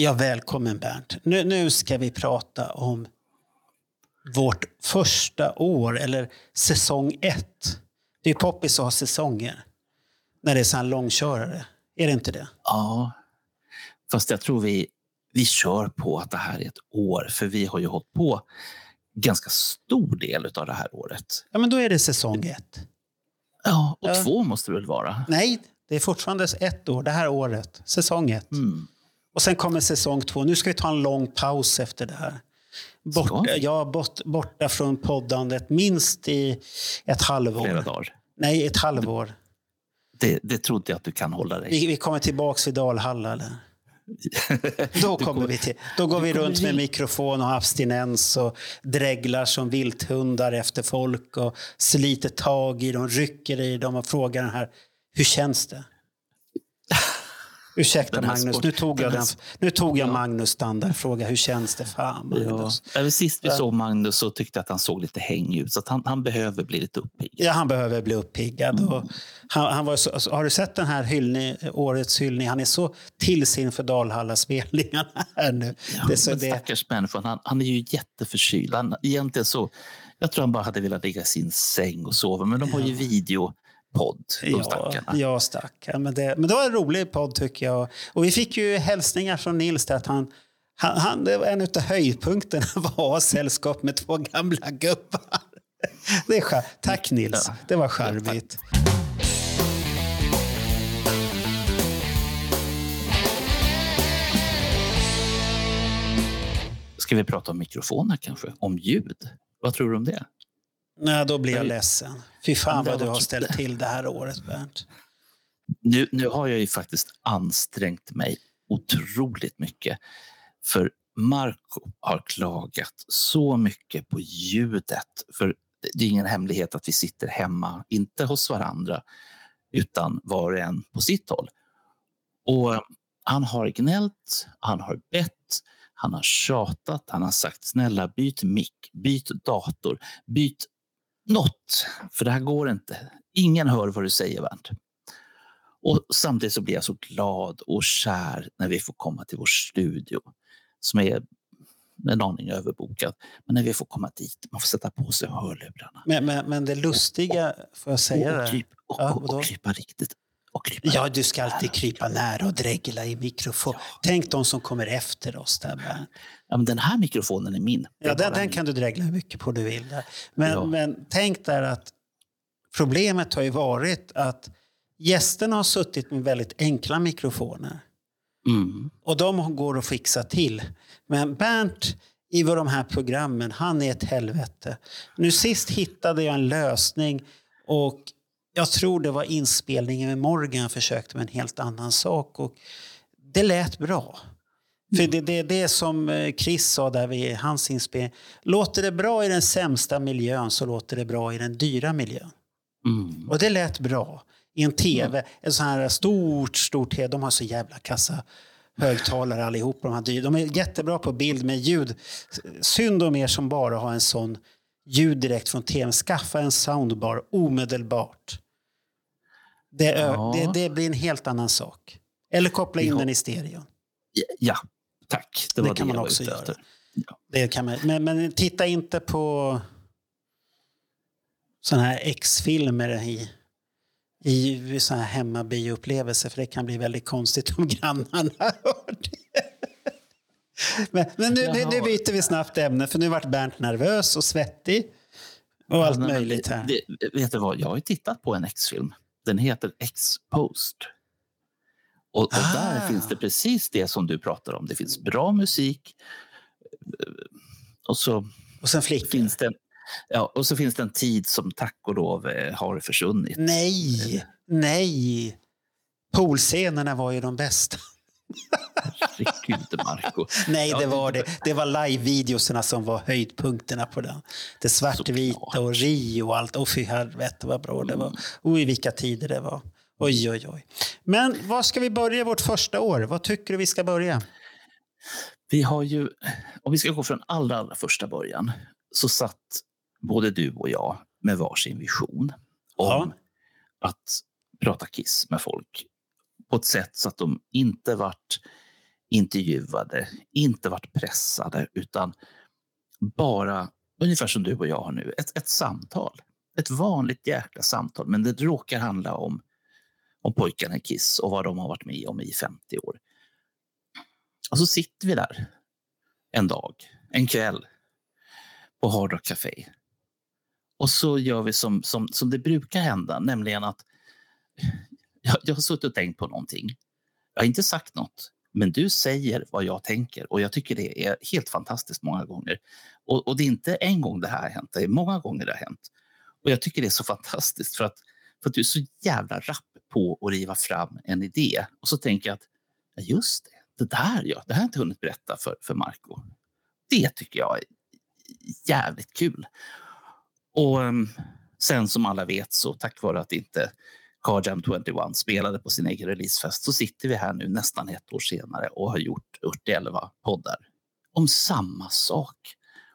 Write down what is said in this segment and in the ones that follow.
Ja, välkommen Bernt. Nu, nu ska vi prata om vårt första år, eller säsong ett. Det är poppis att ha säsonger när det är så långkörare. Är det inte det? Ja, fast jag tror vi, vi kör på att det här är ett år, för vi har ju hållit på ganska stor del av det här året. Ja, men då är det säsong ett. Ja, och Ja. två måste det väl vara? Nej, det är fortfarande ett år, det här året. Säsong ett. Mm. Och sen kommer säsong två. Nu ska vi ta en lång paus efter det här. Borta, ja, bort, borta från poddandet minst i ett halvår. Flera dagar. Nej, ett halvår. Det, det trodde jag att du kan hålla dig. Vi, vi kommer tillbaks vid Dalhalla. Eller? Då, Du kommer vi till, då går vi kommer runt med mikrofon och abstinens och dreglar som vilthundar efter folk och sliter tag i dem, rycker i dem och frågar den här, hur känns det? Ursäkta Magnus, sport- nu tog jag, den nu tog jag Ja. Magnus standardfråga. Hur känns det? Fan Ja. Magnus. Även Sist vi Ja. såg Magnus så tyckte jag att han såg lite hängig ut, så han, han behöver bli lite uppiggad. Ja, han behöver bli uppiggad. Mm. Och han, han var så, alltså, har du sett den här hyllning, årets hyllning? Han är så till sin för Dalhalla-spelningarna här nu. Ja, det är så det, Stackars människan, han, han är ju jätteförkyld. Han, egentligen så, jag tror han bara hade velat ligga i sin säng och sova, men de har ju videopodd, de Ja, ja stackarn. Men det, men det var en rolig podd tycker jag. Och vi fick ju hälsningar från Nils där att han, han, han, det var en av höjdpunkterna var att ha sällskap med två gamla gubbar. Det är skär, Tack Nils, det var charmigt. Ska vi prata om mikrofoner kanske? Om ljud? Vad tror du om det? Nej, då blir jag ledsen. Fy fan vad du har ställt till det här året Bernt. Nu, nu har jag ju faktiskt ansträngt mig otroligt mycket. För Marco har klagat så mycket på ljudet. För det är ingen hemlighet att vi sitter hemma, inte hos varandra, utan var och en på sitt håll. Och eh, han har gnällt, han har bett, han har tjatat, han har sagt snälla byt mick, byt dator, byt något. För det här går inte. Ingen hör vad du säger, Bernt. Och samtidigt så blir jag så glad och kär när vi får komma till vår studio som är en aning överbokad. Men när vi får komma dit, man får sätta på sig hörlurarna. Men, men, men det lustiga, får jag säga och, det? och, Ja, och, vadå? och krypa riktigt. Ja, du ska alltid krypa nära och dregla i mikrofon. Tänk de som kommer efter oss där. Ja, men den här mikrofonen är min. Ja, den, den kan du dregla hur mycket på du vill. Men, Ja. men tänk där att problemet har ju varit att gästerna har suttit med väldigt enkla mikrofoner. Mm. Och de går att fixa till. Men Bernt i de här programmen, han är ett helvete. Nu sist hittade jag en lösning och jag tror det var inspelningen med Morgan försökte med en helt annan sak. Och det lät bra. För det, det, det är som eh, Chris sa där vid hans inspelning. Låter det bra i den sämsta miljön så låter det bra i den dyra miljön. Mm. Och det lät bra. I en tv, en sån här stort, stort tv. De har så jävla kassa högtalare allihop. De, här dyra. de är jättebra på bild med ljud. Synd om er som bara har en sån ljud direkt från tvn. Skaffa en soundbar omedelbart. Det, Ja. det, det blir en helt annan sak. Eller koppla in har- den i stereon. Ja, tack. Det, Det var kan det man jag var också göra. Ja. Det kan man, men, men titta inte på såna här X-filmer i, i såna här hemmabioupplevelser för det kan bli väldigt konstigt om grannarna hör det. Men, men nu, nu, nu byter vi snabbt ämne för nu vart Bernt nervös och svettig och allt Ja, nej, möjligt här. Det, vet du vad, jag har ju tittat på en X-film. Den heter X-Post. Och, och Ah. där finns det precis det som du pratar om. Det finns bra musik. eh, Och så Och sen flickor. finns det, ja, och så finns det en tid som tack och lov eh, har försvunnit. Nej, nej. Poolscenerna var ju de bästa. Herregud, Marco. Nej, Ja, det var det. Det var live-videoserna som var höjdpunkterna på den. Det svartvita och Rio och allt. Åh, fy helvete vad bra det var. Oj, vilka tider det var. Oj, oj, oj. Men var ska vi börja vårt första år? Vad tycker du vi ska börja? Vi har ju, om vi ska gå från allra, allra första början, så satt både du och jag med varsin vision om att prata Kiss med folk på ett sätt så att de inte varit intervjuade, inte varit pressade, utan bara ungefär som du och jag har nu, ett, ett samtal. Ett vanligt jäkla samtal, men det råkar handla om, om pojkarna i Kiss och vad de har varit med om i 50 år. Och så sitter vi där en dag, en kväll på Hard Rock Café. Och så gör vi som, som, som det brukar hända, nämligen att jag, jag har suttit och tänkt på någonting. Jag har inte sagt något, men du säger vad jag tänker och jag tycker det är helt fantastiskt många gånger. Och, och det är inte en gång det här har hänt, det är många gånger det har hänt. Och jag tycker det är så fantastiskt för att, för att du är så jävla rapp på att riva fram en idé. Och så tänker jag att, ja, just det, det där ja, det här har jag inte hunnit berätta för, för Marco. Det tycker jag är jävligt kul. Och ehm, sen som alla vet så tack vare att inte Carjam 21 spelade på sin egen releasefest så sitter vi här nu nästan ett år senare och har gjort 11 poddar om samma sak.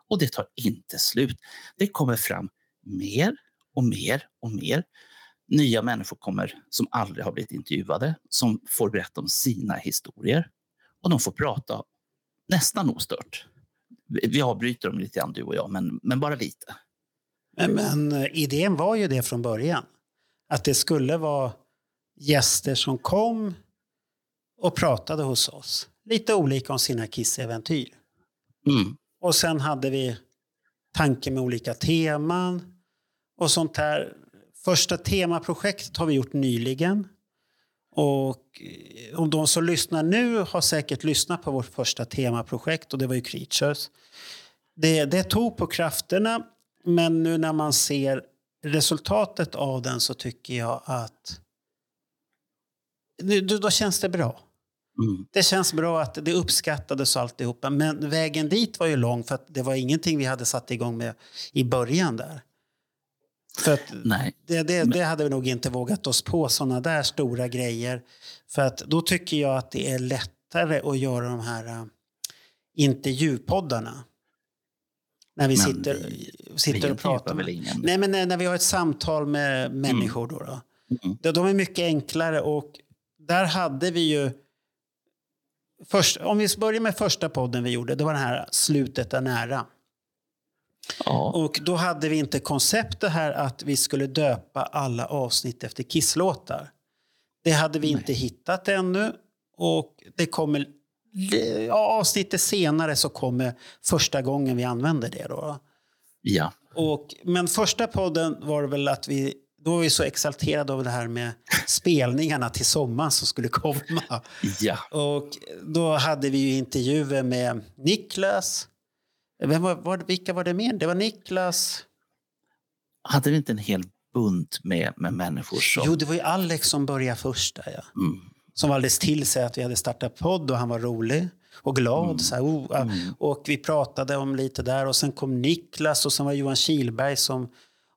Och det tar inte slut. Det kommer fram mer och mer och mer. Nya människor kommer som aldrig har blivit intervjuade, som får berätta om sina historier. Och de får prata nästan ostört. Vi avbryter dem lite grann, du och jag, men, men bara lite. Men, men idén var ju det från början. Att det skulle vara gäster som kom och pratade hos oss. Lite olika om sina kissäventyr. Mm. Och sen hade vi tanke med olika teman och sånt här. Första temaprojektet har vi gjort nyligen. Och eh, om de som lyssnar nu har säkert lyssnat på vårt första temaprojekt och det var ju Creatures. Det, det tog på krafterna men nu när man ser resultatet av den så tycker jag att då, känns det bra. Mm. Det känns bra att det uppskattades och alltihopa. Men vägen dit var ju lång för att det var ingenting vi hade satt igång med i början där. För Nej. det, det, det hade vi nog inte vågat oss på, sådana där stora grejer. För att då tycker jag att det är lättare att göra de här uh, intervjupoddarna. När vi Men sitter, vi- sitter vi och pratar. väl Med. ingen? Nej, men när, när vi har ett samtal med människor då. då. Mm. De, de är mycket enklare och där hade vi ju... Först, om vi börjar med första podden vi gjorde, det var den här Slutet är nära. Ja. Och då hade vi inte konceptet här att vi skulle döpa alla avsnitt efter Kisslåtar. Det hade vi inte hittat ännu. Och det kommer, avsnittet senare så kommer första gången vi använder det. Då. ja. Och, men första podden var väl att vi då var vi så exalterade av det här med spelningarna till sommaren som skulle komma. ja. Och då hade vi ju intervjuer med Niklas. Vem var, var, vilka var det mer? Det var Niklas. Hade vi inte en hel bunt med, med människor som... Jo, det var ju Alex som började först där, ja. Mm. Som var alldeles till sig att vi hade startat podd och han var rolig och glad. Mm. Så här, oh, ah. Och vi pratade om lite där och sen kom Niklas och sen var Johan Kilberg som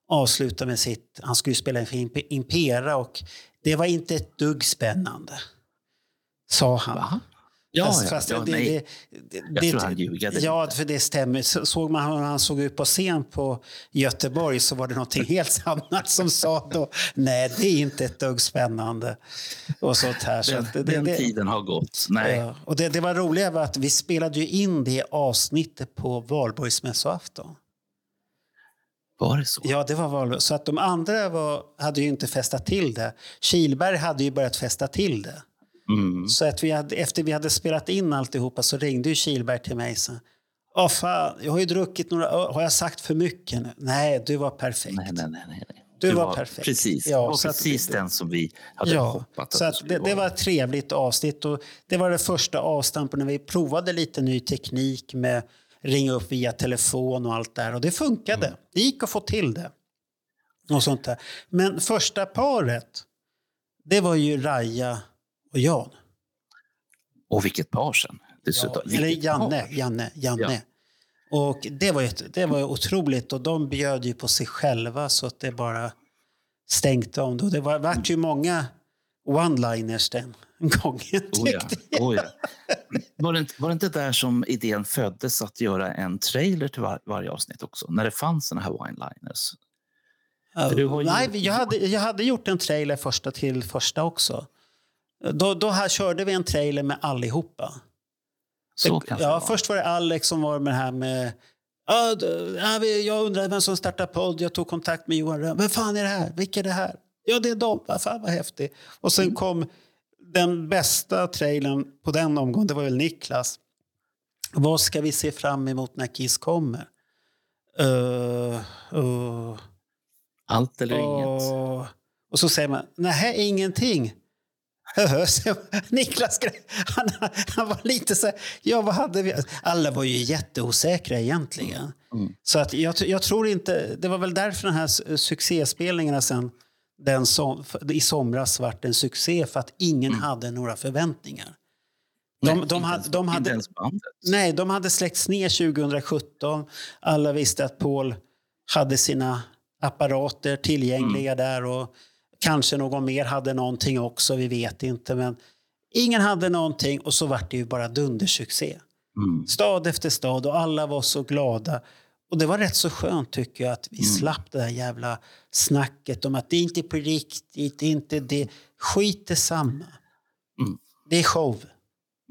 avslutade med sitt, han skulle spela Imp- Impera och det var inte ett dugg spännande. Sa han. Va? Ja, Fast- fast ja, det- nej. det- det- Jag det- tror han ljugade Ja, lite. för det stämmer. Så- Såg man hur han såg ut på scen på Göteborg så var det någonting helt annat som sa då nej, det är inte ett dugg spännande. Och sånt här. Så Den, det, den tiden har gått. Nej. ja. Och det, det var roliga var att vi spelade ju in det avsnittet på valborgsmässoafton. Var det så? Ja, det var valborg. Så att de andra var, hade ju inte festat till det. Kilberg hade ju börjat festa till det. Mm. Så att vi hade, efter vi hade spelat in alltihopa så ringde ju Kilberg till mig och sa Åh fan, jag har ju druckit några. Har jag sagt för mycket nu? Nej, du var perfekt. Nej, nej, nej. nej. nej. Du var perfekt. Precis, Ja, var så att- precis den som vi hade Ja, hoppats så att det, det var ett trevligt avsnitt. Och det var det första avstampen när vi provade lite ny teknik med ringa upp via telefon och allt där. Och det funkade. Mm. Det gick att få till det. Och sånt där. Men första paret, det var ju Raja och Jan. Och vilket par sen. Dessutom. Ja, eller Janne. par. Janne, Janne. Och det var, ett- det var otroligt och de bjöd ju på sig själva så att det bara stänkte om. det. Det var, vart ju många one-liners den gången Oh ja, oh ja. Var, det inte, var det inte där som idén föddes att göra en trailer till var, varje avsnitt också? När det fanns såna här? Ja, har ju- Nej, jag hade, jag hade gjort en trailer första till första också. Då, då här körde vi en trailer med allihopa. Så Det- ja, först var det Alex som var med det här med... Ja, jag undrar vem som startar podd. Jag tog kontakt med Johan Rönn. Vem fan är det här? Vilka är det här? Ja, det är de. Fan vad häftigt. Och sen kom den bästa trailern på den omgången. Det var väl Niklas. Vad ska vi se fram emot när Kiss kommer? Uh, uh, Allt eller inget. och, och så säger man, nej, ingenting. Niklas han, han var lite så här, ja vad hade vi? Alla var ju jätteosäkra egentligen. Mm. Så att jag, jag tror inte, det var väl därför den här su- succéspelningarna sen den som, i somras vart en succé för att ingen hade några förväntningar. De, Mm. Nej, de, hade, de, hade, nej, de hade släckts ner 2017. Alla visste att Paul hade sina apparater tillgängliga Mm. där och kanske någon mer hade någonting också, vi vet inte. Men ingen hade någonting och så vart det ju bara dundersuccé. Mm. Stad efter stad och alla var så glada. Och det var rätt så skönt tycker jag att vi Mm. slapp det där jävla snacket om att det inte är på riktigt, det är inte det. Skit samma. Mm. Det är show.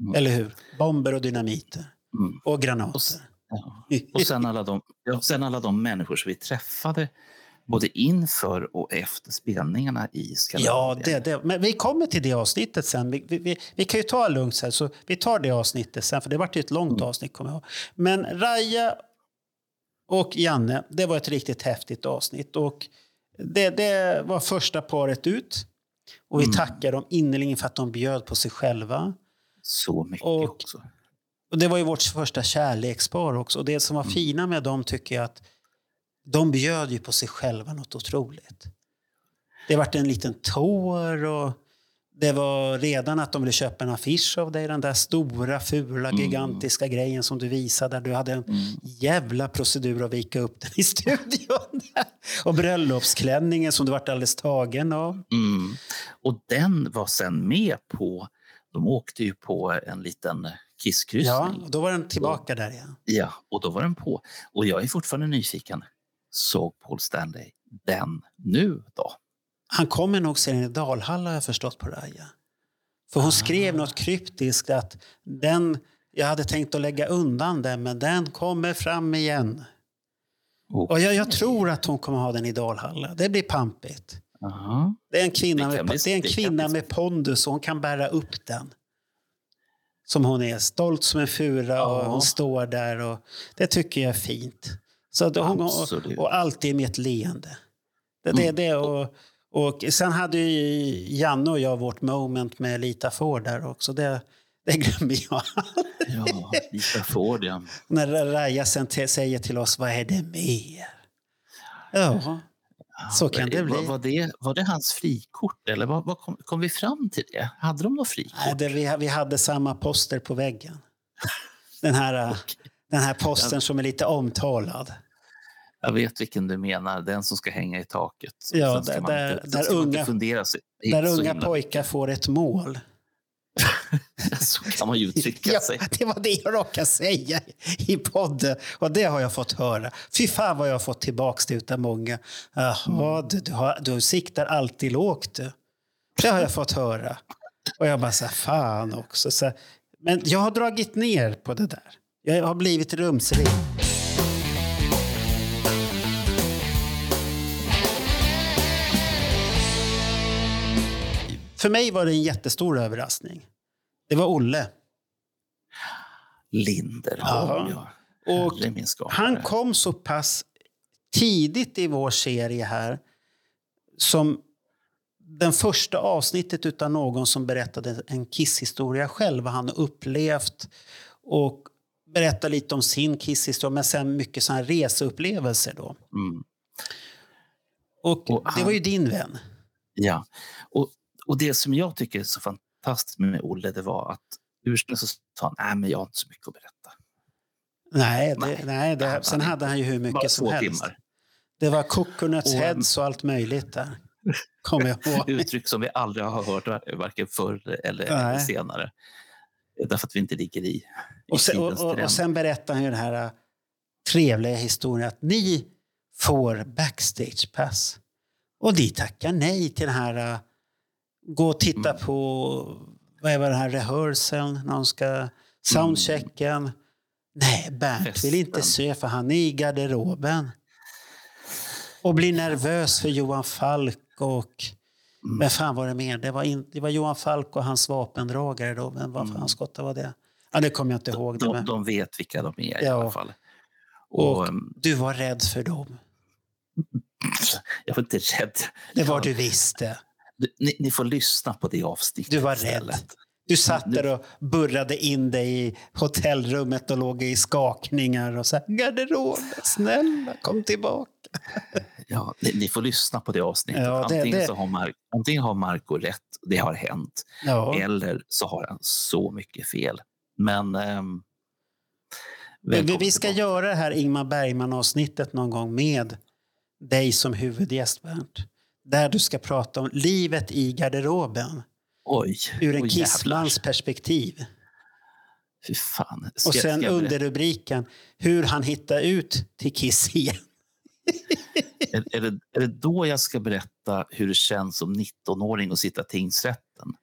Mm. Eller hur? Bomber och dynamiter. Mm. Och Och, granater. s- ja. och sen, alla de, ja, sen alla de människor som vi träffade både inför och efter spelningarna i Ja, Skandinavien. det, det. Men vi kommer till det avsnittet sen. Vi, vi, vi, vi kan ju ta lugnt sen, så vi tar det avsnittet sen, för det vart ju ett långt Mm. avsnitt kommer jag ihåg. Men Raja och Janne, det var ett riktigt häftigt avsnitt. Och det, det var första paret ut. Och vi Mm. tackar dem innerligen för att de bjöd på sig själva. Så mycket Och- också. Och det var ju vårt första kärlekspar också. Och det som var Mm. fina med dem tycker jag att de bjöd ju på sig själva något otroligt. Det vart en liten tour och det var redan att de ville köpa en affisch av dig. Den där stora, fula, Mm. gigantiska grejen som du visade. Där du hade en Mm. jävla procedur att vika upp den i studion. och bröllopsklänningen som du vart alldeles tagen av. Mm. Och den var sen med på... De åkte ju på en liten kisskryssning. Ja, och då var den tillbaka där igen. Ja, och då var den på. Och jag är fortfarande nyfiken. Såg Paul Stanley den nu då? Han kommer nog sen i Dalhalla har jag förstått på Raja. För hon skrev något kryptiskt att den, jag hade tänkt att lägga undan den men den kommer fram igen. Och jag, jag tror att hon kommer ha den i Dalhalla. Det blir pampigt. Aha. Det är en kvinna, med, det är en kvinna med pondus och hon kan bära upp den. Som hon är, stolt som en fura och hon står där. Och, det tycker jag är fint. Så att hon, och, och alltid med ett leende. Det, det, Mm. det, och, och sen hade ju Janne och jag vårt moment med Lita Ford där också. Det, det glömmer jag. Ja, Lisa Ford, ja. När Raja sen säger till oss, vad är det mer? Ja, så kan det bli. Var, var, det, var det hans frikort? Eller vad, vad kom, kom vi fram till det? Hade de något frikort? Nej, det, vi, vi hade samma poster på väggen. Den här, äh, den här posten som är lite omtalad. Jag vet vilken du menar, den som ska hänga i taket. Ja, där- man där- där man unga- fundera sig. Där unga pojkar får ett mål. Så kan man ju uttrycka Ja, sig. det var det jag råkade säga i podden. Och det har jag fått höra. Fy fan vad jag har fått tillbaka det utav många. Jaha, du, du, har, du siktar alltid lågt du. Det har jag fått höra. Och jag bara så här, fan också. Så, men jag har dragit ner på det där. Jag har blivit rumsren. För mig var det en jättestor överraskning. Det var Olle. Linderholm, ja. Och. Han kom så pass tidigt i vår serie här som den första avsnittet utan någon som berättade en kisshistoria själv, vad han upplevt och berätta lite om sin kisshistoria, men sen mycket sådana här reseupplevelser då. Mm. Och, Och det han- var ju din vän. Ja, och, och det som jag tycker är så fantastiskt med Olle, det var att ursprungligen så sa han, nej men jag har inte så mycket att berätta. Nej, det, Nej, nej det, sen hade han ju hur mycket som helst. timmar. Det var coconuts Och- heads och allt möjligt där. Kommer jag ihåg. Uttryck som vi aldrig har hört var- varken förr eller, Nej. senare. Därför att vi inte ligger i, i Och sen, och, och, och sen berättar han ju den här äh, trevliga historien att ni får backstage pass. Och de tackar nej till den här äh, gå och titta Mm. på vad är den här rehearseln, när de ska soundchecken. Nej, Bernt vill inte Mm. Se för han är i garderoben. Och blir nervös för Johan Falk och Mm. men fan var det mer? Det var, in, det var Johan Falk och hans vapendragare då. Men vad fan skotta var det? Ja, det kommer jag inte ihåg. De, men, de vet vilka de är i Ja. alla fall. Och, och ehm, du var rädd för dem. jag var inte rädd. Det var du visste. Du- Ni, ni får lyssna på det avsnittet Du var rädd. Du satt där och burrade in dig i hotellrummet och låg i skakningar och sa garderoben, snälla kom tillbaka. Ja, ni, ni får lyssna på det avsnittet. Ja, det- antingen, det- Så har Mark, antingen har Marco rätt, det har hänt, Ja. eller så har han så mycket fel. Men... ehm, Vi, vi ska tillbaka. göra det här Ingmar Bergman-avsnittet någon gång med dig som huvudgäst, Bernt. Där du ska prata om livet i garderoben Oj, ur en kissmans perspektiv. Fy fan. Ska, Och sen under rubriken hur han hittar ut till Kiss igen. är, är, det, är det då jag ska berätta hur det känns som 19-åring att sitta i tingsrätten?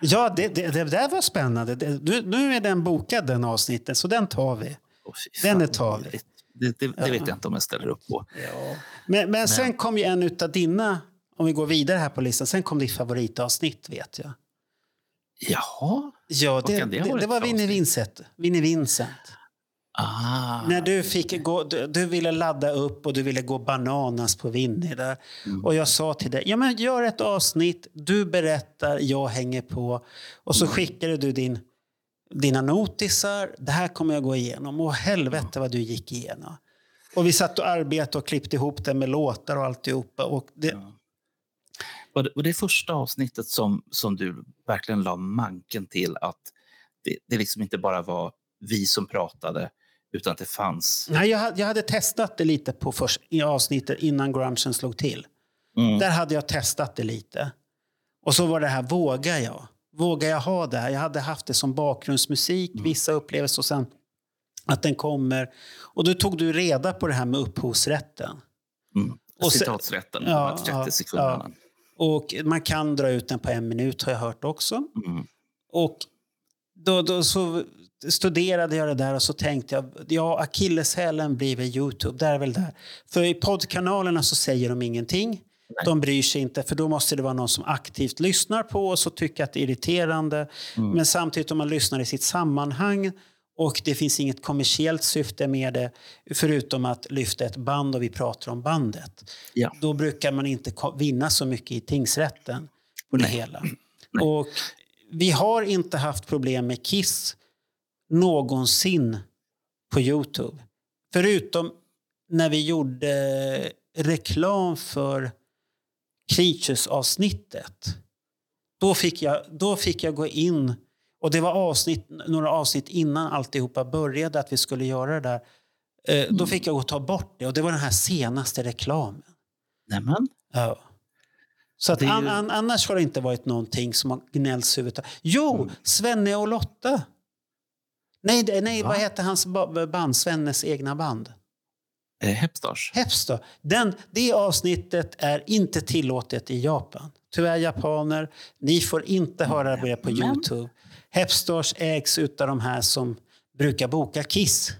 Ja, det, det, det där var spännande. Det, nu, är den bokad, den avsnitten, så den tar vi. Fy Den är talig. Det, det, det, det vet jag inte om jag ställer upp på. Men, men sen kom ju en av dina, om vi går vidare här på listan, sen kom ditt favoritavsnitt vet jag. Jaha? Ja, det, det det, det, var Vinnie? Vincent. Vinnie Vincent. Ah, När du, fick gå, du, du ville ladda upp och du ville gå bananas på Winnie där. Mm. Och jag sa till dig, ja men gör ett avsnitt, du berättar, jag hänger på. Och så Mm. skickade du din, dina notisar, det här kommer jag gå igenom. Och helvete vad du gick igenom. Och vi satt och arbetade och klippte ihop det med låtar och alltihopa. Och det, Var det, var det första avsnittet som, som du verkligen la manken till att det, det liksom inte bara var vi som pratade utan att det fanns... Nej, jag, hade- jag hade testat det lite på först, i avsnittet innan grungen slog till. Mm. Där hade jag testat det lite. Och så var det här, vågar jag? Vågar jag ha det här? Jag hade haft det som bakgrundsmusik, Mm. vissa upplevelser och sen att den kommer. Och då tog du reda på det här med upphovsrätten. Mm. Och sen- Citatsrätten, Ja, de här 30 ja, sekunderna. Och man kan dra ut den på en minut har jag hört också. Mm. Och då, då så studerade jag det där och så tänkte jag, ja, akilleshälen blir väl Youtube, där är väl där. För i poddkanalerna så säger de ingenting. De bryr sig inte, för då måste det vara någon som aktivt lyssnar på oss och tycker att det är irriterande. Men samtidigt om man lyssnar i sitt sammanhang och det finns inget kommersiellt syfte med det förutom att lyfta ett band och vi pratar om bandet. Ja. Då brukar man inte vinna så mycket i tingsrätten på det hela. Och vi har inte haft problem med Kiss någonsin på Youtube. Förutom när vi gjorde reklam för Creatures-avsnittet. Då fick, jag, då fick jag gå in, och det var avsnitt, några avsnitt innan alltihopa började att vi skulle göra det där. Eh, Då fick jag gå och ta bort det och det var den här senaste reklamen. Nämen. Ja. Så att är an, ju- an, annars har det inte varit någonting som har gnällts överhuvudtaget. Jo, Svenne och Lotta. Nej, det- nej Va? vad heter hans ba- band? Svennes egna band? Eh, Hepstars. Hepstad. Den, det avsnittet är inte tillåtet i Japan. Tyvärr japaner, ni får inte höra det på Youtube. Hepstars ägs av de här som brukar boka Kiss.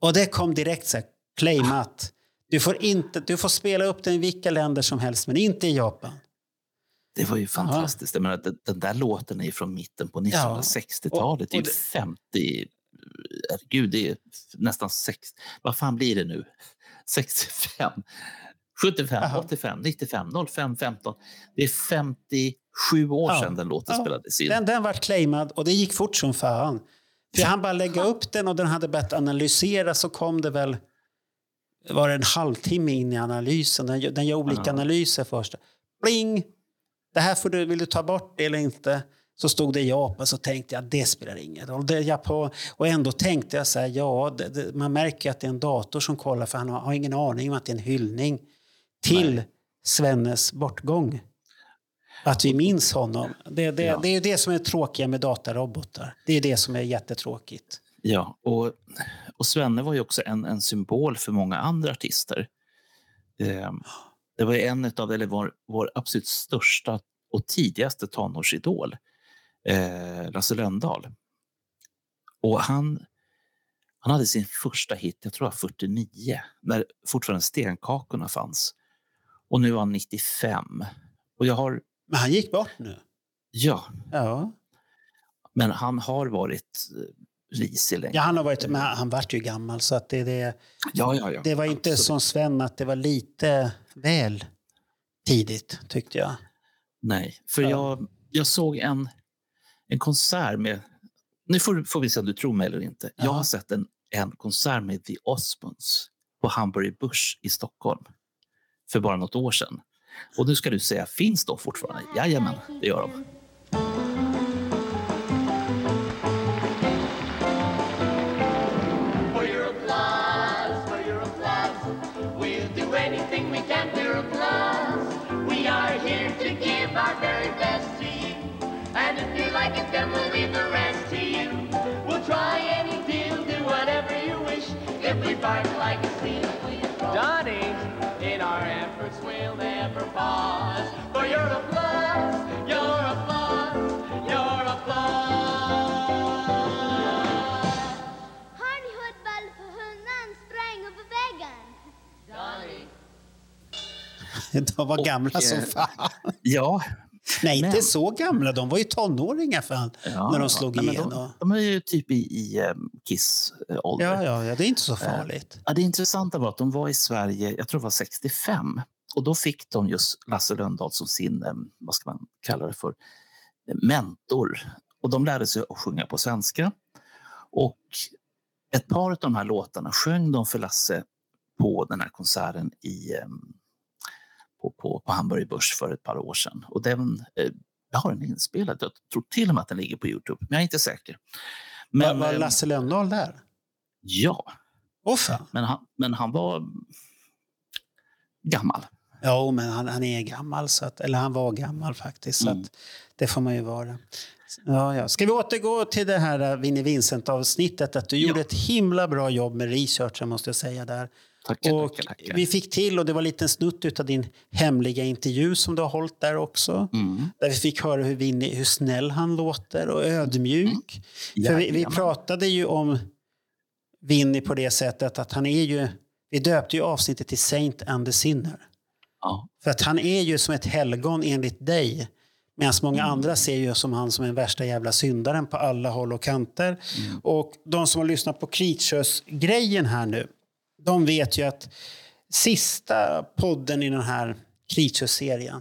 Och det kom direkt så här, claimat. Du får, inte, du får spela upp den i vilka länder som helst, men inte i Japan. Det var ju fantastiskt. Jag menar, den, den där låten är från mitten på Ja. 1960-talet. Det är Och- ju och 50... Herregud, det är nästan 60... Vad fan blir det nu? 65? 75, Jaha. 85, 95, 05, 15. Det är 57 år Ja. sedan den låten Ja. spelades in. Den, den var claimad och det gick fort som fan. För han bara lägga upp den och den hade börjat analysera så kom det väl var det en halvtimme in i analysen. Den, den gör olika Ja. analyser först. Bling! Det här får du, vill du ta bort det eller inte? så stod det Japan så tänkte jag det spelar ingen roll. Det är Japan. Och ändå tänkte jag så här, ja, det, det, man märker att det är en dator som kollar för han har, har ingen aning om att det är en hyllning till Nej. Svennes bortgång. Att vi minns honom. Det, det, Ja. det är det som är tråkiga med datarobotar. Det är det som är jättetråkigt. Ja, och, och Svenne var ju också en, en symbol för många andra artister. Eh, det var en av, eller vår, vår absolut största och tidigaste tonårsidol, eh, Lasse Lönndahl. Och han, han hade sin första hit, jag tror var 49, när fortfarande Stenkakorna fanns. Och nu är han 95. Och jag har, Men han gick bort nu. ja, Ja, men han har varit eh, risig länge. ja han har varit, men han, han vart ju gammal så att det, det, ja, ja, ja. det var inte Absolut. som Sven att det var lite väl tidigt tyckte jag. Nej, för Ja. jag, jag såg en, en konsert med... Nu får, får vi se om du tror mig eller inte. Jag Ja. har sett en, en konsert med The Osmonds på Hamburg Börs i Stockholm för bara något år sedan. Och nu ska du säga, finns de fortfarande? Jajamän, det gör de. For for we'll do anything we can for. We are here to give our very best. And if you like it, then we'll leave the rest to you. We'll try any deal, do whatever you wish. If we bark like never pause. For your applause, your applause, your applause. Har ni hört väl för hunden sprang över väggen? De var gamla som eh, fan. Ja, Nej, inte men- så gamla. De var ju tonåringar fan, ja när de slog nej, men igenom. De, de är ju typ i, i um, Kiss-ålder. Ja, ja, ja, det är inte så farligt. Ja, det intressanta var att de var i Sverige, jag tror det var 65. Och då fick de just Lasse Lönndahl som sin, eh, vad ska man kalla det för, mentor. Och de lärde sig att sjunga på svenska. Och ett par av de här låtarna sjöng de för Lasse på den här konserten i, eh, på, på, på Hamburg Börs för ett par år sedan. Och den, eh, jag har den inspelad, jag tror till och med att den ligger på Youtube, men jag är inte säker. Men, var eh, Lasse Lönndahl där? Ja, men han, men han var gammal. Ja, men han, han är gammal, så att, eller han var gammal faktiskt. Så Mm. det får man ju vara. Ja, ja. Ska vi återgå till det här Vinnie Vincent-avsnittet? Att du Ja. gjorde ett himla bra jobb med researchen måste jag säga där. Tackar, Och tackar, tackar. vi fick till, och det var en liten snutt av din hemliga intervju som du har hållit där också. Mm. Där vi fick höra hur, Vinnie, hur snäll han låter och ödmjuk. För vi, vi pratade ju om Vinnie på det sättet att han är ju... Vi döpte ju avsnittet till Saint and the Sinner. Ja, För att han är ju som ett helgon enligt dig. Medan många Mm. andra ser ju som han som en värsta jävla syndaren på alla håll och kanter. Mm. Och de som har lyssnat på Kritkös-grejen här nu, de vet ju att sista podden i den här Kritkös-serien,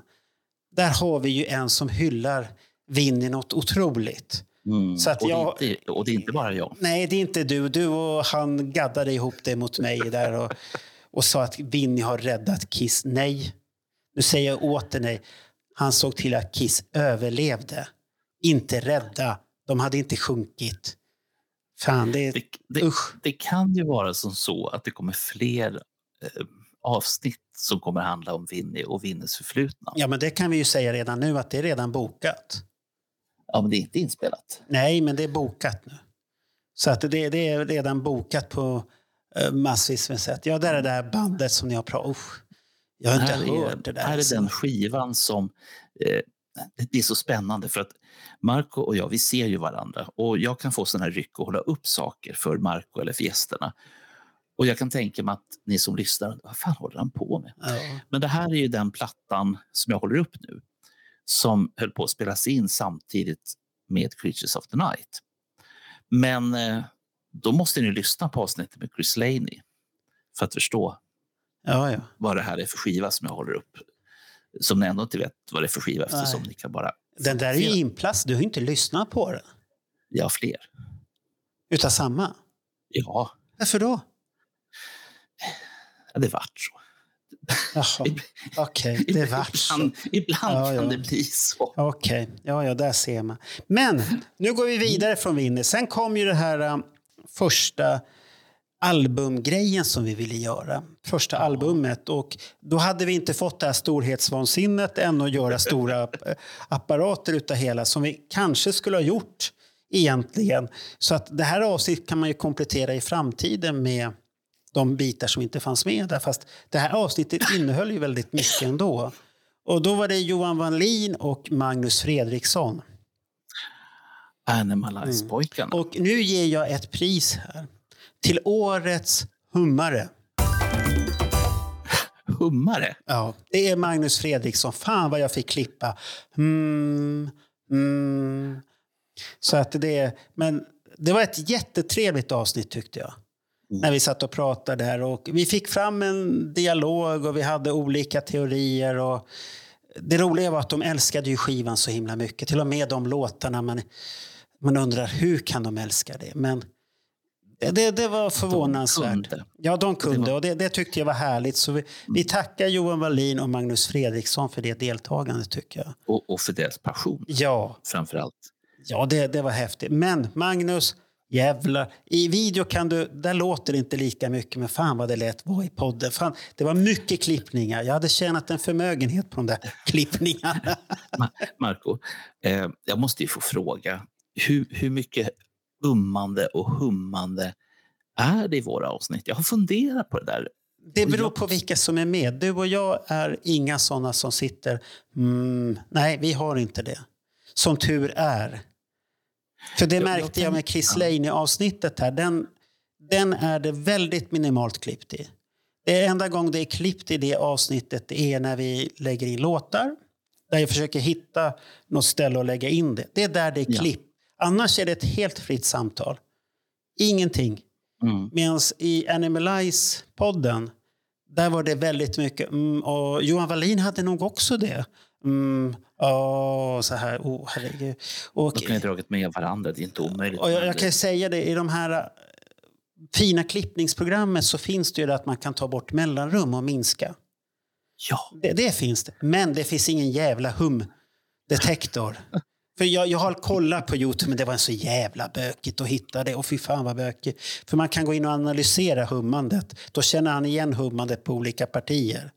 där har vi ju en som hyllar Vinnie något otroligt. mm. Så att och, jag- det inte, och det är inte bara jag. Nej, det är inte du. Du och han gaddade ihop det mot mig där och, och sa att Vinny har räddat Kiss. Nej, nu säger jag åter nej. Han såg till att Kiss överlevde. Inte rädda. De hade inte sjunkit. Fan, det. Det, det, det kan ju vara som så att det kommer fler eh, avsnitt som kommer handla om Vinny och Vinnes förflutna. Ja, men det kan vi ju säga redan nu att det är redan bokat. Ja, men det är inte inspelat. Nej, men det är bokat nu. Så att det, det är redan bokat på massvis med sätt. Ja, det är det där bandet som ni har pratat Usch. Jag har inte här hört det är, där. här är alltså. den skivan som... Eh, det är så spännande för att Marco och jag, vi ser ju varandra och jag kan få sådana här ryck och hålla upp saker för Marco eller för gästerna. Och jag kan tänka mig att ni som lyssnar, vad fan håller han på med? Ja. Men det här är ju den plattan som jag håller upp nu som höll på att spelas in samtidigt med Creatures of the Night. Men eh, då måste ni lyssna på avsnittet med Chris Laney för att förstå Ja, ja. vad det här är för skiva som jag håller upp. Som ni ändå inte vet vad det är för skiva eftersom Nej. ni kan bara... Den där är ju inplast. Du har ju inte lyssnat på den. Ja, fler. Utav samma. Ja, Varför då? ja, det vart så. Jaha, okej, det vart så. Ibland, ibland Ja, kan ja. det bli så. Okej, ja, ja, där ser man. Men nu går vi vidare från Winnie. Sen kom ju det här um, första albumgrejen som vi ville göra. Första albumet. Och då hade vi inte fått det här storhetsvansinnet än att göra stora apparater utav hela som vi kanske skulle ha gjort egentligen. Så att det här avsnittet kan man ju komplettera i framtiden med de bitar som inte fanns med där. Fast det här avsnittet innehöll ju väldigt mycket ändå. Och då var det Johan Wallin och Magnus Fredriksson. Animalize-pojkarna. Och nu ger jag ett pris här till årets hummare. Hummare. Ja, det är Magnus Fredriksson. Fan vad jag fick klippa. Mm, mm. Så att det, men det var ett jättetrevligt avsnitt tyckte jag. När vi satt och pratade där. Och vi fick fram en dialog och vi hade olika teorier. Och det roliga var att de älskade ju skivan så himla mycket. Till och med de låtarna man, man undrar hur kan de älska det. Men det, det, var förvånansvärt. kunde. Ja, de kunde var- och det, det tyckte jag var härligt. Så vi, vi tackar Johan Wallin och Magnus Fredriksson för det deltagandet tycker jag. Och, och för deras passion Ja, framför allt. ja det, det var häftigt. Men Magnus, jävlar. I video kan du, där låter det inte lika mycket, men fan vad det lät vara i podden. Fan, det var mycket klippningar. Jag hade tjänat en förmögenhet på de där klippningarna. Ma- Marco, eh, jag måste ju få fråga. Hur, hur mycket ummande och hummande är det i våra avsnitt? Jag har funderat på det där. Det beror på vilka som är med. Du och jag är inga såna som sitter... Mm, nej, vi har inte det. Som tur är. För det märkte jag med Chris. Lane i avsnittet här. Den, den är det väldigt minimalt klippt i. Det enda gång det är klippt i det avsnittet är när vi lägger in låtar. Där jag försöker hitta något ställe att lägga in det. Det är där det är Ja. Annars är det ett helt fritt samtal. Ingenting. Mm. Medan i Animalize-podden, där var det väldigt mycket. Mm, och Johan Wallin hade nog också det. Mm, åh, så här, oh, herregud. Och, De kan ju ha dragit med varandra, det är inte omöjligt. och jag, jag kan säga det, i de här äh, fina klippningsprogrammen så finns det ju det att man kan ta bort mellanrum och minska. Ja, Det, det finns det. Men det finns ingen jävla humdetektor. För jag, jag har kollat på Youtube, men det var en så jävla bökigt att hitta det. Och fy fan vad bökigt. För man kan gå in och analysera hummandet. Då känner han igen hummandet på olika partier.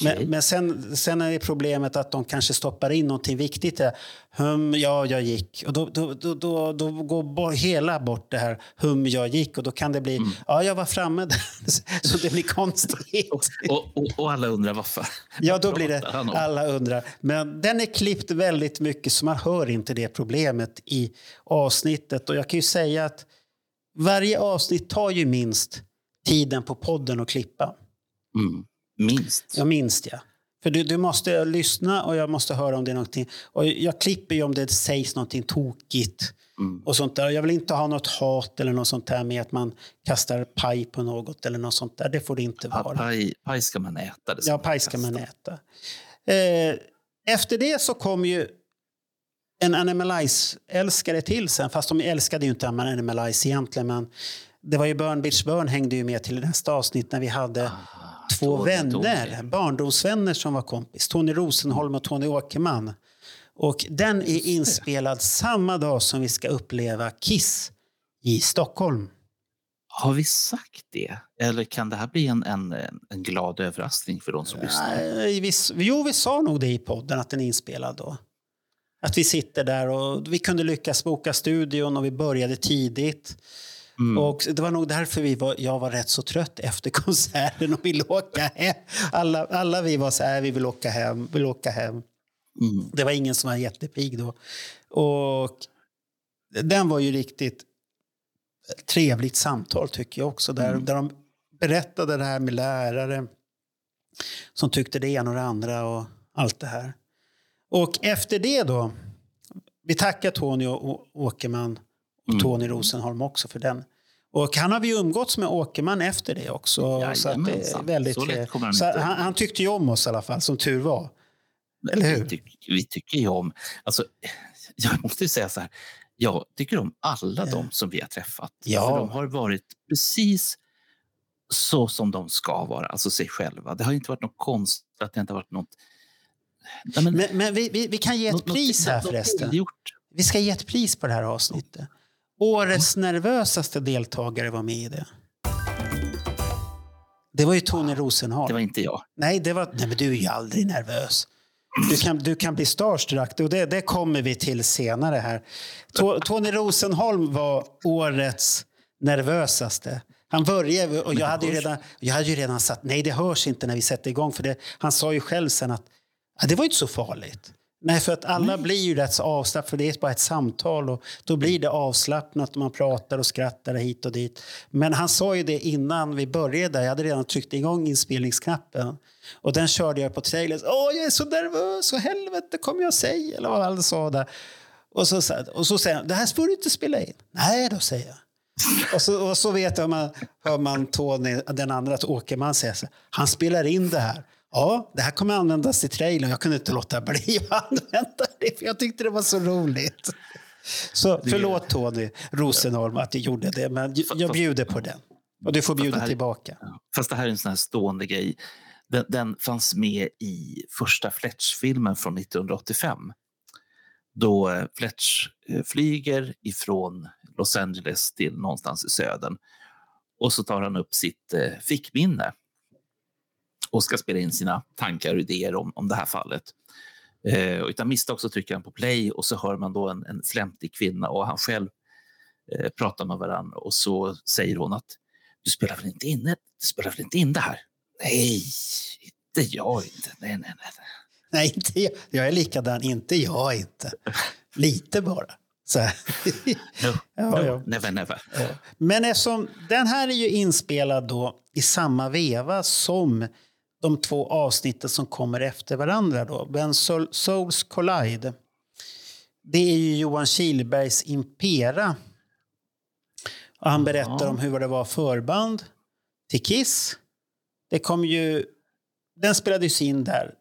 Men, men sen, sen är det problemet att de kanske stoppar in någonting viktigt. Där. Hum, ja, jag gick. Och då, då, då, då, då går hela bort det här hum, jag gick. Och då kan det bli, ja, jag var framme där. Så det blir konstigt. Och, och, och, alla undrar varför. Ja, då blir det alla undrar. Men den är klippt väldigt mycket så man hör inte det problemet i avsnittet. Och jag kan ju säga att varje avsnitt tar ju minst tiden på podden att klippa. Mm. Minst. Ja, minst ja. För du, du måste lyssna och jag måste höra om det är någonting. Och jag klipper ju om det sägs någonting tokigt. Mm. Och sånt där. Jag vill inte ha något hat eller något sånt där med att man kastar paj på något eller något sånt där. Det får det inte vara. Paj, paj ska man äta. Det Ja, paj ska man äta. Eh, efter det så kom ju en Animalize-älskare till sen. Fast de älskade ju inte Animalize egentligen. Men det var ju Burn Bitch Burn hängde ju med till nästa avsnitt när vi hade Ah, två vänner, barndomsvänner som var kompis. Tony Rosenholm och Tony Åkerman. Och den är inspelad samma dag som vi ska uppleva Kiss i Stockholm. Har vi sagt det? Eller kan det här bli en, en, en glad överraskning för de som lyssnar? Nej, vi, jo, vi sa nog det i podden att den är inspelad då. Att vi sitter där och vi kunde lyckas boka studion och vi började tidigt. Mm. Och det var nog därför vi var, jag var rätt så trött efter konserten och ville åka hem. Alla, alla vi var så här, vi vill åka hem, vill åka hem. Mm. Det var ingen som var jättepig då. Och den var ju riktigt trevligt samtal tycker jag också. Där, där de berättade det här med lärare som tyckte det ena och det andra och allt det här. Och efter det då, vi tackar Tony och och Åkerman och Mm. Tony Rosenholm också för den. Och han har vi umgåtts med Åkerman efter det också. så att det är väldigt Så kommer han så han, han tyckte ju om oss i alla fall, som tur var. Eller hur? Vi, tyck, vi tycker ju om... Alltså, jag måste ju säga så här. Jag tycker om alla de som vi har träffat. Ja. För de har varit precis så som de ska vara, alltså sig själva. Det har inte varit något konstigt, att det inte har varit något... Nej, men, Men, men vi, vi, vi kan ge ett något- något- pris här något förresten. gjort. Vi ska ge ett pris på det här avsnittet. Årets nervösaste deltagare var med i det. Det var ju Tony Rosenholm. Det var inte jag. Nej, det var, nej, men du är ju aldrig nervös. Du kan, du kan bli starstruck och det, det kommer vi till senare här. To, Tony Rosenholm var årets nervösaste. Han började och jag hade, ju redan, jag hade ju redan sagt nej det hörs inte när vi sätter igång för det, han sa ju själv sen att ja, det var inte så farligt. Nej, för att alla blir ju rätt så avslappnade, för det är bara ett samtal och då blir det avslappnat och man pratar och skrattar hit och dit. Men han sa ju det innan vi började, jag hade redan tryckt igång inspelningsknappen och den körde jag på trailern. Åh, jag är så nervös, vad helvete kommer jag säga? Eller vad han sa där. Och så, och så säger han, det här får du inte spela in. Nej, då säger jag. Och så, och så vet jag, man, hör man Tony, den andra Åkerman säga så han spelar in det här. Ja, det här kommer användas i trailern. Jag kunde inte låta bli att använda det, för jag tyckte det var så roligt. Så förlåt Tony Rosenholm att jag gjorde det, men jag bjuder på den. Och du får bjuda här- tillbaka. Fast det här är en sån här stående grej. Den, den fanns med i första Fletch-filmen från 1985. Då Fletch eh, flyger ifrån Los Angeles till någonstans i södern. Och så tar han upp sitt eh, fickminne och ska spela in sina tankar och idéer om, om det här fallet. Eh, och utan misstag så trycker han på play och så hör man då en, en flämtig kvinna och han själv eh, pratar med varandra och så säger hon att du spelar väl inte in, du spelar väl inte in det här? Nej, inte jag inte. Nej, nej, nej. nej. Inte jag. Jag är likadan. Inte jag inte. Lite bara. Så. No, Ja, ja. Never, never. Men eftersom den här är ju inspelad då i samma veva som de två avsnitten som kommer efter varandra. Då. When Soul- Souls Collide. Det är ju Johan Kihlbergs Impera. Och han berättar om hur det var förband till Kiss. Det kom ju... Den spelades in där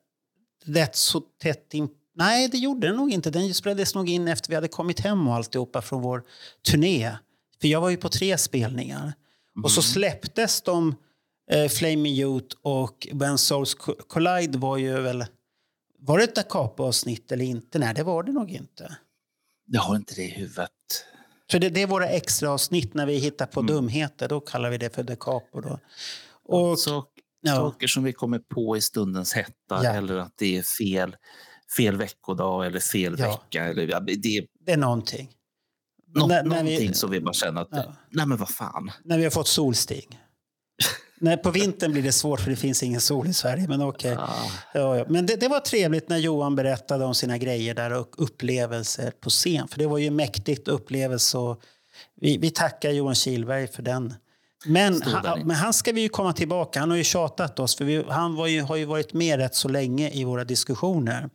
rätt så tätt in... Nej, det gjorde den nog inte. Den spelades nog in efter vi hade kommit hem och alltihopa från vår turné. För jag var ju på tre spelningar. Och så släpptes de, eh, Flaming Youth och When Souls Co- Collide var ju väl... Var det ett Da Capo-avsnitt eller inte? Nej, det var det nog inte. Jag har inte det i huvudet. Så det, det är våra extra avsnitt när vi hittar på dumheter. Då kallar vi det för Da Capo. Då. Och, Så, ja. Saker som vi kommer på i stundens hetta Ja. eller att det är fel, fel veckodag eller fel Ja. vecka. Eller, det det är någonting. nå- När- när vi- någonting som vi bara känner att, Ja. nej men vad fan. När vi har fått solsting. Nej, på vintern blir det svårt för det finns ingen sol i Sverige. Men okej. Ah, Ja, ja. Men det, det var trevligt när Johan berättade om sina grejer där och upplevelser på scen. För det var ju mäktigt upplevelse. Och vi, vi tackar Johan Kihlberg för den. Men han, men han ska vi ju komma tillbaka. Han har ju tjatat oss. För vi, han ju, har ju varit med rätt så länge i våra diskussioner.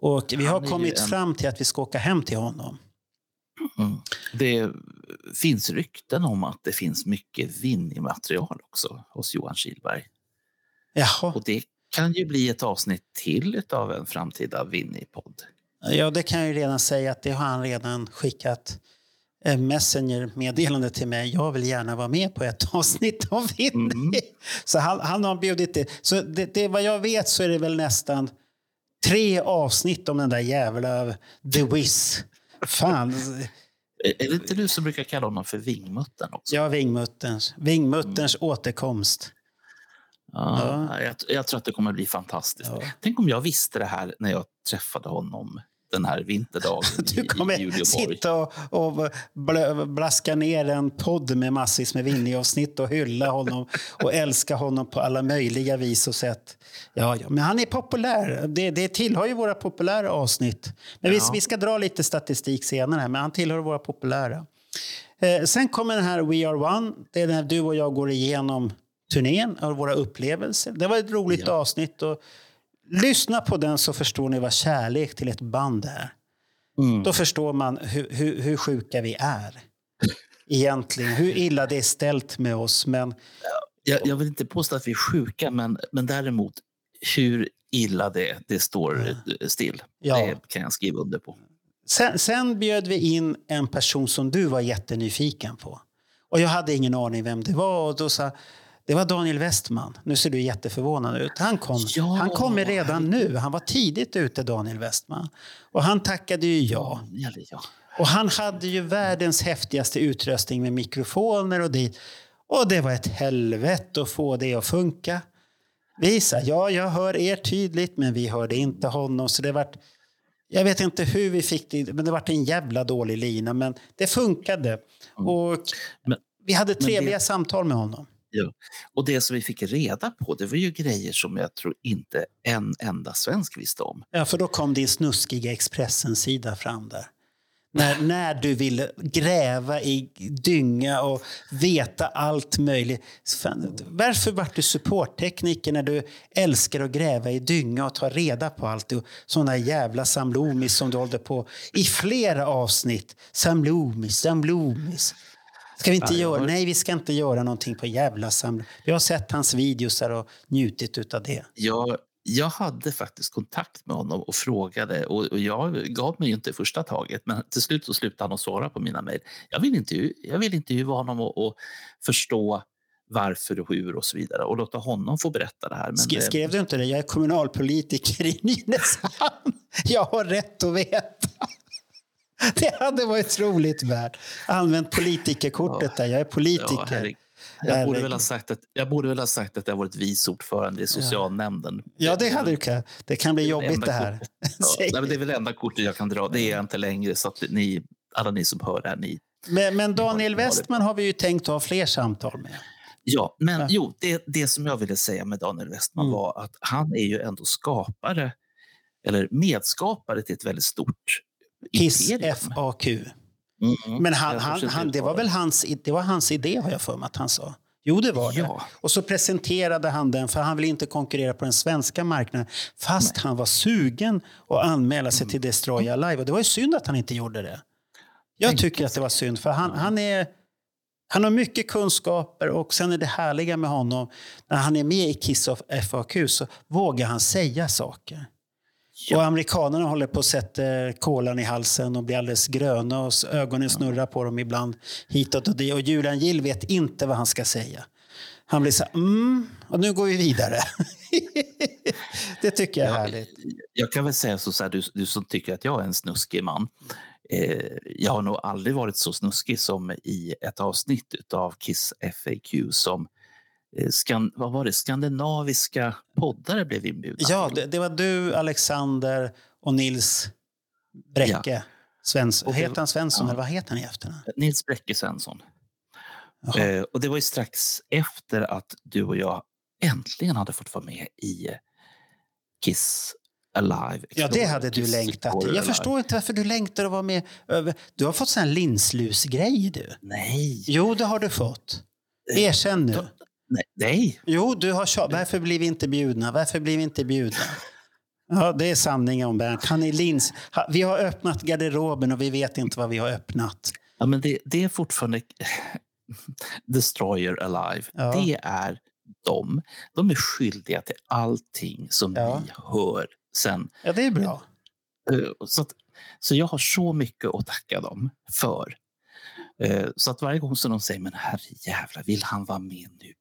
Och vi har kommit en- fram till att vi ska åka hem till honom. Mm. Det finns rykten om att det finns mycket Winnie-material också hos Johan Kihlberg. Jaha. Och det kan ju bli ett avsnitt till av en framtida Winnie-podd. Ja, det kan jag ju redan säga att det har han redan skickat Messenger-meddelande till mig. Jag vill gärna vara med på ett avsnitt av Winnie. Mm. Så han, han har bjudit det. Så det, det. Vad jag vet så är det väl nästan tre avsnitt om den där jävla The Wiz. Fan. Är det inte du som brukar kalla honom för Vingmuttern också? Ja, Vingmutterns, Vingmutterns återkomst. Ja, Jag, jag tror att det kommer bli fantastiskt. Ja. Tänk om jag visste det här när jag träffade honom den här vinterdagen Du i, i kommer Uleåborg. sitta och, och blö, blaska ner en podd med massvis med Winnie-avsnitt och hylla honom och älska honom på alla möjliga vis och sätt. Ja, ja. Men han är populär. Det, det tillhör ju våra populära avsnitt. Men vi, Ja. vi ska dra lite statistik senare, här, men han tillhör våra populära. Eh, sen kommer den här We Are One. Det är när du och jag går igenom turnén och våra upplevelser. Det var ett roligt Ja. avsnitt. Och lyssna på den så förstår ni vad kärlek till ett band är. Mm. Då förstår man hur, hur, hur sjuka vi är. Egentligen, hur illa det är ställt med oss. Men Jag, jag vill inte påstå att vi är sjuka, men, men däremot hur illa det, det står still. Ja. Det kan jag skriva under på. sen, sen bjöd vi in en person som du var jättenyfiken på. Och jag hade ingen aning vem det var. Och då sa Det var Daniel Westman. Nu ser du jätteförvånad ut. Han kom, Ja, han kommer redan nu. Han var tidigt ute, Daniel Westman. Och han tackade ju ja. Och han hade ju världens häftigaste utrustning med mikrofoner och dit. Och det var ett helvete att få det att funka. Vi sa, ja, jag hör er tydligt, men vi hörde inte honom. Så det vart, jag vet inte hur vi fick det, men det vart en jävla dålig lina. Men det funkade. Och Men- vi hade trevliga det- samtal med honom. Ja. Och det som vi fick reda på, det var ju grejer som jag tror inte en enda svensk visste om. Ja, för då kom din snuskiga Expressen-sida fram där. När, när du ville gräva i dynga och veta allt möjligt. Fan, varför var du supporttekniker när du älskar att gräva i dynga och ta reda på allt? Och sådana jävla samlomis som du hållde på i flera avsnitt. Samlomis, samlomis. Ska vi inte jag göra? Nej, vi ska inte göra någonting på jävla samlomis. Vi har sett hans videos och njutit av det. Jag, jag hade faktiskt kontakt med honom och frågade och, och jag gav mig inte i första taget men till slut så slutade han att svara på mina mejl. Jag vill intervju, jag vill intervjua honom och, och förstå varför och hur och så vidare och låta honom få berätta det här. Men Sk- det, Skrev du inte det? Jag är kommunalpolitiker i Nynäshamn. Jag har rätt att veta. Det hade varit roligt värd. Använt politikerkortet där. Jag är ja, politiker. herregud. jag, borde väl ha sagt att, jag borde väl ha sagt att jag varit vice ordförande i socialnämnden. Ja, det hade du kunnat. Det kan bli jobbigt enda det här. Ja, det är det. väl enda kortet jag kan dra. Det är jag inte längre. Så att ni, alla ni som hör det här, ni Men, men Daniel det. Westman har vi ju tänkt ha fler samtal med. Ja, men Ja. jo, det, det som jag ville säga med Daniel Westman Mm. var att han är ju ändå skapare, eller medskapare till ett väldigt stort Kiss. FAQ. Mm. Men han, han, han, det var väl hans, det var hans idé har jag för mig att han sa. Jo, det var det. Ja. Och så presenterade han den, för han ville inte konkurrera på den svenska marknaden. Fast han var sugen att anmäla sig till Destroy Alive. Och det var ju synd att han inte gjorde det. Jag Tänk tycker att det var synd, för han, han, är, han har mycket kunskaper och sen är det härliga med honom, när han är med i Kiss of FAQ så vågar han säga saker. Och amerikanerna håller på att sätta kolan i halsen och blir alldeles gröna och ögonen snurrar på dem ibland hitåt och dit. Och Julian Gill vet inte vad han ska säga. Han blir så här, mm, och nu går vi vidare. det tycker jag är Ja, härligt. Jag kan väl säga så, så här, du, du som tycker att jag är en snuskig man. Eh, jag har nog aldrig varit så snuskig som i ett avsnitt av Kiss FAQ som eh, skan, vad var det, skandinaviska poddare blev inbjudna Ja, det, det var du, Alexander och Nils Bräcke. Svensson. Och det- Heter han Svensson ja. eller vad heter han i efternamn? Nils Bräcke Svensson. Eh, och det var ju strax efter att du och jag äntligen hade fått vara med i Kiss Alive. Ja, det hade du Kiss längtat. Jag Alive. förstår inte varför du längtar att vara med. över- Du har fått sån här linslusgrej du. Nej. Jo, det har du fått. Erkänn nu. Nej. Nej. Jo, du har tjat. Varför blir vi inte bjudna? Varför blir vi inte bjudna? Ja, det är sanningen om Bernt. Han är lins. Vi har öppnat garderoben och vi vet inte vad vi har öppnat. Ja, men det, det är fortfarande Destroyer Alive. Ja. Det är de. De är skyldiga till allting som Ja. vi hör sen. Ja, det är bra. Eh, Så, att, så jag har så mycket att tacka dem för. Eh, Så att varje gång som de säger men herrejävlar, vill han vara med nu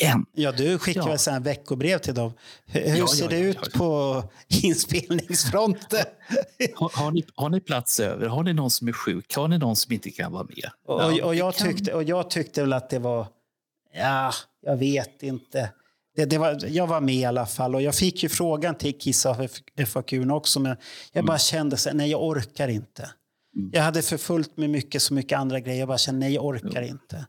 igen? Ja, du skickar Ja. väl här veckobrev till dem. Hur, hur Ja, ja, ser det ja, ut ja. på inspelningsfronten? Har, har, ni, har ni plats över? Har ni någon som är sjuk? Har ni någon som inte kan vara med? Och, och, och, jag det kan- tyckte, och jag tyckte väl att det var... Ja, jag vet inte. Det, det var, jag var med i alla fall och jag fick ju frågan till Kiss FAQ också men jag bara kände så nej jag orkar inte. Mm. Jag hade för fullt med mycket, så mycket andra grejer. Jag bara kände, nej jag orkar inte.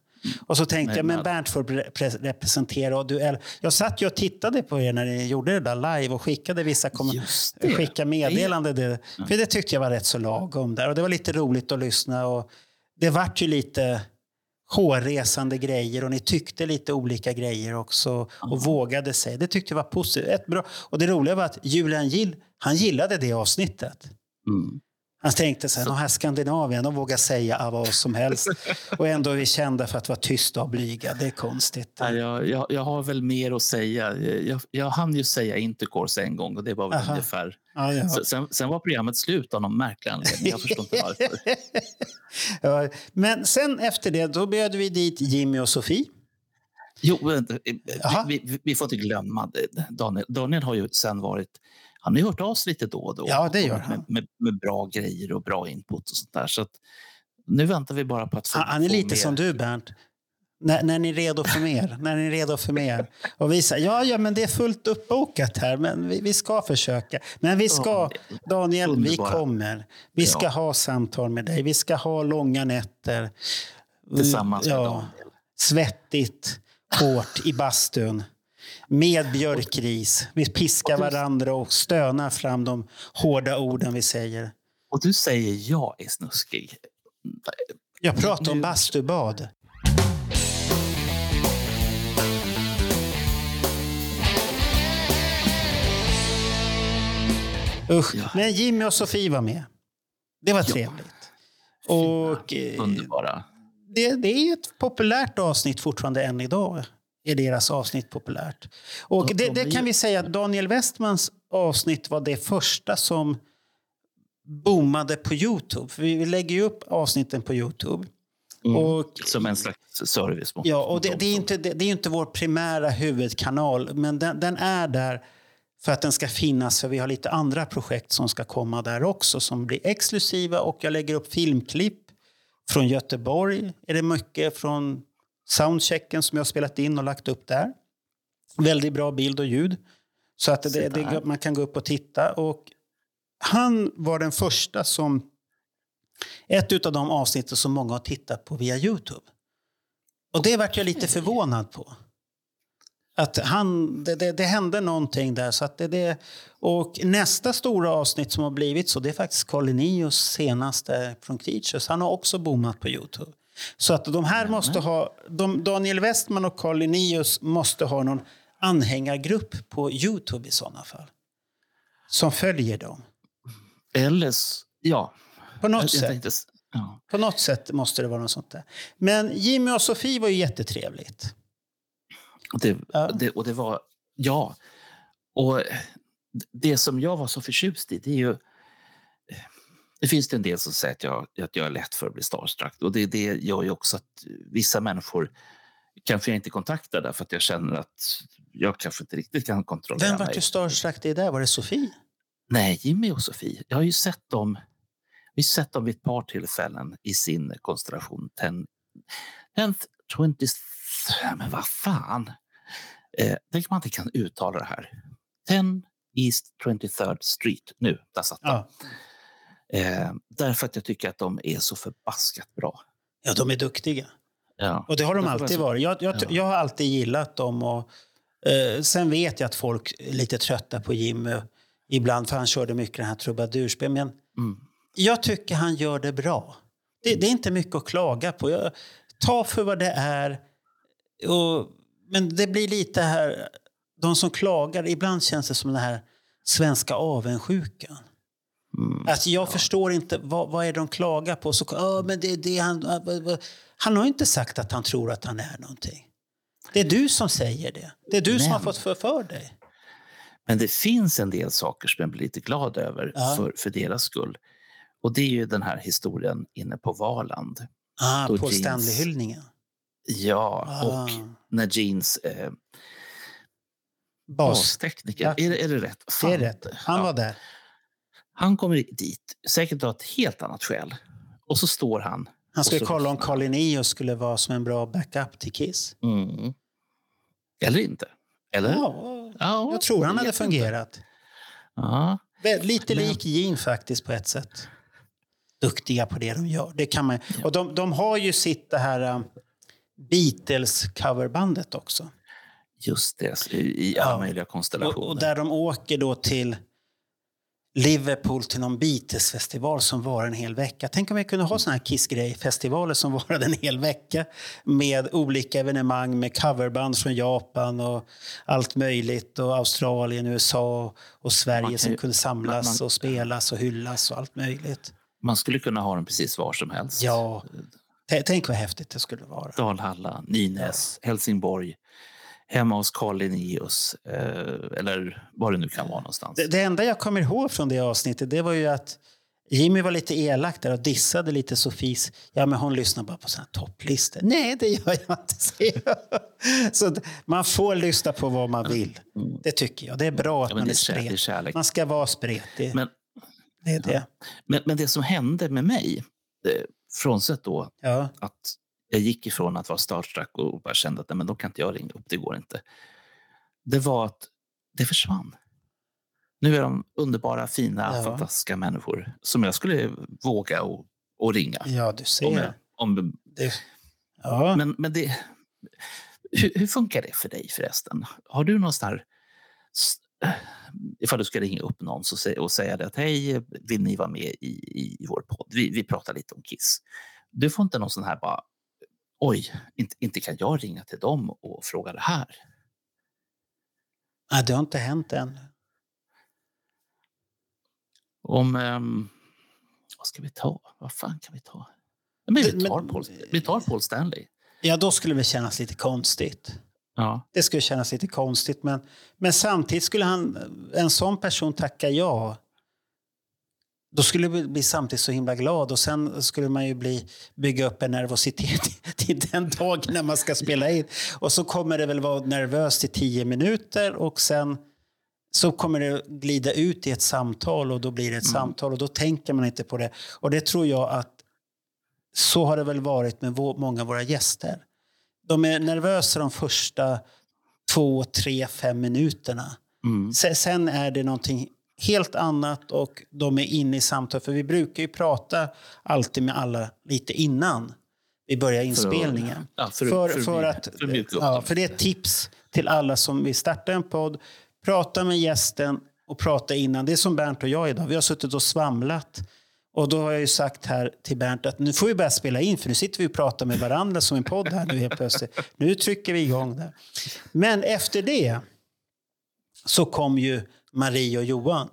Och så tänkte Nej, jag, men Bernt får pre- pre- representera. Och du, är- jag satt ju och tittade på er när ni gjorde det där live och skickade vissa skicka meddelande. Det, för det tyckte jag var rätt så lagom där. Och det var lite roligt att lyssna. Och det vart ju lite hårresande grejer och ni tyckte lite olika grejer också och vågade sig. Det tyckte jag var positivt. Ett bra. Och det roliga var att Julian Gill, han gillade det avsnittet. Mm. Han tänkte så här, de här Skandinavien, de vågar säga vad som helst. Och ändå är vi kända för att vara tysta och blyga. Det är konstigt. Nej, jag, jag, jag har väl mer att säga. Jag, jag hann ju säga intercourse en gång och det var väl Aha. ungefär... Ja, ja. Sen- Sen, var programmet slut av någon märklig anledning. Jag förstår inte varför. Ja, Men sen efter det, då bjöd vi dit Jimmy och Sofie. Jo, eh, Jaha. vi, vi, vi får inte glömma det. Daniel. Daniel har ju sen varit... Han har ju hört av sig lite då och då. Ja, det gör med, han. Med, med bra grejer och bra input och sånt där. Så att nu väntar vi bara på att få Han, han är lite mer. som du, Bernt. När, när ni är redo för mer. när ni är redo för mer. Och vi säger, ja, ja, men det är fullt uppbokat här, men vi, vi ska försöka. Men vi ska, Daniel, vi kommer. Vi ska Ja. ha samtal med dig. Vi ska ha långa nätter. Tillsammans med Ja, Daniel. Svettigt, hårt i bastun. Med björkris. Vi piskar varandra och stönar fram de hårda orden vi säger. Och du säger jag är snuskig. Jag pratar om bastubad. Usch. Ja. Men Jimmy och Sofie var med. Det var trevligt. Och eh, Underbara. det, det är ett populärt avsnitt fortfarande än idag. Är deras avsnitt populärt. Och De- det, de det kan vi säga att Daniel Westmans avsnitt var det första som boomade på Youtube. För vi lägger ju upp avsnitten på Youtube. Mm. Och, Som en slags service. Mot, ja, och det, det, är inte, det, det är inte vår primära huvudkanal, men den, den är där för att den ska finnas. För vi har lite andra projekt som ska komma där också som blir exklusiva. Och jag lägger upp filmklipp från Göteborg. Är det mycket från soundchecken som jag har spelat in och lagt upp där. Väldigt bra bild och ljud. Så att det, det, man kan gå upp och titta. Och han var den första som... Ett av de avsnitten som många har tittat på via Youtube. Och det vart jag lite förvånad på. Att han, det, det, det hände någonting där. Så att det, det, och nästa stora avsnitt som har blivit så det är faktiskt Colinius senaste från Creatures. Han har också boomat på Youtube. Så att de här måste ha, de, Daniel Westman och Colinius måste ha någon anhängargrupp på Youtube i sådana fall. Som följer dem. Eller, ja. På något jag, sätt. jag tänkte, ja. På något sätt måste det vara något sånt där. Men Jimmy och Sofie var ju jättetrevligt. Och det, Ja. det, och det var, ja. Och det som jag var så förtjust i, det är ju... Det finns det en del som säger att jag, att jag är lätt för att bli starstruck. Och det, det gör ju också att vissa människor kanske jag inte kontaktar därför att jag känner att jag kanske inte riktigt kan kontrollera Vem var du starstruck i där? Var det Sofie? Nej, Jimmy och Sofie. Jag har ju sett dem, vi har sett dem vid ett par tillfällen i sin konstellation. Ten, tenth, 20, men vad fan. Eh, tänk om man inte kan uttala det här. 10 East 23rd Street. Nu, där satt. Ja. Eh, därför att jag tycker att de är så förbaskat bra. ja, de är duktiga. Ja. Och det har de alltid var varit. Jag, jag, Ja. jag har alltid gillat dem. Och, eh, sen vet jag att folk är lite trötta på Jimmy ibland, för han körde mycket den här trubadurspel. Men Mm. jag tycker han gör det bra. Det, det är inte mycket att klaga på. Jag, ta för vad det är. Och, men det blir lite här, de som klagar, ibland känns det som den här svenska avundsjukan. Mm. Alltså jag förstår inte, vad, vad är de klagar på? Så, "Ja, men det, det, han, ah, vad- vad-" han har inte sagt att han tror att han är någonting. Det är du som säger det. Det är du som Men- har fått för, för dig. Men det finns en del saker som jag blir lite glad över Ja. för, för deras skull. Och det är ju den här historien inne på Valand. Ah, på jeans- Stanley-hyllningen. Ja, Ah. och när Jeans eh, Bas. bastekniker, Ja. är, det- är det rätt? Det Fan. är rätt. Han Ja. var där. Han kommer dit, säkert av ett helt annat skäl. Och så står han. Han skulle kolla om. Carl skulle vara som en bra backup till Kiss. Mm. Eller inte. Eller? Ja, Ja, jag tror han hade fungerat. Ja. Lite Men- lik Gene faktiskt på ett sätt. Duktiga på det de gör. Det kan man, och de, de har ju sitt det här um, Beatles-coverbandet också. Just det, i, i alla Ja. möjliga konstellationer. Och, och där de åker då till Liverpool till någon Beatles-festival som var en hel vecka. Tänk om vi kunde ha såna här Kiss-grej-festivaler som varade en hel vecka med olika evenemang med coverband från Japan och allt möjligt och Australien, USA och Sverige kan som ju- kunde samlas man- man- och spelas och hyllas och allt möjligt. Man skulle kunna ha den precis var som helst. Ja, tänk vad häftigt det skulle vara. Dalhalla, Nynäs, Helsingborg, hemma hos Carl Linnaeus eh, eller var det nu kan vara någonstans. Det, det enda jag kommer ihåg från det avsnittet det var ju att Jimmy var lite elak där och dissade lite Sofies. Ja, men hon lyssnar bara på sina topplistor. Nej, det gör jag inte. Så man får lyssna på vad man vill. Det tycker jag. Det är bra att Ja, man är är spretig. Man ska vara spretig. Men, det är det. men, men det som hände med mig, eh, frånsett då Ja. att jag gick ifrån att vara starstruck och bara kände att men då kan inte jag ringa upp, det går inte. Det var att det försvann. Nu är de underbara, fina, Ja. fantastiska människor som jag skulle våga och, och ringa. ja, du Om, ser. om, Det, ja. men men det, hur, hur funkar det för dig förresten? Har du någon sån här... Ifall du ska ringa upp någon så, och säga det att hej, vill ni vara med i, i vår podd? Vi, vi pratar lite om Kiss. Du får inte någon sån här bara, oj, inte, inte kan jag ringa till dem och fråga det här. Nej, det har inte hänt än. Om, ehm, vad ska vi ta? Vad fan kan vi ta? Men vi, tar Paul, vi tar Paul Stanley. Ja, då skulle det kännas lite konstigt. Ja. Det skulle kännas lite konstigt. Men, men samtidigt skulle han, en sån person tacka ja. Då skulle jag bli samtidigt så himla glad och sen skulle man ju bli, bygga upp en nervositet till den dagen när man ska spela in. Och så kommer det väl vara nervöst i tio minuter och sen så kommer det glida ut i ett samtal och då blir det ett samtal och då tänker man inte på det. Och det tror jag att så har det väl varit med vå- många av våra gäster. De är nervösa de första två, tre, fem minuterna. Mm. Se- Sen är det någonting helt annat och de är inne i samtal. För vi brukar ju prata alltid med alla lite innan vi börjar inspelningen. ja, för- för, för- för, att, för ja, det är ett tips till alla som vill starta en podd. Prata med gästen och prata innan. Det är som Bernt och jag idag. Vi har suttit och svamlat. Och då har jag ju sagt här till Bernt att nu får vi börja spela in för nu sitter vi och pratar med varandra som en podd här nu helt plötsligt. Nu trycker vi igång där. Men efter det så kom ju Marie och Johan.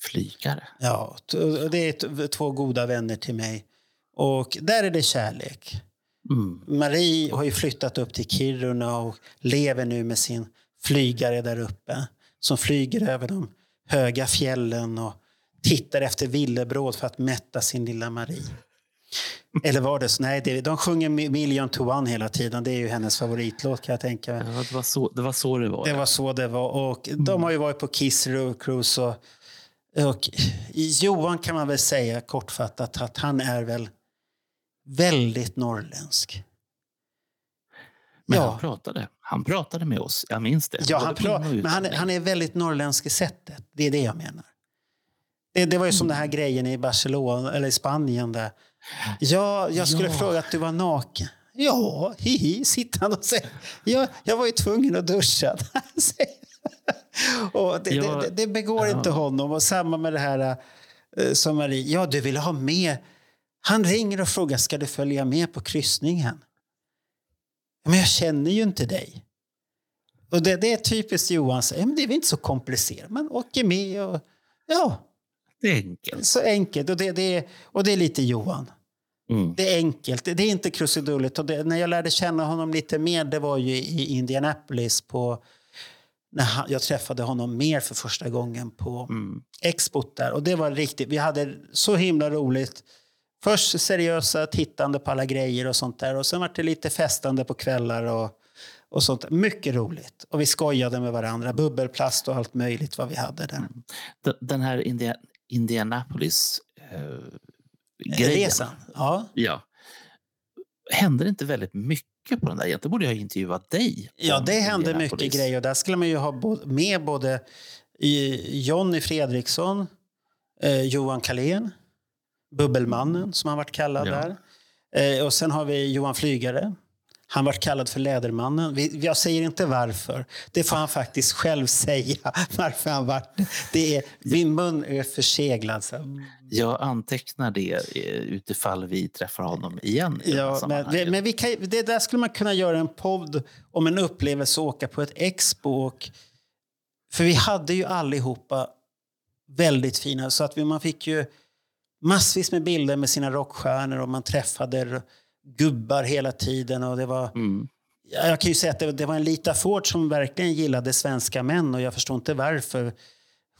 Flygare. Ja, det är två goda vänner till mig. Och där är det kärlek. Mm. Marie har ju flyttat upp till Kiruna och lever nu med sin flygare där uppe. Som flyger över de höga fjällen och tittar efter villebråd för att mätta sin lilla Marie. Eller var det så? Nej, det, de sjunger Mi- Million to One hela tiden. Det är ju hennes favoritlåt kan jag tänka mig. Ja, det, var så, det var så det var. Det ja. var så det var. Och De har ju varit på Kiss Cruise. Och, och Johan kan man väl säga kortfattat att han är väl väldigt norrländsk. Men Ja. han pratade. Han pratade med oss. Jag minns det. Ja, Både han, pra- men han, han är väldigt norrländsk i sättet. Det är det jag menar. Det, det var ju som den här grejen i Barcelona, eller i Spanien. Där. Ja, jag skulle Ja. fråga att du var naken. Ja, hihi, sitter han och säger. Ja, jag var ju tvungen att duscha. och det, Ja, det, det begår inte honom. Och samma med det här eh, som Marie. Ja, du ville ha med. Han ringer och frågar, ska du följa med på kryssningen? Men jag känner ju inte dig. Och det, det är typiskt Johan säger, men det är väl inte så komplicerat. Man åker med och ja, Det är enkelt. så enkelt. Och det, det, är- och det är lite Johan. Mm. Det är enkelt, det, är inte krusidulligt. Och det, när jag lärde känna honom lite mer, det var ju i Indianapolis på när han, jag träffade honom mer för första gången på Mm. expot där. Och det var riktigt, vi hade så himla roligt. Först seriösa tittande på alla grejer och sånt där. Och sen var det lite festande på kvällar och, och sånt. Mycket roligt. Och vi skojade med varandra. Bubbelplast och allt möjligt vad vi hade där. Den- Den här Indianapolis eh, grejen. Resan. Ja. Ja. Hände det inte väldigt mycket på den där? Egentligen borde jag intervjuat dig. Ja, det hände mycket grejer. Där skulle man ju ha med både Jonny Fredriksson, eh, Johan Kalén, Bubbelmannen som han varit kallad Ja. där. Eh, och sen har vi Johan Flygare. Han vart kallad för Lädermannen. Jag säger inte varför. Det får han faktiskt själv säga varför han vart det. Är, min mun är förseglad. Så. Jag antecknar det eh, utifall vi träffar honom igen. Ja, men, men vi kan, det där skulle man kunna göra en podd om en upplevelse att åka på ett expo. Och, för vi hade ju allihopa väldigt fina, så att vi, man fick ju massvis med bilder med sina rockstjärnor och man träffade gubbar hela tiden. Och det var, Mm. Ja, Jag kan ju säga att det, det var en Lita Ford som verkligen gillade svenska män och jag förstår inte varför.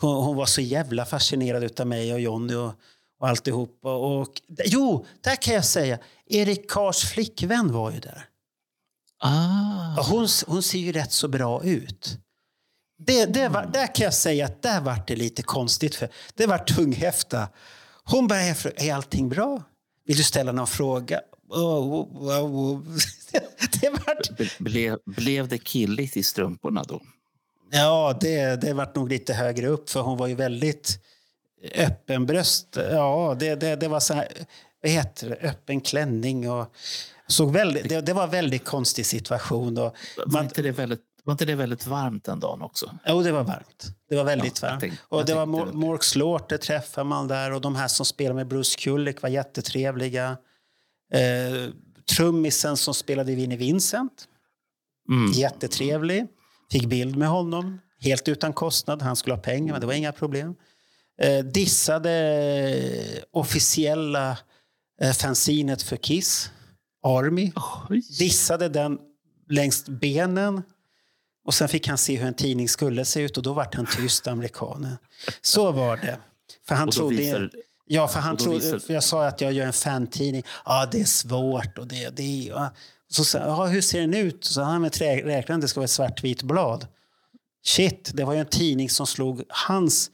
Hon, hon var så jävla fascinerad av mig och Jonny och, och och alltihopa. Och, jo, där kan jag säga, Erik Kars flickvän var ju där. Ah, hon, hon ser ju rätt så bra ut. Det, det var, där kan jag säga att där vart det lite konstigt. för Det var tunghäfta. Hon bara, "Är- är allting bra? Vill du ställa någon fråga? Oh, oh, oh. Det vart, ble, blev, det killigt i strumporna då? ja, det, det vart nog lite högre upp för hon var ju väldigt öppenbröst. Ja, det, det, det var så här, vad heter det, öppen klänning och såg väldigt, det, det var en väldigt konstig situation. Och Var, man, inte det väldigt, var inte det väldigt varmt den dagen också? Jo, det var varmt. Det var väldigt Ja, varmt. tänkte- och det var. Mork Slaughter träffade man där och de här som spelade med Bruce Kulick var jättetrevliga. Eh, trummisen som spelade i Vinnie Vincent, Mm. jättetrevlig. Fick bild med honom, helt utan kostnad. Han skulle ha pengar, men det var inga problem. Eh, dissade officiella eh, fanzinet för Kiss, Army Oj. dissade den längs benen. Och sen fick han se hur en tidning skulle se ut och då vart han tyst, amerikanen. Så var det. För han Och då trodde... visar- Ja, för han och trodde... visar- jag sa att jag gör en fantidning. Ja, det är svårt och det... det ja. Så sa ja, hur ser den ut? Så han med räknaren, det ska vara ett svartvitt blad. Shit, det var ju en tidning som slog hans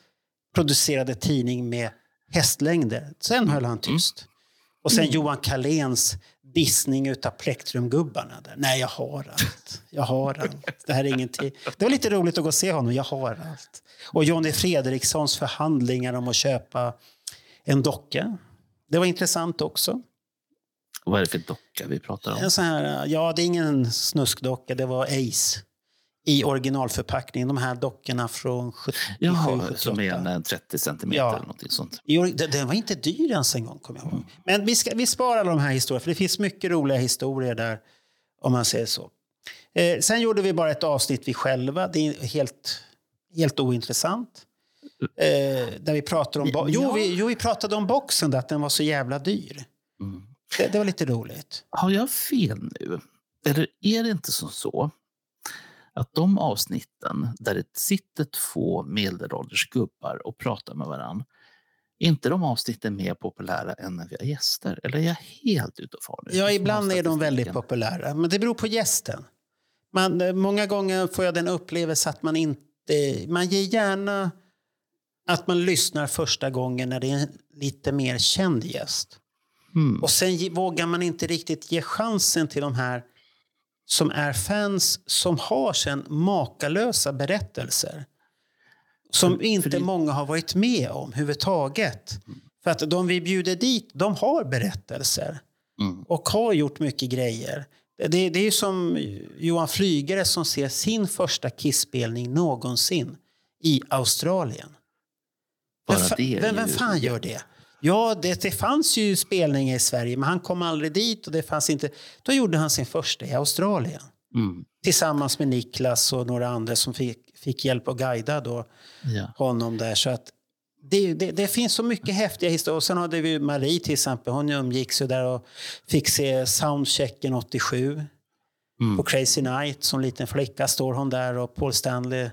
producerade tidning med hästlängder. Sen höll han tyst. Och sen Johan Kalléns dissning utav plektrumgubbarna. Där. Nej, jag har allt. Jag har allt. Det här är ingenting. Det var lite roligt att gå och se honom. Jag har allt. Och Johnny Fredrikssons förhandlingar om att köpa en docka. Det var intressant också. Vad är det för docka vi pratar om? En sån här, ja, det är ingen snuskdocka. Det var Ace i originalförpackning. De här dockorna från 77, Jaha, 78. som är en eh, 30 centimeter Ja. eller någonting sånt. Den var inte dyr ens en gång, kommer jag ihåg. Men vi, ska, vi sparar de här historierna, för det finns mycket roliga historier där, om man säger så. Eh, sen gjorde vi bara ett avsnitt vi själva. Det är helt, helt ointressant. Eh, där vi pratar om... Bo- jo, vi, jo, vi pratade om boxen, att den var så jävla dyr. Mm. Det, det var lite roligt. Har jag fel nu? Eller är det inte som så att de avsnitten där det sitter två medelålders gubbar och pratar med varann, är inte de avsnitten mer populära än när vi har gäster? Eller är jag helt ute och far nu? Ja, ibland är de väldigt populära, men det beror på gästen. Man, eh, många gånger får jag den upplevelse att man inte... Man ger gärna att man lyssnar första gången när det är en lite mer känd gäst. Mm. Och sen vågar man inte riktigt ge chansen till de här som är fans som har sen makalösa berättelser. Som För- inte det- många har varit med om överhuvudtaget. För att de vi bjuder dit, de har berättelser Mm. och har gjort mycket grejer. Det, det är som Johan Flygare som ser sin första Kiss-spelning någonsin i Australien. Bara vem, det vem, vem fan gör det? Ja, det, det fanns ju spelningar i Sverige, men han kom aldrig dit. och det fanns inte. Då gjorde han sin första i Australien. Mm. Tillsammans med Niklas och några andra som fick, fick hjälp att guida då Ja. honom där. Så att det, det, det finns så mycket häftiga historier. Och sen hade vi Marie till exempel. Hon umgicks ju där och fick se soundchecken 87 Mm. på Crazy Night. Som liten flicka står hon där och Paul Stanley.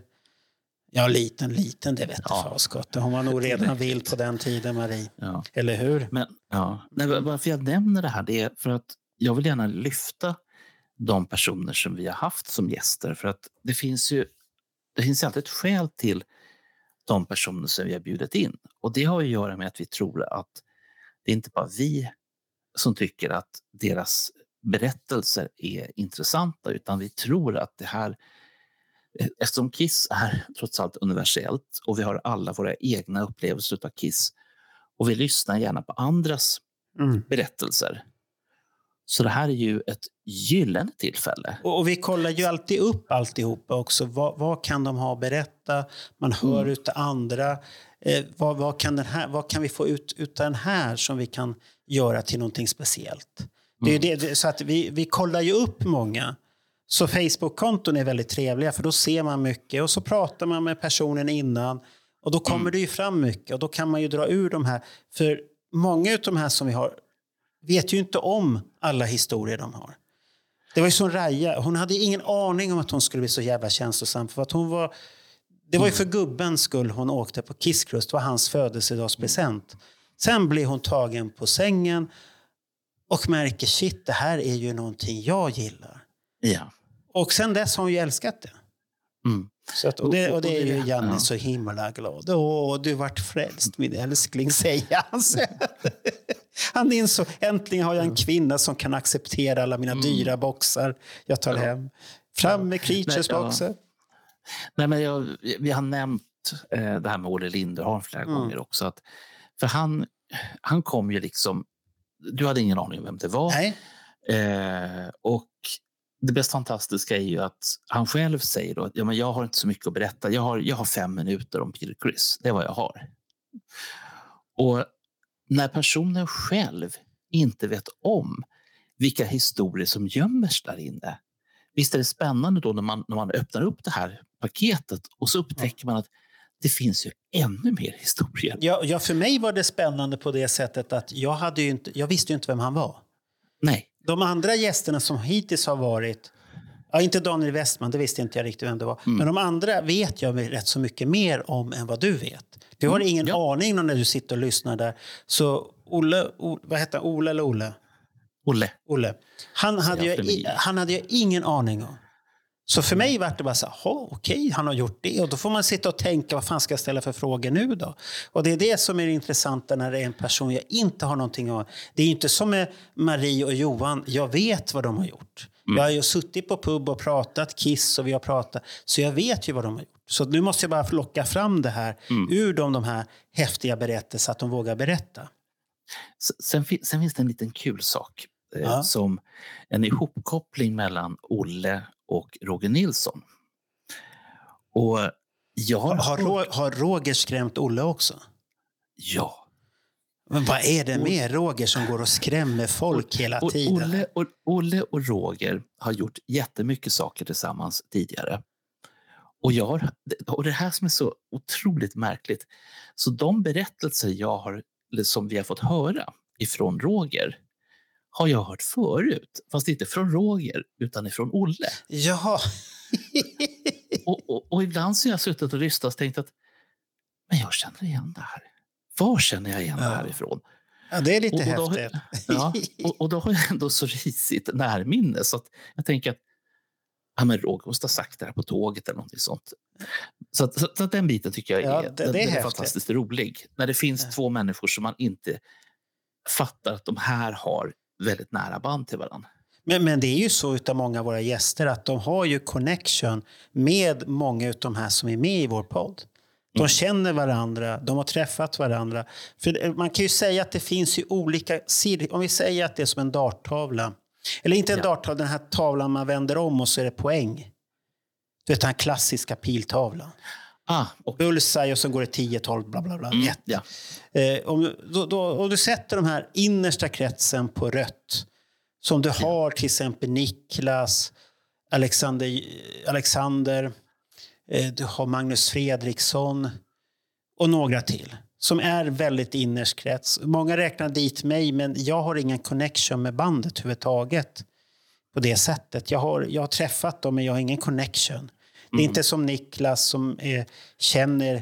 Ja, liten, liten, det vet Ja. faskotten. Hon var nog redan vild på den tiden, Marie. Ja. Eller hur? Men ja, Nej, var- varför jag nämner det här det är för att jag vill gärna lyfta de personer som vi har haft som gäster. För att det finns ju det finns alltid ett skäl till de personer som vi har bjudit in. Och det har att göra med att vi tror att det är inte bara vi som tycker att deras berättelser är intressanta, utan vi tror att det här Eftersom Kiss är trots allt universellt och vi har alla våra egna upplevelser av Kiss och vi lyssnar gärna på andras Mm. berättelser. Så det här är ju ett gyllene tillfälle. Och, och vi kollar ju alltid upp alltihopa också. Vad, vad kan de ha att berätta? Man hör Mm. ut andra. Eh, vad, vad, kan den här, vad kan vi få ut utav den här som vi kan göra till någonting speciellt? Det är det, det, så att vi, vi kollar ju upp många. Så Facebook-konton är väldigt trevliga för då ser man mycket och så pratar man med personen innan och då kommer det ju fram mycket och då kan man ju dra ur de här. För många av de här som vi har vet ju inte om alla historier de har. Det var ju som Raja, hon hade ingen aning om att hon skulle bli så jävla känslosam. För att hon var, det var ju för gubbens skull hon åkte på Kiss Cruise. Det var hans födelsedagspresent. Sen blir hon tagen på sängen och märker shit, det här är ju någonting jag gillar. Ja. Och sen dess har hon ju älskat det. Mm. Att, och, det, och det är ju Janne Ja. så himla glad. Åh, du vart frälst min älskling, säger han. Han insåg, äntligen har jag en kvinna som kan acceptera alla mina dyra boxar jag tar hem. Fram med Creatures ja. boxar. Nej, men jag, vi har nämnt eh, det här med Olle Linderholm flera Mm. gånger också. Att, för han, han kom ju liksom... Du hade ingen aning om vem det var. Eh, och det mest fantastiska är ju att han själv säger då att ja, men jag har inte så mycket att berätta. Jag har, jag har fem minuter om Peter Criss. Det är vad jag har. Och när personen själv inte vet om vilka historier som gömmers där inne. Visst är det spännande då när man, när man öppnar upp det här paketet och så upptäcker man att det finns ju ännu mer historier. Ja, ja, för mig var det spännande på det sättet att jag, hade inte, jag visste ju inte vem han var. Nej, De andra gästerna som hittills har varit, ja, inte Daniel Westman, det visste inte jag riktigt vem det var. Mm. Men de andra vet jag rätt så mycket mer om än vad du vet. Du har Mm, ingen ja. aning när du sitter och lyssnar där. Så Olle, o, vad heter han? Olle eller Olle? Olle. Olle. Han hade, Ja, jag, i- han hade jag ingen aning om. Så för mig var det bara så här, "Jaha, okej, han har gjort det. Och då får man sitta och tänka, vad fan ska jag ställa för frågor nu då? Och det är det som är det intressanta när det är en person jag inte har någonting om. Det är inte som med Marie och Johan, jag vet vad de har gjort. Jag har ju suttit på pub och pratat Kiss och vi har pratat, så jag vet ju vad de har gjort. Så nu måste jag bara locka fram det här ur dem, de här häftiga berättelserna, att de vågar berätta. Sen, sen finns det en liten kul sak eh, Ja. som en ihopkoppling mellan Olle och Roger Nilsson. Och jag har, Har, har Roger skrämt Olle också? Ja. Men vad är det med Roger som går och skrämmer folk hela tiden? Olle, och, Olle och Roger har gjort jättemycket saker tillsammans tidigare. Och, jag har, och det här som är så otroligt märkligt, så de berättelser jag har, som vi har fått höra ifrån Roger har jag hört förut, fast inte från Roger utan ifrån Olle. Jaha. Och, och, och ibland så har jag suttit och lyssnat och tänkt att men jag känner igen det här. Var känner jag igen det här Ja. ifrån? Ja, det är lite Och- och då- häftigt. Ja, och, och då har jag ändå så risigt närminne så att jag tänker att ja, men Roger måste ha sagt det här på tåget eller någonting sånt. Så, att, så, så att den biten tycker jag är, Ja, det- den, det är den är fantastiskt rolig. När det finns Ja. två människor som man inte fattar att de här har väldigt nära band till varandra. Men, men det är ju så utav många av våra gäster att de har ju connection med många av de här som är med i vår podd. De Mm. känner varandra, de har träffat varandra. För man kan ju säga att det finns ju olika... cir- Om vi säger att det är som en darttavla. Eller inte en Ja. darttavla, den här tavlan man vänder om och så är det poäng. Du vet den här klassiska piltavlan. Ah, och, Bullseye och så går det 10, 12, bla bla bla. mm, ja. Eh, om, då, då, om du sätter de här innersta kretsen på rött, som du har till exempel Niklas, Alexander, Alexander eh, du har Magnus Fredriksson och några till som är väldigt innerst krets. Många räknar dit mig, men jag har ingen connection med bandet överhuvudtaget på det sättet. Jag har, jag har träffat dem, men jag har ingen connection. Det är inte som Niklas som är, känner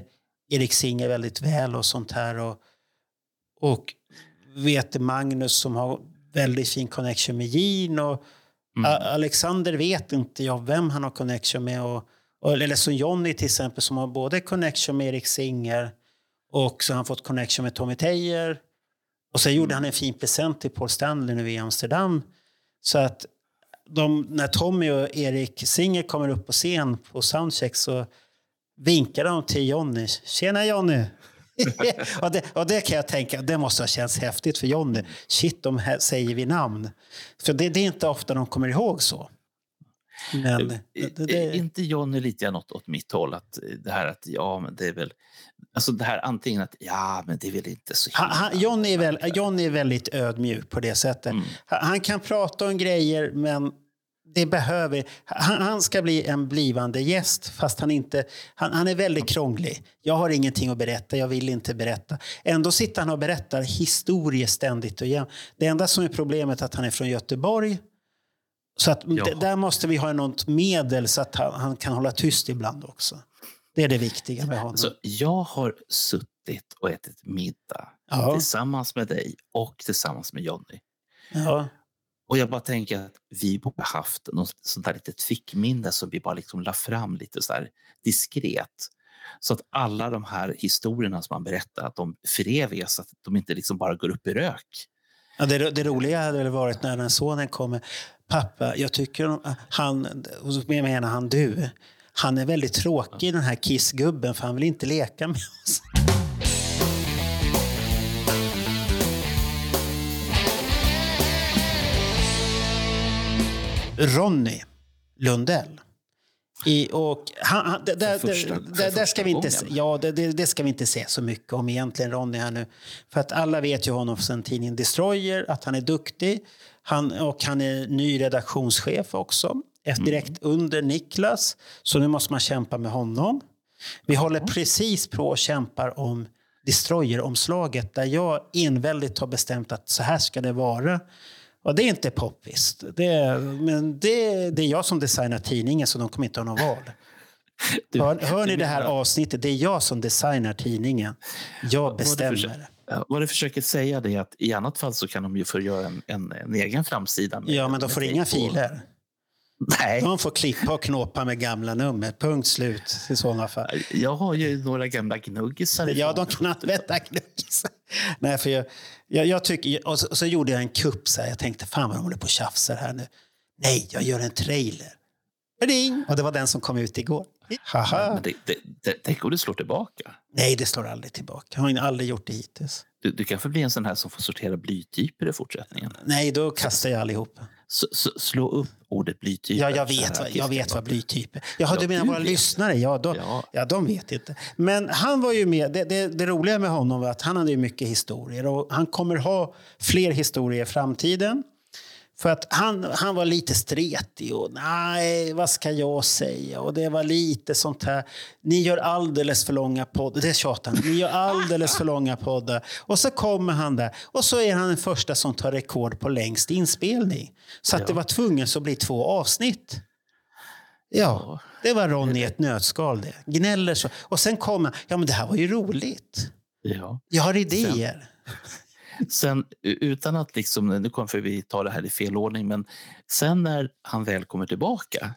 Erik Singer väldigt väl och sånt här. Och, och vet Magnus som har väldigt fin connection med Gin. Och A- Alexander vet inte jag vem han har connection med. Och, och, eller som Jonny till exempel som har både connection med Erik Singer och så har han fått connection med Tommy Tejer. Och sen gjorde han en fin present till Paul Stanley nu i Amsterdam. Så att de, när Tommy och Erik Singer kommer upp på scen på soundcheck så vinkar de till Jonny. Tjena Jonny! och, det, och det kan jag tänka, det måste ha känts häftigt för Jonny. Shit, de här säger vi namn. För det, det är inte ofta de kommer ihåg så. Men det, det, Är det, inte Johnny lite grann åt, åt mitt håll? Att eh, det här att ja, men det är väl... Alltså det här antingen att ja, men det är väl inte så han, John, är väl, John är väldigt ödmjuk på det sättet. Mm. Han, kan prata om grejer, men det behöver... Han, han ska bli en blivande gäst, fast han inte... Han, han är väldigt krånglig. Jag har ingenting att berätta, jag vill inte berätta. Ändå sitter han och berättar historier ständigt och jämt. Det enda som är problemet är att han är från Göteborg. Så att Ja. där måste vi ha något medel så att han, han kan hålla tyst ibland också. Det är det viktiga med honom. Alltså, jag har suttit och ätit middag Ja. tillsammans med dig och tillsammans med Jonny. Ja. Och jag bara tänker att vi borde haft något sånt där litet fickminne som vi bara liksom la fram lite så här diskret. Så att alla de här historierna som man berättar, att de förevigas, att de inte liksom bara går upp i rök. Ja, det, det roliga hade väl varit när den sonen kommer. Pappa, jag tycker han, och så menar han du, han är väldigt tråkig den här kissgubben för han vill inte leka med oss. Ronny Lundell. I, och han, han, det, det, För första- det, det, ska vi inte, gången. ja, det, ska vi inte säga så mycket om egentligen, Ronny. Här nu. För att alla vet ju honom från tidningen Destroyer, att han är duktig. Han, och han är ny redaktionschef också, Mm. direkt under Niklas. Så nu måste man kämpa med honom. Vi håller precis på och kämpar om Destroyer-omslaget där jag enväldigt har bestämt att så här ska det vara. Och det är inte poppis. Det är, men det, det är jag som designar tidningen så de kommer inte ha någon val. Du- Hör, hör ni det här avsnittet? Det är jag som designar tidningen. Jag bestämmer. vad du försöker säga är att i annat fall så kan de ju få göra en, en, en egen framsida. Med, Ja, men de får inga filer. Nej, De får klippa och knåpa med gamla nummer. Punkt slut i sådana fall. jag har ju några gamla gnuggisar. Ja, de knattvätta knuggis. Nej, för jag, jag, jag tycker, och så, och så gjorde jag en kupp. Så här. Jag tänkte, fan vad de håller på och tjafsar här nu. Nej, jag gör en trailer. Ring! Och det var den som kom ut igår. Men det, det, det, tänk om du slår tillbaka. Nej, det slår aldrig tillbaka. Jag har aldrig gjort det hittills. Du, du kan få bli en sån här som får sortera blytyper i fortsättningen. Nej, då kastar jag allihop. Så, så, slå upp ordet blytyper. Ja, jag vet, vad, jag vet vad blytyp är. Jaha, Ja, du menar du våra vet. lyssnare? Ja, då, Ja. ja, de vet inte. Men han var ju med. Det, det, det roliga med honom var att han hade ju mycket historier och han kommer ha fler historier i framtiden. För att han, han var lite stretig och nej, vad ska jag säga? Och det var lite sånt här. Ni gör alldeles för långa poddar. Det tjatar han. Ni gör alldeles för långa poddar. Och så kommer han där och så är han den första som tar rekord på längst inspelning. Så att Ja. det var tvunget att bli två avsnitt. Ja, det var Ronny i ett nötskal det. Gnäller så. Och sen kommer han. Ja, men det här var ju roligt. Ja. Jag har idéer. Sen u- utan att liksom, nu kommer vi ta det här i fel ordning, men sen när han väl kommer tillbaka,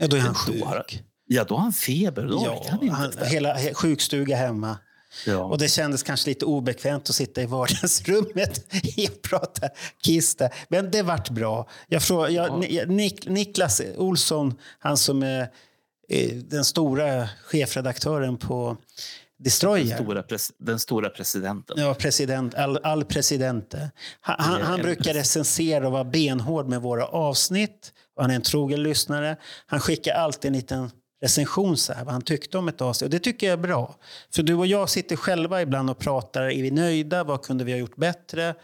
Ja, då är han Då har- sjuk. ja då har han feber. Då Ja, han inte. han, hela he- sjukstuga hemma. ja. Och det kändes kanske lite obekvämt att sitta i vardagsrummet och prata Kiss där. Men det vart bra. Jag frågar, jag, Ja. Ni- Nik, Niklas Olsson, han som är eh, den stora chefredaktören på den, Destroyer. stora pres, den stora presidenten. Ja, president, all, all presidente. Han, han, han brukar recensera och vara benhård med våra avsnitt. Han är en trogen lyssnare. Han skickar alltid en liten recension så här, vad han tyckte om ett avsnitt. Och det tycker jag är bra. För du och jag sitter själva ibland och pratar. Är vi nöjda? Vad kunde vi ha gjort bättre?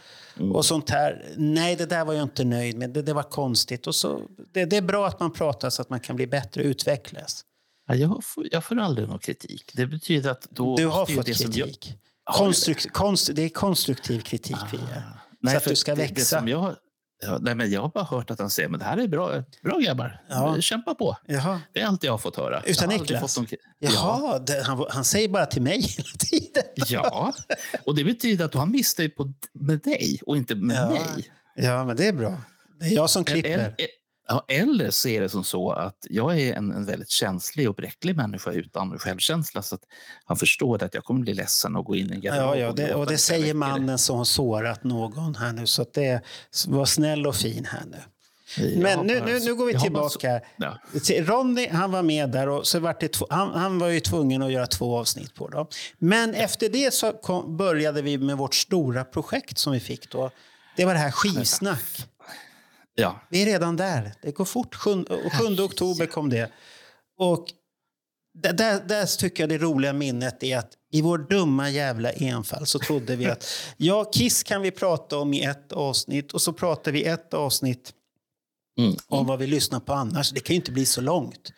Och sånt här. Nej, det där var jag inte nöjd med. Det, det var konstigt. Och så, det, det är bra att man pratar så att man kan bli bättre och utvecklas. Ja, jag, får, jag får aldrig någon kritik. Det betyder att då... Du har fått det som jag- kritik. Har du Konstrukt, konst, det är konstruktiv kritik vi ger. så att du ska det- växa. Det som jag, ja, nej, men jag har bara hört att han säger men det här är bra, bra grabbar. Ja. Kämpa på. Jaha. Det är allt jag har fått höra. Utan jag Niklas? Någon, Jaha, det, han, han säger bara till mig hela tiden. Ja, och det betyder att han missar på med dig och inte med Ja. mig. Ja, men det är bra. Det är jag som klipper. Eller, eller så är det som så att jag är en, en väldigt känslig och bräcklig människa utan självkänsla. Så att han förstår att jag kommer bli ledsen och gå in i en Ja, ja, det, och det säger mannen som har sårat någon här nu. Så att det, var snäll och fin här nu. Jag Men nu, nu, nu går vi tillbaka. Ja. Ronny han var med där och så vart det två, han, han var ju tvungen att göra två avsnitt på dem. Men efter det så kom, började vi med vårt stora projekt som vi fick då. Det var det här skivsnack. Ja, Vi är redan där. Det går fort. 7, 7 oktober kom det. Och där, där, tycker jag det roliga minnet är att i vår dumma jävla enfall så trodde vi att ja, Kiss kan vi prata om i ett avsnitt och så pratar vi ett avsnitt Mm. om vad vi lyssnar på annars. Det kan ju inte bli så långt.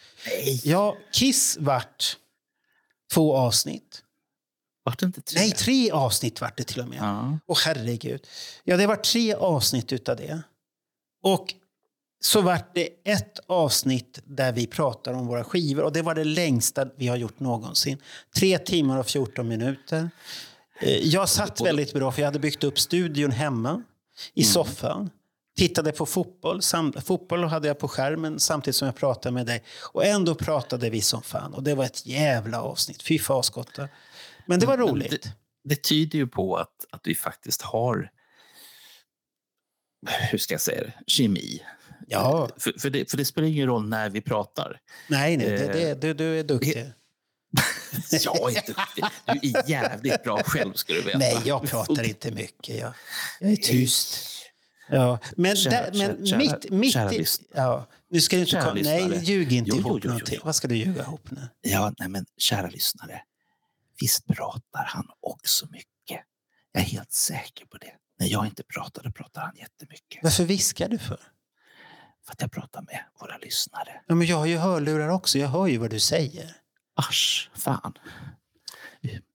Ja, Kiss vart två avsnitt. vart det inte tre? Nej, tre avsnitt vart det till och med. Ja. Åh herregud. Ja, det var tre avsnitt utav det. Och så vart det ett avsnitt där vi pratar om våra skivor. Och det var det längsta vi har gjort någonsin. Tre timmar och 14 minuter. Eh, Jag satt väldigt bra för jag hade byggt upp studion hemma i soffan. Tittade på fotboll. Sam, fotboll hade jag på skärmen samtidigt som jag pratade med dig. Och ändå pratade vi som fan. Och det var ett jävla avsnitt. Fy faskotta. Men det var roligt. Det, det tyder ju på att, att vi faktiskt har, hur ska jag säga det, kemi. Ja. För, för, det, för det spelar ingen roll när vi pratar. Nej, nej, det, Eh, det, du, du är duktig. Jag är duktig. Du är jävligt bra själv ska du veta. Nej, jag pratar inte mycket. Jag, jag är tyst. Ja, men, Kära- där, men kära- mitt, mitt kära i... Ja, nu ska du inte Kära kom, Nej, ljug inte Jo, ihop jo, jo, någonting. jo. Vad ska du ljuga ihop nu? Ja, nej men kära lyssnare. Visst pratar han också mycket. Jag är helt säker på det. När jag inte pratade pratade han jättemycket. Varför viskar du för? För att jag pratar med våra lyssnare. Ja, men jag har ju hörlurar också. Jag hör ju vad du säger. Asch, fan.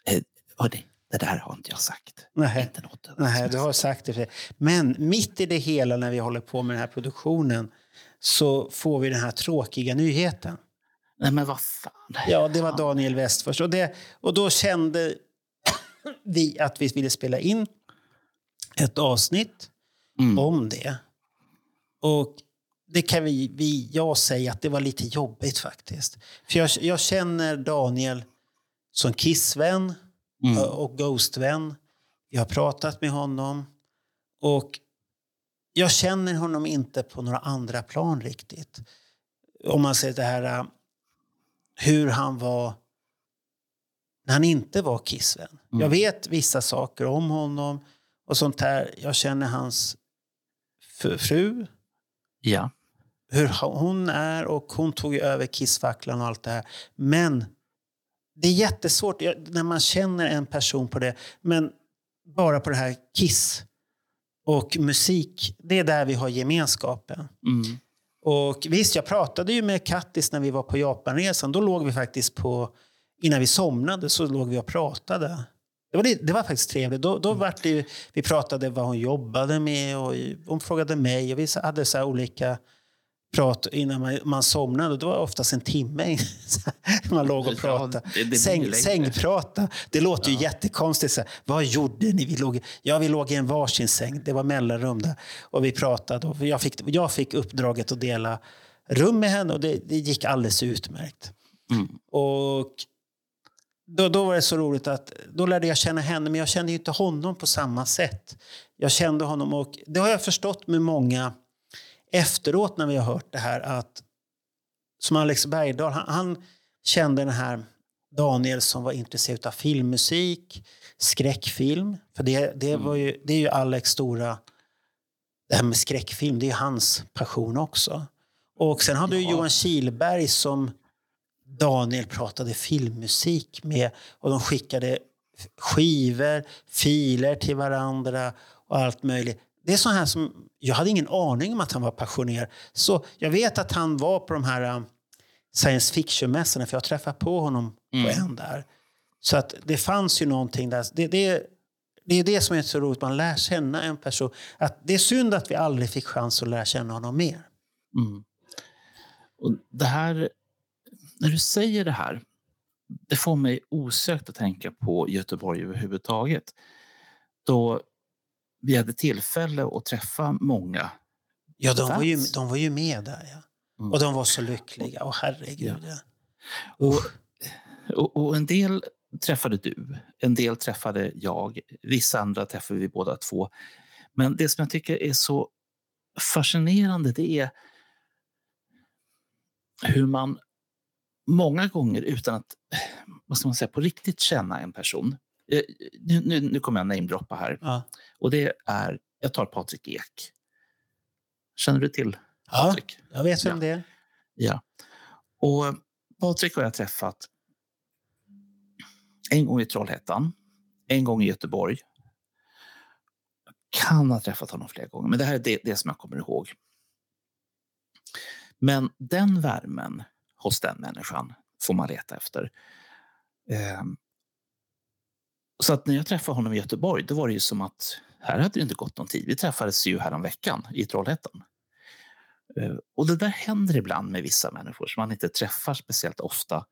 Eh, hörni, det där har inte jag sagt. Nej. Inte något. Nej, du har sagt det. Men mitt i det hela när vi håller på med den här produktionen så får vi den här tråkiga nyheten. Nej, men vad fan. Ja, det var Daniel Westfors. Och, det, och då kände vi att vi ville spela in ett avsnitt Mm. om det. Och det kan vi, vi, jag säga att det var lite jobbigt faktiskt. För jag, jag känner Daniel som Kissvän Mm. och Ghostvän. Jag har pratat med honom. Och jag känner honom inte på några andra plan riktigt. Om man säger det här äh, hur han var när han inte var Kissvän. Jag vet vissa saker om honom och sånt där. Jag känner hans fru, Ja. hur hon är och hon tog över Kissfacklan och allt det här. Men det är jättesvårt när man känner en person på det. Men bara på det här Kiss och musik, det är där vi har gemenskapen. Mm. Och visst, jag pratade ju med Kattis när vi var på Japanresan. Då låg vi faktiskt på, innan vi somnade så låg vi och pratade. Det var, det, var faktiskt trevligt. Då, då var det, vi pratade vad hon jobbade med och hon frågade mig och vi hade så olika prat innan man, man somnade. Det var oftast en timme man låg och Ja, pratade. det- det blir Säng, sängprata. Det låter ju jättekonstigt. Så här, vad gjorde ni? Vi låg, ja, vi låg i en varsin säng. Det var mellanrum där. Och vi pratade. Och jag, fick, jag fick uppdraget att dela rum med henne och det, det gick alldeles utmärkt. Mm. Och då, då var det så roligt att då lärde jag känna henne, men jag kände ju inte honom på samma sätt. Jag kände honom och det har jag förstått med många efteråt när vi har hört det här att som Alex Bergdahl, han, han kände den här Daniel som var intresserad av filmmusik, skräckfilm. För det, det, var ju, det är ju Alex stora... Det här med skräckfilm, det är hans passion också. Och sen hade du Johan Kihlberg som Daniel pratade filmmusik med och de skickade skivor, filer till varandra och allt möjligt. Det är så här som, jag hade ingen aning om att han var passionerad. Så jag vet att han var på de här um, science fiction-mässorna för jag träffade på honom på en där. Så att det fanns ju någonting där. Det, det, det är det som är så roligt, man lär känna en person. Att det är synd att vi aldrig fick chans att lära känna honom mer. Mm. Och det här, när du säger det här, det får mig osökt att tänka på Göteborg överhuvudtaget. Då vi hade tillfälle att träffa många. Ja, de var ju, de var ju med där. Ja. Mm. Och de var så lyckliga. Åh herregud. Ja. Och, och, och en del träffade du, en del träffade jag, vissa andra träffade vi båda två. Men det som jag tycker är så fascinerande det är hur man många gånger utan att vad ska man säga, på riktigt känna en person. Eh, Nu, nu, nu kommer jag namedroppa här. Ja. Och det är, jag tar Patrik Ek. Känner du till Ja, Patrik? jag vet vem Ja. det är. Ja. Och Patrik har jag träffat en gång i Trollhättan, en gång i Göteborg. Jag kan ha träffat honom flera gånger, men det här är det, det som jag kommer ihåg. Men den värmen hos den människan får man leta efter. Ehm, så att när jag träffade honom i Göteborg, då var det ju som att här hade det inte gått någon tid. Vi träffades ju veckan i Trollhättan. Eh, Och det där händer ibland med vissa människor som man inte träffar speciellt ofta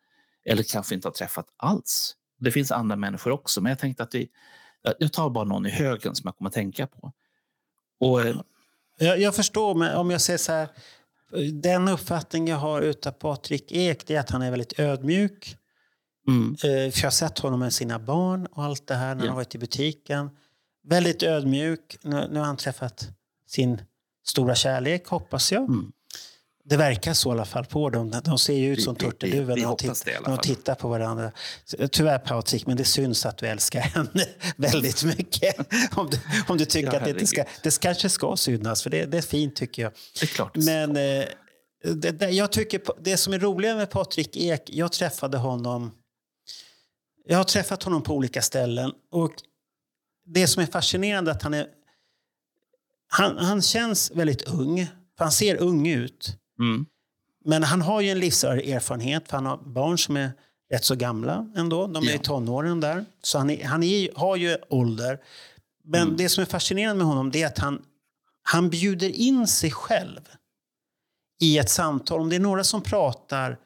eller kanske inte har träffat alls. Det finns andra människor också, men jag tänkte att vi, jag- jag tar bara någon i högen som jag kommer att tänka på. Och, eh, Jag, jag förstår, men om jag säger så här. Den uppfattning jag har utav Patrik Ek är att han är väldigt ödmjuk. mm, Eh, För jag har sett honom med sina barn och allt det här när han varit i butiken. Väldigt ödmjuk. Nu, nu har han träffat sin stora kärlek, hoppas jag. Mm. Det verkar så i alla fall på dem. De ser ju ut som turturduvor när titt- det när de tittar på varandra. Tyvärr Patrik, men det syns att du älskar henne väldigt mycket. Om du, om du tycker Ja, att det inte ska... Det kanske ska synas, för det, det är fint tycker jag. det är klart. Men eh, det, det, jag tycker det som är roligare med Patrik Ek, jag träffade honom jag har träffat honom på olika ställen och det som är fascinerande är att han är han, han känns väldigt ung, för han ser ung ut. Mm. Men han har ju en livserfarenhet, för han har barn som är rätt så gamla ändå. De är Ja. i tonåren där. Så han, är, han är, har ju ålder. Men Mm. det som är fascinerande med honom är att han, han bjuder in sig själv i ett samtal. Om det är några som pratar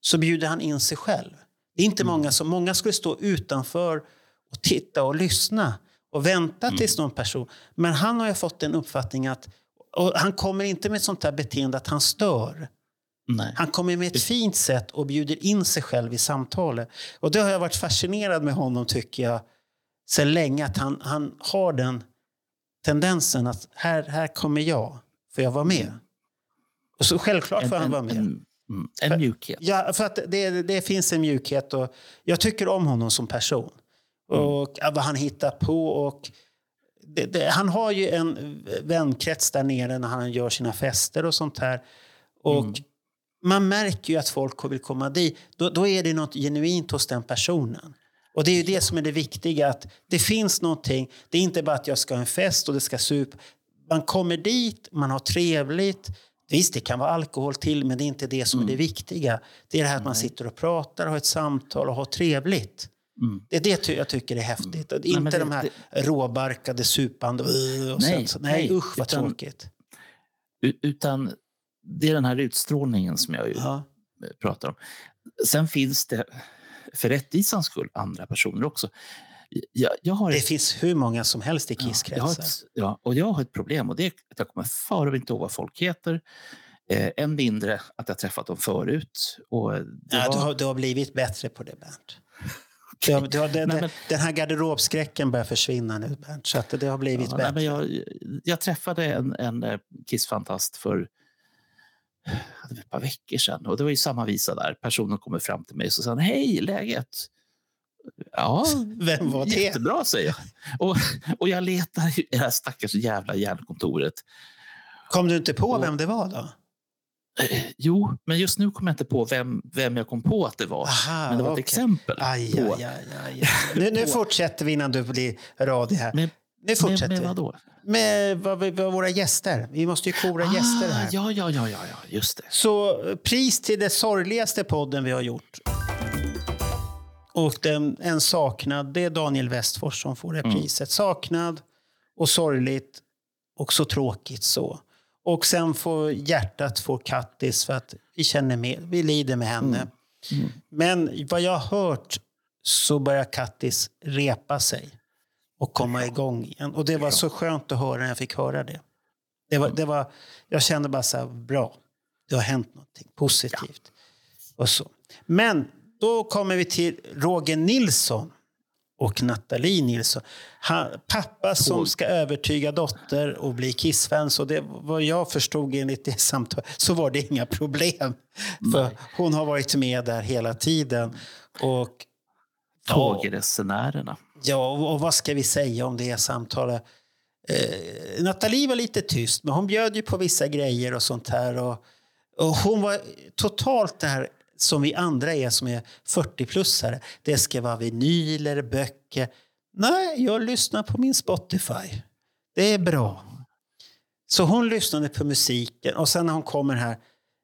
så bjuder han in sig själv. Det är inte Mm. många som... Många skulle stå utanför och titta och lyssna och vänta Mm. tills någon person... Men han har ju fått en uppfattning att... Och han kommer inte med ett sånt här beteende att han stör. Nej. Han kommer med ett fint sätt och bjuder in sig själv i samtalet. Och det har jag varit fascinerad med honom tycker jag så länge att han, han har den tendensen att här, här kommer jag, får jag vara med? Och så självklart får han vara med. En, mm, en mjukhet. Ja, för att det, det finns en mjukhet och jag tycker om honom som person. Och ja, vad han hittar på och det, det, han har ju en vänkrets där nere när han gör sina fester och sånt här. Och man märker ju att folk vill komma dit. Då, då är det något genuint hos den personen. Och det är ju det som är det viktiga, att det finns någonting. Det är inte bara att jag ska ha en fest och det ska sup. Man kommer dit, man har trevligt. Visst, det kan vara alkohol till, men det är inte det som är det viktiga. Det är det här att man sitter och pratar, har ett samtal och har trevligt. Mm. Det är det jag tycker är häftigt. Och inte men det- de här råbarkade, supande... Och Nej, sen, så, nej, nej, usch vad utan- tråkigt. Utan det är den här utstrålningen som jag ju Ja. pratar om. Sen finns det för rättvisans skull andra personer också. Jag, jag har Det ett, finns hur många som helst i ja, jag har kisskretsar. ett, ja, och jag har ett problem och det är att jag kommer för inte ihåg vad folk heter. Eh, än mindre att jag träffat dem förut. Och det Ja, var- du, har, du har blivit bättre på det, Bernt. Du har, den, Nej, men- den här garderobskräcken börjar försvinna nu, Bernt. Så det har blivit Ja, nej, bättre. men jag, jag träffade en, en eh, Kissfantast för det ett par veckor sedan. Och det var ju samma visa där. Personen kommer fram till mig och sa han, hej, läget? Ja, Vem var det? jättebra, säger jag. Och, och jag letar i det här stackars jävla järnkontoret. Kom du inte på Och- vem det var då? Jo, men just nu kommer jag inte på vem, vem jag kom på att det var. Aha, men det var okej. ett exempel. Aj, på, aj, aj, aj. Nu, nu fortsätter vi innan du blir radig här. Med, Nu fortsätter med, med då? Med vi- vad våra gäster. Vi måste ju kora gäster här. Ah, ja, ja, ja, ja, just det. Så eh, pris till det sorgligaste podden vi har gjort. Och den, en saknad, det är Daniel Westfors som får det Mm. priset. Saknad och sorgligt och så tråkigt så. Och sen får hjärtat få Kattis för att vi känner med, vi lider med henne. Mm. Men vad jag har hört så börjar Kattis repa sig och komma igång igen. Och det var så skönt att höra när jag fick höra det. Det var, det var, jag kände bara så här, bra. Det har hänt någonting positivt. Och så. Men då kommer vi till Roger Nilsson och Nathalie Nilsson. Han, pappa som ska övertyga dotter och bli Kiss-fans. Och det, vad jag förstod enligt det samtalet så var det inga problem. För hon har varit med där hela tiden. Och Tågresenärerna. Ja, och, och vad ska vi säga om det samtalet? Eh, Nathalie var lite tyst, men hon bjöd ju på vissa grejer och sånt här. Och, och hon var totalt det här som vi andra är som är 40-plussare. Det ska vara vinyler, böcker. Nej, jag lyssnar på min Spotify. Det är bra. Så hon lyssnade på musiken och sen när hon kommer här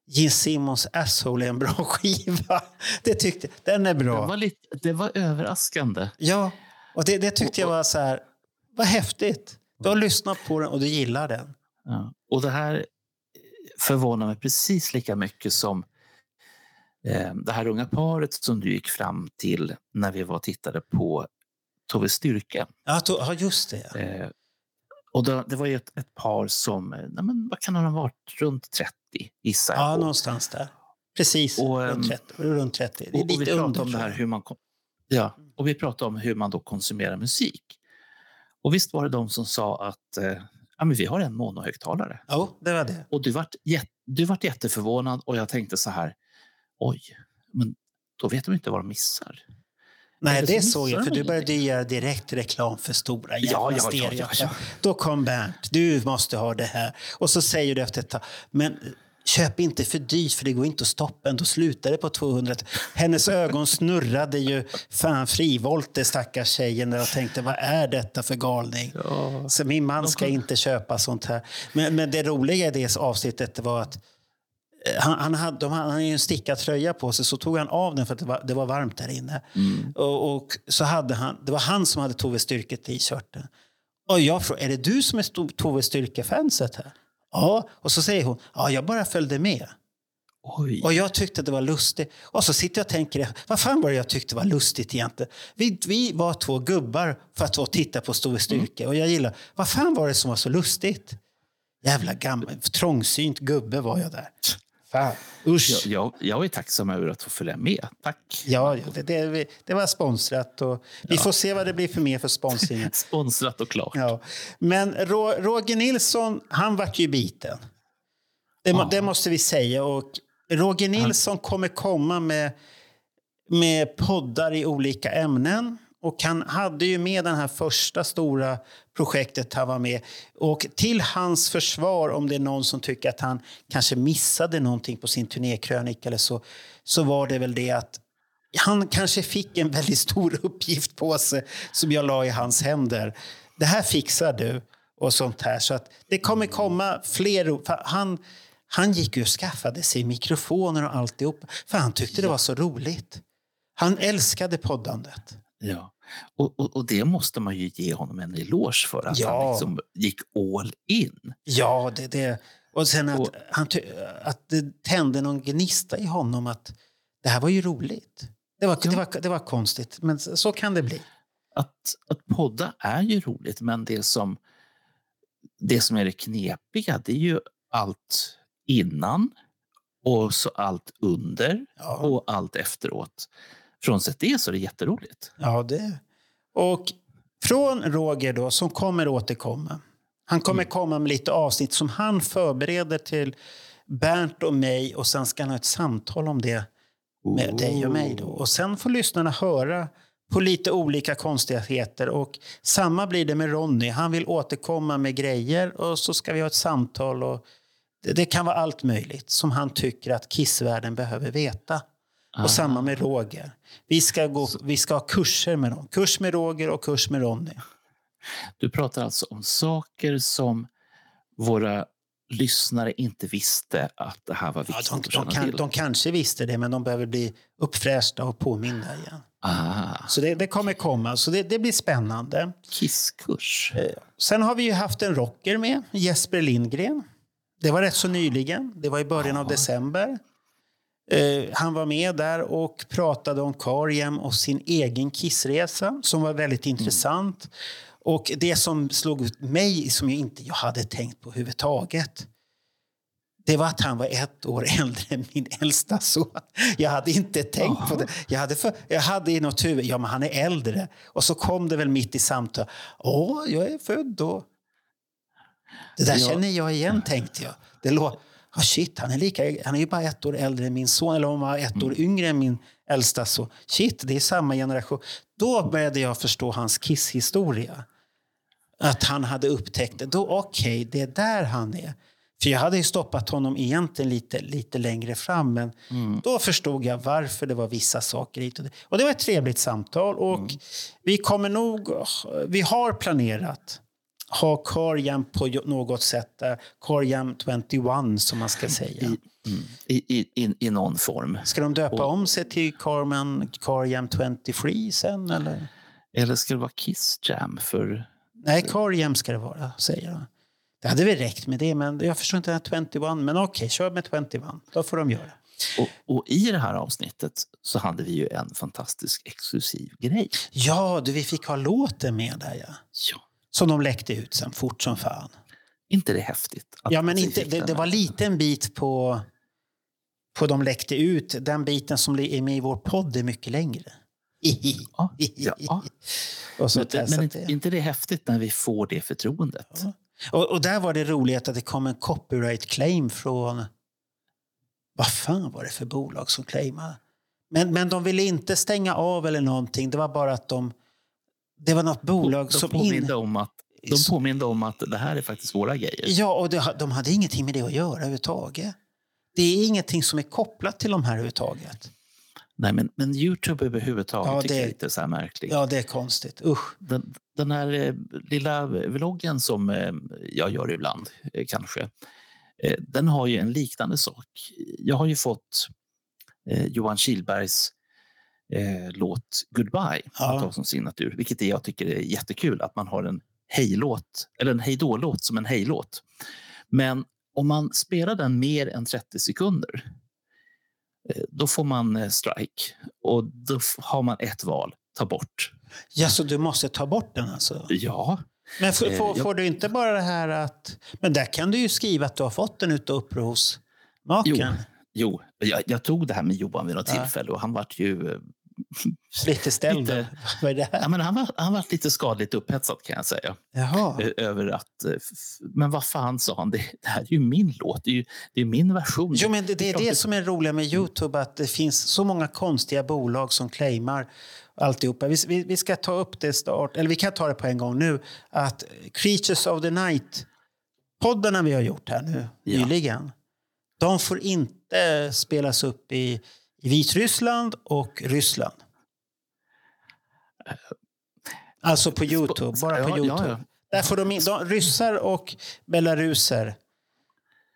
Gene Simmons Asshole är en bra skiva. Det tyckte, den är bra. Det, var lite, det var överraskande. Ja, och det, det tyckte jag var så här, vad häftigt. Du har lyssnat på den och du gillar den. Ja. Och det här förvånar mig precis lika mycket som det här unga paret som du gick fram till när vi var och tittade på Tove Styrke. Ja, to- ja just det. Eh, och då, det var ju ett, ett par som, eh, nej men, vad kan han ha varit, runt 30 gissar jag Ja, på. någonstans där. Precis, Och, runt, ehm, 30, runt 30. Det är Och, och vi lite pratade under. om det här hur man, ja, och vi pratade om hur man då konsumerar musik. Och visst var det de som sa att eh, ja, men vi har en monohögtalare. Jo, det var det. Och du vart, du vart jätteförvånad och jag tänkte så här, oj, men då vet de inte vad de missar. Nej, det så såg jag, för du började göra direkt reklam för stora Ja, jävla ja, ja, ja, ja. Då kom Bernt, du måste ha det här. Och så säger du efter ett tag, men köp inte för dyrt för det går inte att stoppa en. Då slutar det på 200. Hennes ögon snurrade ju fan frivolte stackars tjejen och tänkte, vad är detta för galning? Så min man ska inte köpa sånt här. Men, men det roliga i det avsnittet var att han, han, hade, de, han hade en stickad tröja på sig, så tog han av den för att det var, det var varmt där inne. Och, och så hade han, det var han som hade Tove Styrke t-shirten. Och jag frågade, är det du som är Tove Styrke-fanset här? Ja, och så säger hon, ja jag bara följde med. Oj. Och jag tyckte det var lustigt. Och så sitter jag och tänker, vad fan var det jag tyckte var lustigt egentligen? Vi, vi var två gubbar för att titta på Store Styrke. Och jag gillar, vad fan var det som var så lustigt? Jävla gammal, trångsynt gubbe var jag där. Fan, usch. Jag, jag, jag är tacksam över att få följa med. Tack. Ja, ja det, det, det var sponsrat och vi får se vad det blir för mer för sponsringen. Sponsrat och klart. Ja. Men Ro, Roger Nilsson, han vart ju biten. Det, må- det måste vi säga. Och Roger Nilsson kommer komma med, med poddar i olika ämnen. Och han hade ju med det här första stora projektet han var med. Och till hans försvar, om det är någon som tycker att han kanske missade någonting på sin turnékrönika eller så, så var det väl det att han kanske fick en väldigt stor uppgift på sig som jag la i hans händer. Det här fixar du och sånt här. Så att det kommer komma fler. för Han, han gick ju och skaffade sig mikrofoner och alltihop. För han tyckte det var så roligt. Han älskade poddandet. Ja. Och, och, och det måste man ju ge honom en eloge för. Att Ja. han liksom gick all in. Ja, det, det. Och sen att, Och- han, att det tände någon gnista i honom att det här var ju roligt. Det var, det var, det var konstigt, men så så kan det bli. Att, att podda är ju roligt, men det som, det som är det knepiga det är ju allt innan och så allt under Ja. och allt efteråt. Frånsett det så är det jätteroligt. Ja, det. Och från Roger då, som kommer återkomma. Han kommer komma med lite avsnitt som han förbereder till Bernt och mig och sen ska han ha ett samtal om det med dig och mig. Då. Och sen får lyssnarna höra på lite olika konstigheter. Och samma blir det med Ronny. Han vill återkomma med grejer och så ska vi ha ett samtal. Och det, det kan vara allt möjligt som han tycker att kissvärlden behöver veta. Och samma med Roger. Vi ska, gå, vi ska ha kurser med dem. Kurs med Roger och kurs med Ronny. Du pratar alltså om saker som våra lyssnare inte visste att det här var Ja, viktigt de, att de, känna kan, de kanske visste det, men de behöver bli uppfräschta och påminda igen. Ah, Så det, det kommer komma. Så det, det blir spännande. kisskurs. Sen har vi ju haft en rocker med, Jesper Lindgren. Det var rätt så nyligen. Det var i början av december. Eh, han var med där och pratade om Karjem och sin egen kissresa som var väldigt intressant. Och det som slog ut mig, som jag inte jag hade tänkt på överhuvudtaget, det var att han var ett år äldre än min äldsta son. Jag hade inte tänkt på det. Jag hade, för, jag hade i något huvud, ja men han är äldre. Och så kom det väl mitt i samtalet, åh, jag är född då. Det där Ja. känner jag igen, tänkte jag. Det låg, ah, shit, han är, lika, han är ju bara ett år äldre än min son, eller om han var ett år yngre än min äldsta son. Shit, det är samma generation. Då började jag förstå hans kisshistoria. Att han hade upptäckt det. Då, okej, det är där han är. För jag hade ju stoppat honom egentligen lite, lite längre fram. Men då förstod jag varför det var vissa saker hit och det. Och det var ett trevligt samtal. Och vi kommer nog, vi har planerat ha Carjam på något sätt. där. Carjam 21 som man ska säga. I, i, i, I någon form. Ska de döpa om sig till Carman, Carjam 23 sen eller? Eller ska det vara Kiss Jam? För Nej, Carjam ska det vara, säger jag. Det hade väl räckt med det, men jag förstår inte den här 21. Men okej, kör med 21. Då får de göra. Och, och i det här avsnittet så hade vi ju en fantastisk exklusiv grej. Ja, du, vi fick ha låten med där, ja. Ja. Som de läckte ut sen, fort som fan. inte det häftigt? Att Ja, men vi inte, fick det, den det var lite en bit på, på de läckte ut. Den biten som är med i vår podd är mycket längre. Ja, ja. Och så Men, så men inte, det- inte det häftigt när vi får det förtroendet? och, och där var det roligt att det kom en copyright claim från... Vad fan var det för bolag som claimade? Men, men de ville inte stänga av eller någonting. Det var bara att de... Det var något bolag de, som... påminde In, om att, de påminde om att det här är faktiskt våra grejer. ja, och det, de hade ingenting med det att göra överhuvudtaget. Det är ingenting som är kopplat till de här överhuvudtaget. Nej, men, men Youtube överhuvudtaget Ja, tycker det- jag är lite så här märkligt. Ja, det är konstigt. Usch. Den, den här eh, lilla vloggen som eh, jag gör ibland, eh, kanske, eh, den har ju en liknande sak. Jag har ju fått eh, Johan Kihlbergs eh, låt Goodbye Ja. att ha som signatur, vilket jag tycker är jättekul att man har en hejlåt, eller en hejdå-låt som en hejlåt. Men om man spelar den mer än 30 sekunder, eh, då får man eh, strike och då har man ett val, ta bort. Ja, så du måste ta bort den alltså? Ja, Men får, Eh, får, jag- får du inte bara det här att... Men där kan du ju skriva att du har fått den ute upphovsmakaren. Jo, jag, jag tog det här med Johan vid något Ja. tillfälle och han var ju... eh, Lite ställd. Vad är det här? Ja, men han, var, han var lite skadligt upphetsad kan jag säga. Jaha. Ö- Över att... eh, Men vad fan sa han, det, det här är ju min låt, det är ju det är min version. Jo, men det, det är det som är roliga med Youtube, att det finns så många konstiga bolag som claimar alltihopa. Vi, vi, vi ska ta upp det start, eller vi kan ta det på en gång nu, att Creatures of the Night-poddarna vi har gjort här nu Ja. nyligen, de får inte spelas upp i, i Vitryssland och Ryssland. Alltså på Youtube, bara på Ja, ja, Youtube. ja. Där får de, in, de, ryssar och belaruser,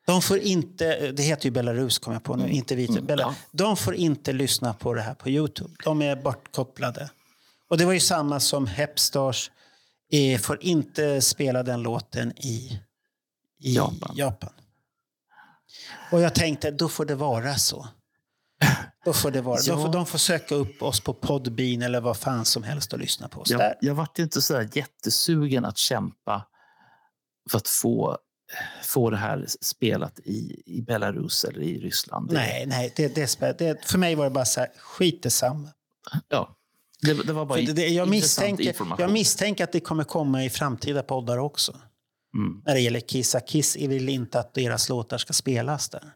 de får inte, det heter ju Belarus kom jag på nu, inte Vitryssland. Bela, ja. De får inte lyssna på det här på Youtube. De är bortkopplade. Och det var ju samma som Hepstars eh, får inte spela den låten i, i Japan. Japan. Och jag tänkte, då får det vara så. Då får det vara. Ja. De, får, de får söka upp oss på Podbean eller vad fan som helst och lyssna på oss Jag, där. jag vart inte så där jättesugen att kämpa för att få, få det här spelat i, i Belarus eller i Ryssland. Nej, nej, det, det, det, för mig var det bara så här, skit detsamma. Ja, det, det var bara det, jag, misstänker, jag misstänker att det kommer komma i framtida poddar också. Mm. När det gäller Kissa Kiss vill inte att deras låtar ska spelas där.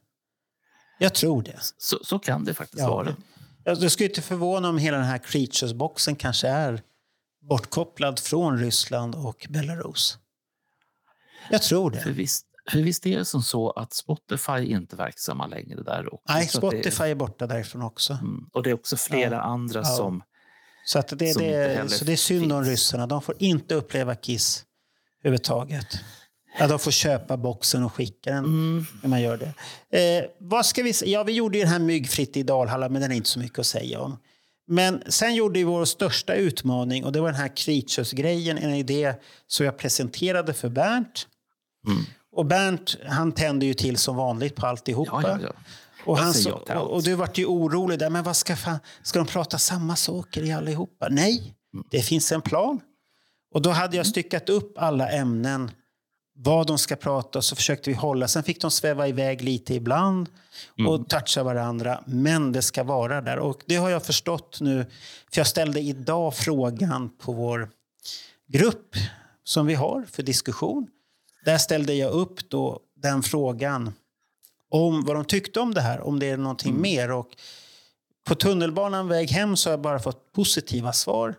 Jag tror det. så, så kan det faktiskt Ja. vara. Jag, jag skulle inte förvåna om hela den här Creatures-boxen kanske är bortkopplad från Ryssland och Belarus. Jag tror För det. visst, för visst är det som så att Spotify inte är verksamma längre där. Och Nej, det är- Spotify är borta därifrån också. Mm. Och det är också flera Ja. andra Ja. som... Så, att det, Som inte det, så det är synd om ryssarna. De får inte uppleva Kiss överhuvudtaget. Ja, de får köpa boxen och skicka den Mm. när man gör det. Eh, vad ska vi, ja, vi gjorde ju den här myggfritt i Dalhalla, men den är inte så mycket att säga om. Men sen gjorde vi vår största utmaning och det var den här Creatures-grejen, en idé som jag presenterade för Bernt. Mm. Och Bernt, han tände ju till som vanligt på alltihopa. Ja, ja, ja. Och, Jag han så, och, och du vart ju orolig där, men vad ska, fan, ska de prata samma saker i allihopa? Nej, Mm. det finns en plan. Och då hade jag styckat upp alla ämnen, vad de ska prata så försökte vi hålla. Sen fick de sväva iväg lite ibland Mm. och toucha varandra, men det ska vara där. Och det har jag förstått nu, för jag ställde idag frågan på vår grupp som vi har för diskussion. Där ställde jag upp då den frågan om vad de tyckte om det här, om det är någonting Mm. mer. Och på tunnelbanan väg hem så har jag bara fått positiva svar.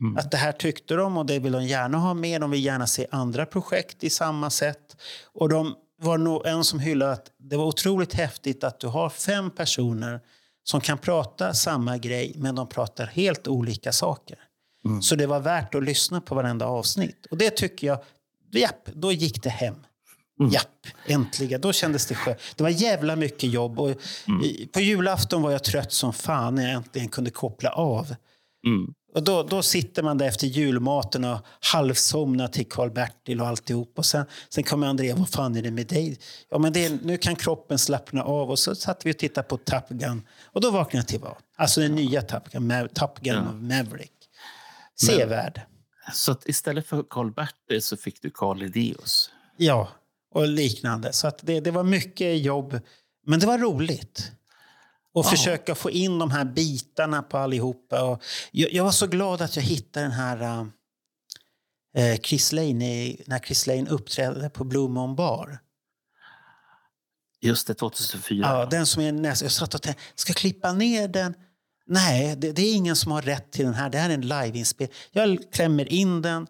Mm. Att det här tyckte de och det vill de gärna ha med. De vill gärna se andra projekt i samma sätt. Och de var nog en som hyllade att det var otroligt häftigt att du har fem personer som kan prata samma grej men de pratar helt olika saker. Mm. Så det var värt att lyssna på varenda avsnitt. Och det tycker jag, japp, då gick det hem. Mm. Japp, äntligen. Då kändes det skönt. Det var jävla mycket jobb. Och Mm. på julafton var jag trött som fan när jag äntligen kunde koppla av. Mm. Och då, då sitter man där efter julmaten och halvsomnar till Karl-Bertil och alltihop. Och sen, sen kommer Andrea, vad fan är det med dig? Ja, men det nu kan kroppen slappna av. Och så satt vi och tittade på Top Gun. Och då vaknade jag till vad? Alltså den nya Top Gun, Ma- Top Gun Ja. Maverick. Sevärd. Så istället för Karl-Bertil så fick du Karl Lidéus. Ja, och liknande. Så att det, det var mycket jobb, men det var roligt. Och Ja. försöka få in de här bitarna på allihopa. Och jag, jag var så glad att jag hittade den här äh, Chris Lane, i- när Chris Lane uppträdde på Blue Moon Bar. Just det, 2004. Ja, den som är näst, jag satt och tänkte, ska jag klippa ner den? Nej, det, det är ingen som har rätt till den här. Det här är en liveinspel. Jag klämmer in den,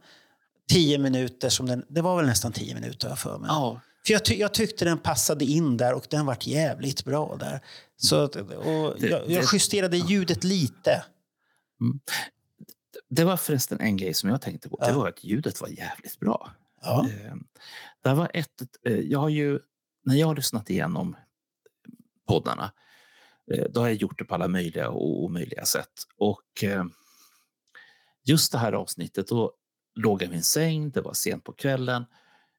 tio minuter. Som den, det var väl nästan tio minuter jag för mig. Ja, För jag, ty jag tyckte den passade in där och den vart jävligt bra där. Så, och jag, jag justerade ljudet lite. det var förresten en grej som jag tänkte på. Det var att ljudet var jävligt bra. Ja. Eh, Det var ett, eh, jag har ju, när jag har lyssnat igenom poddarna, eh, då har jag gjort det på alla möjliga och omöjliga sätt. Och eh, just det här avsnittet, då låg jag i min säng, det var sent på kvällen.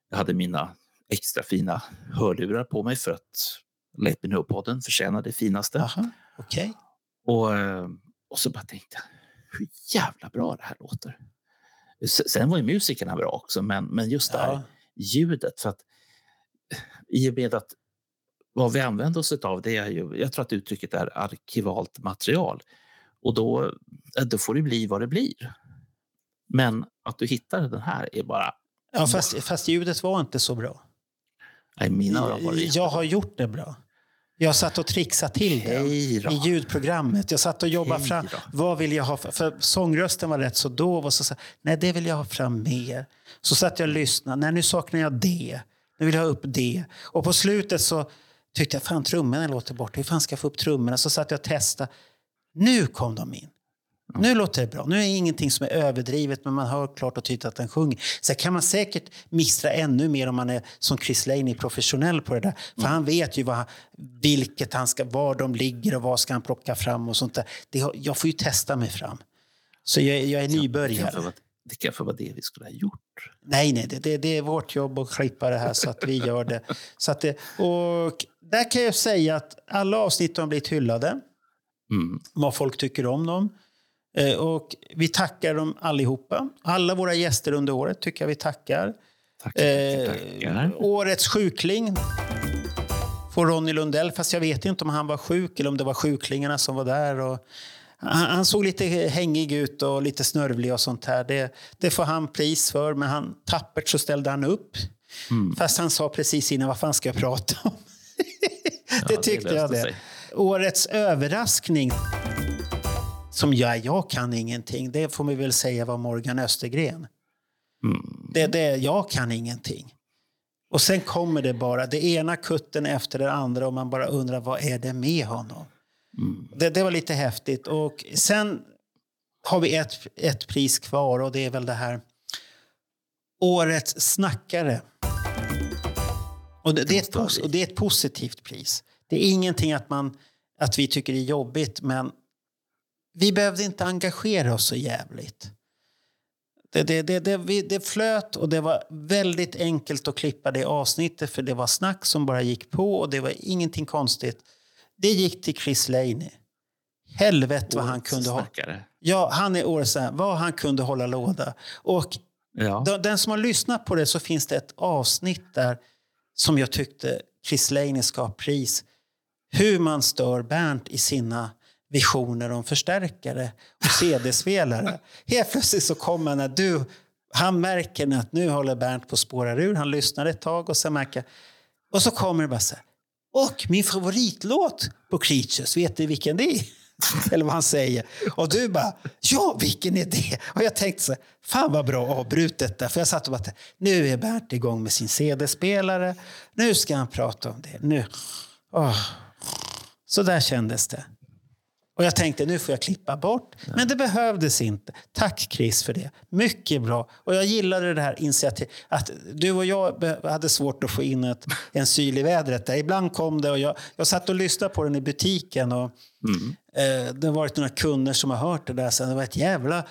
Jag hade mina extra fina hörlurar på mig för att Let Me Know-podden förtjänar det finaste. Jaha, okej. Och, eh, och så bara tänkte jag, hur jävla bra det här låter. Sen var ju musikerna bra också, men, men just det här Ja. ljudet. För att, I och med att vad vi använder oss av, det är ju, jag tror att uttrycket är arkivalt material. Och då, eh, då får det bli vad det blir. Men att du hittar den här är bara, Ja, fast, fast ljudet var inte så bra. nej, mina öron var det Jag har gjort det bra. Jag satt och trixade till det i ljudprogrammet. Jag satt och jobbade Hej fram. Vad vill jag ha? För, för sångrösten var rätt så dov. Och så sa nej det vill jag ha fram mer. Så satt jag och lyssnade. Nej, nu saknar jag det. Nu vill jag ha upp det. Och på slutet så tyckte jag, fan trummorna låter bort. Hur fan ska jag få upp trummorna? Så satt jag och testade. Nu kom de in. Nu låter det bra. Nu är det ingenting som är överdrivet, men man hör klart och tydligt att den sjunger. Sen kan man säkert misstra ännu mer om man är som Chris Lane är professionell på det där. För han vet ju vad, vilket han ska, var de ligger och vad ska han plocka fram och sånt där. Det, jag får ju testa mig fram. Så jag, jag är nybörjare. Det kanske var det vi skulle ha gjort. Nej, nej, det, det, det är vårt jobb att klippa det här så att vi gör det. Så att det och där kan jag säga att alla avsnitt har blivit hyllade. Mm. vad folk tycker om dem. Eh, Och vi tackar dem allihopa. Alla våra gäster under året tycker jag vi tackar. Tackar, Eh, tackar, årets sjukling får Ronny Lundell, fast jag vet inte om han var sjuk eller om det var sjuklingarna som var där. Och han, han såg lite hängig ut och lite snörvlig och sånt här. Det, det får han pris för, men han, tappert så ställde han upp. Mm. Fast han sa precis innan, vad fan ska jag prata om? det det tyckte jag löste det. sig. Årets överraskning, som jag, jag kan ingenting, det får man väl säga var Morgan Östergren. Mm. Det, det, jag kan ingenting. Och sen kommer det bara, det ena kutten efter det andra och man bara undrar vad är det med honom? Mm. Det, det var lite häftigt. Och sen har vi ett, ett pris kvar och det är väl det här Årets snackare. Och det, det, är ett, vi. och det är ett positivt pris. Det är ingenting att, man, att vi tycker det är jobbigt, men vi behövde inte engagera oss så jävligt. Det, det, det, det, vi, det flöt och det var väldigt enkelt att klippa det avsnittet för det var snack som bara gick på och det var ingenting konstigt. Det gick till Chris Laney. Helvete vad han kunde ha. snackare. Ja, han är årets vad han kunde hålla låda. Och Ja. de- den som har lyssnat på det så finns det ett avsnitt där som jag tyckte Chris Laney ska ha pris. Hur man stör Bernt i sina visioner om förstärkare och CD-spelare. Helt plötsligt så kommer när du, han märker att nu håller Bernt på att spåra ur. Han lyssnar ett tag och sen märker och så kommer det bara så här. Och min favoritlåt på Creatures, vet du vilken det är? Eller vad han säger. Och du bara, ja vilken är det? Och jag tänkte så här, fan vad bra avbrutet där. För jag satt och bara, nu är Bernt igång med sin CD-spelare. Nu ska han prata om det. Nu. Oh. Så där kändes det. Och jag tänkte nu får jag klippa bort. Men det behövdes inte. Tack Chris för det. Mycket bra. Och jag gillade det här initiativet. Att du och jag hade svårt att få in ett, en syl i vädret. Där. Ibland kom det och jag, jag satt och lyssnade på den i butiken. Och, Eh, det har varit några kunder som har hört det där sen. Det var ett jävla...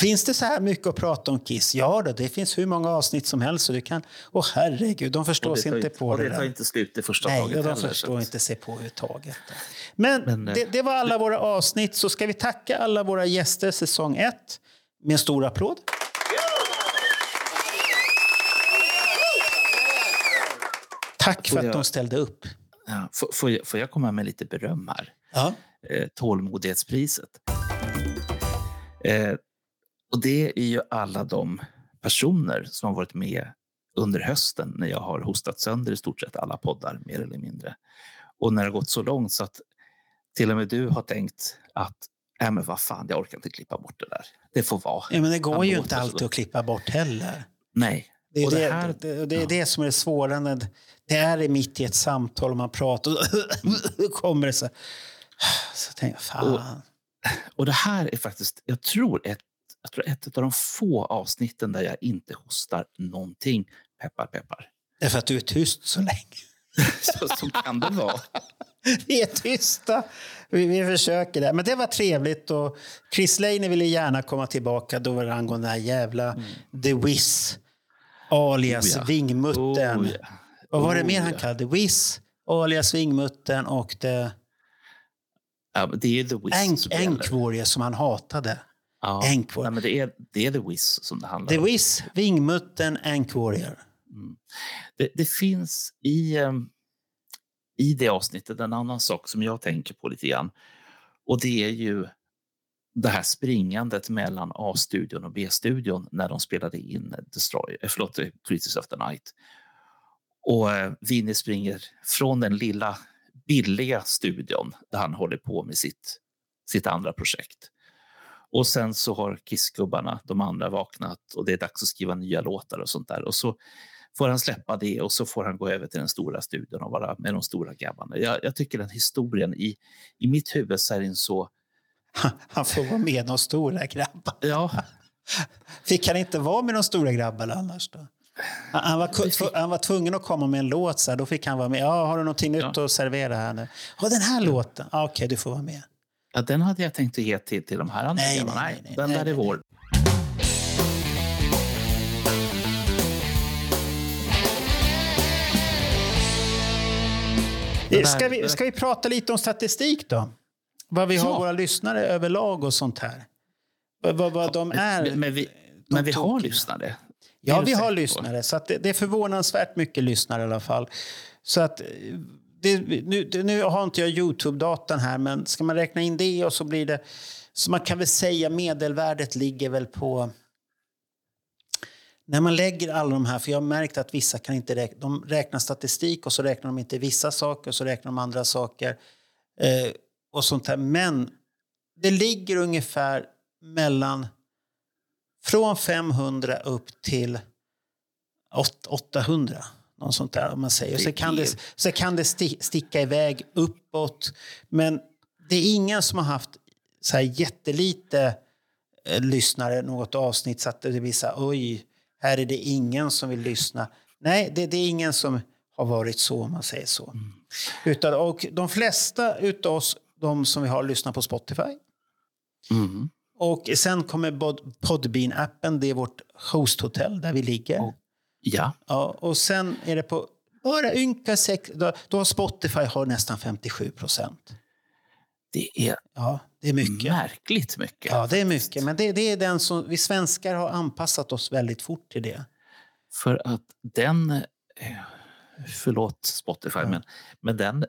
Finns det så här mycket att prata om Kiss? Ja, då, det finns hur många avsnitt som helst. Så du kan... Åh herregud, de förstår det sig inte inte- på och det det tar inte slut i första Nej, taget och de heller, så förstår att- inte sig på överhuvudtaget. Men, Men, eh, det, det var alla våra avsnitt. Så ska vi tacka alla våra gäster säsong ett med en stor applåd. Tack för att de ställde upp. Ja, får, får, jag, får jag komma med lite beröm här? Ja. Eh, tålmodighetspriset. Eh, och det är ju alla de personer som har varit med under hösten när jag har hostat sönder i stort sett alla poddar, mer eller mindre. Och när det har gått så långt så att till och med du har tänkt att äh, men vad fan, jag orkar inte klippa bort det där. Det får vara. Ja, men det går Han ju inte alltid att klippa bort heller. Nej. Det är Och det, det här- det, det, är ja. det som är det svåra. När det är mitt i ett samtal och man pratar och kommer det så. Så tänker jag, fan. Och det här är faktiskt, jag tror, ett, jag tror ett av de få avsnitten där jag inte hostar någonting. Peppar, peppar. Det är för att du är tyst så länge. Så, så kan det vara. Vi är tysta. Vi, vi försöker det. Men det var trevligt. Och Chris Lane ville gärna komma tillbaka. Då var det angående den här jävla The Wiz. Alias Oh ja. Vingmuttern. Oh, ja. Vad var det Oh, mer han ja. kallade? Wiz, alias Vingmuttern och The Ja, det är The Wiz Ank, som han hatade. Ja. Nej, men det, är, det är The Wiz som det handlar The om. Wiz, Vingmuttern, Ank Warrior. Mm. Det, det finns i, eh, i det avsnittet en annan sak som jag tänker på lite grann. Och det är ju det här springandet mellan A-studion och B-studion när de spelade in Destroy, eh, förlåt, Creatures of the Night. Och eh, Vinny springer från den lilla billiga studion där han håller på med sitt, sitt andra projekt. Och sen så har Kissgubbarna, de andra, vaknat och det är dags att skriva nya låtar och sånt där. Och så får han släppa det och så får han gå över till den stora studion och vara med de stora grabbarna. Jag, jag tycker den historien i, i mitt huvud så är den så... Han får vara med de stora grabbarna. Ja, Fick han inte vara med de stora grabbarna annars då? Han, var, han var tvungen att komma med en låt, så här, då fick han vara med. Ja, har du någonting nytt Ja. att servera här nu? Ja, den här låten. Ja, Okej, du får vara med. ja, den hade jag tänkt att ge till, till de här andra Nej, nej, nej, nej, den där nej, är vår. Där- Ska vi, ska vi prata lite om statistik då? Vad vi har Ja. våra lyssnare överlag och sånt här. Vad, vad, de är. Men, men vi, men vi har lyssnare. Ja, vi har lyssnare. Så att det, det är förvånansvärt mycket lyssnare i alla fall. Så att, det, nu, nu har inte jag Youtube-datan här, men ska man räkna in det och så blir det... Så man kan väl säga medelvärdet ligger väl på... När man lägger alla de här, för jag har märkt att vissa kan inte räkna, de räknar statistik och så räknar de inte vissa saker och så räknar de andra saker. Eh, och sånt här. Men det ligger ungefär mellan från 500 upp till åt- 800. Någon sånt där, man säger. Så kan, det, så kan det sti- sticka iväg uppåt. Men det är ingen som har haft så här jättelite eh, lyssnare något avsnitt så att det blir så här, oj, här är det ingen som vill lyssna. Nej, det, det är ingen som har varit så, om man säger så. Utan, och de flesta utav oss, de som vi har, lyssnar på Spotify. Mm. Och sen kommer Podbean-appen, det är vårt hosthotell där vi ligger. Och- Ja, Ja, och sen är det på bara ynka sex... Då, då har Spotify har nästan 57 procent. det är Ja, det är mycket. märkligt mycket. Ja, det är mycket. Men det, det är den som... Vi svenskar har anpassat oss väldigt fort till det. För att den, eh, förlåt Spotify, men, men den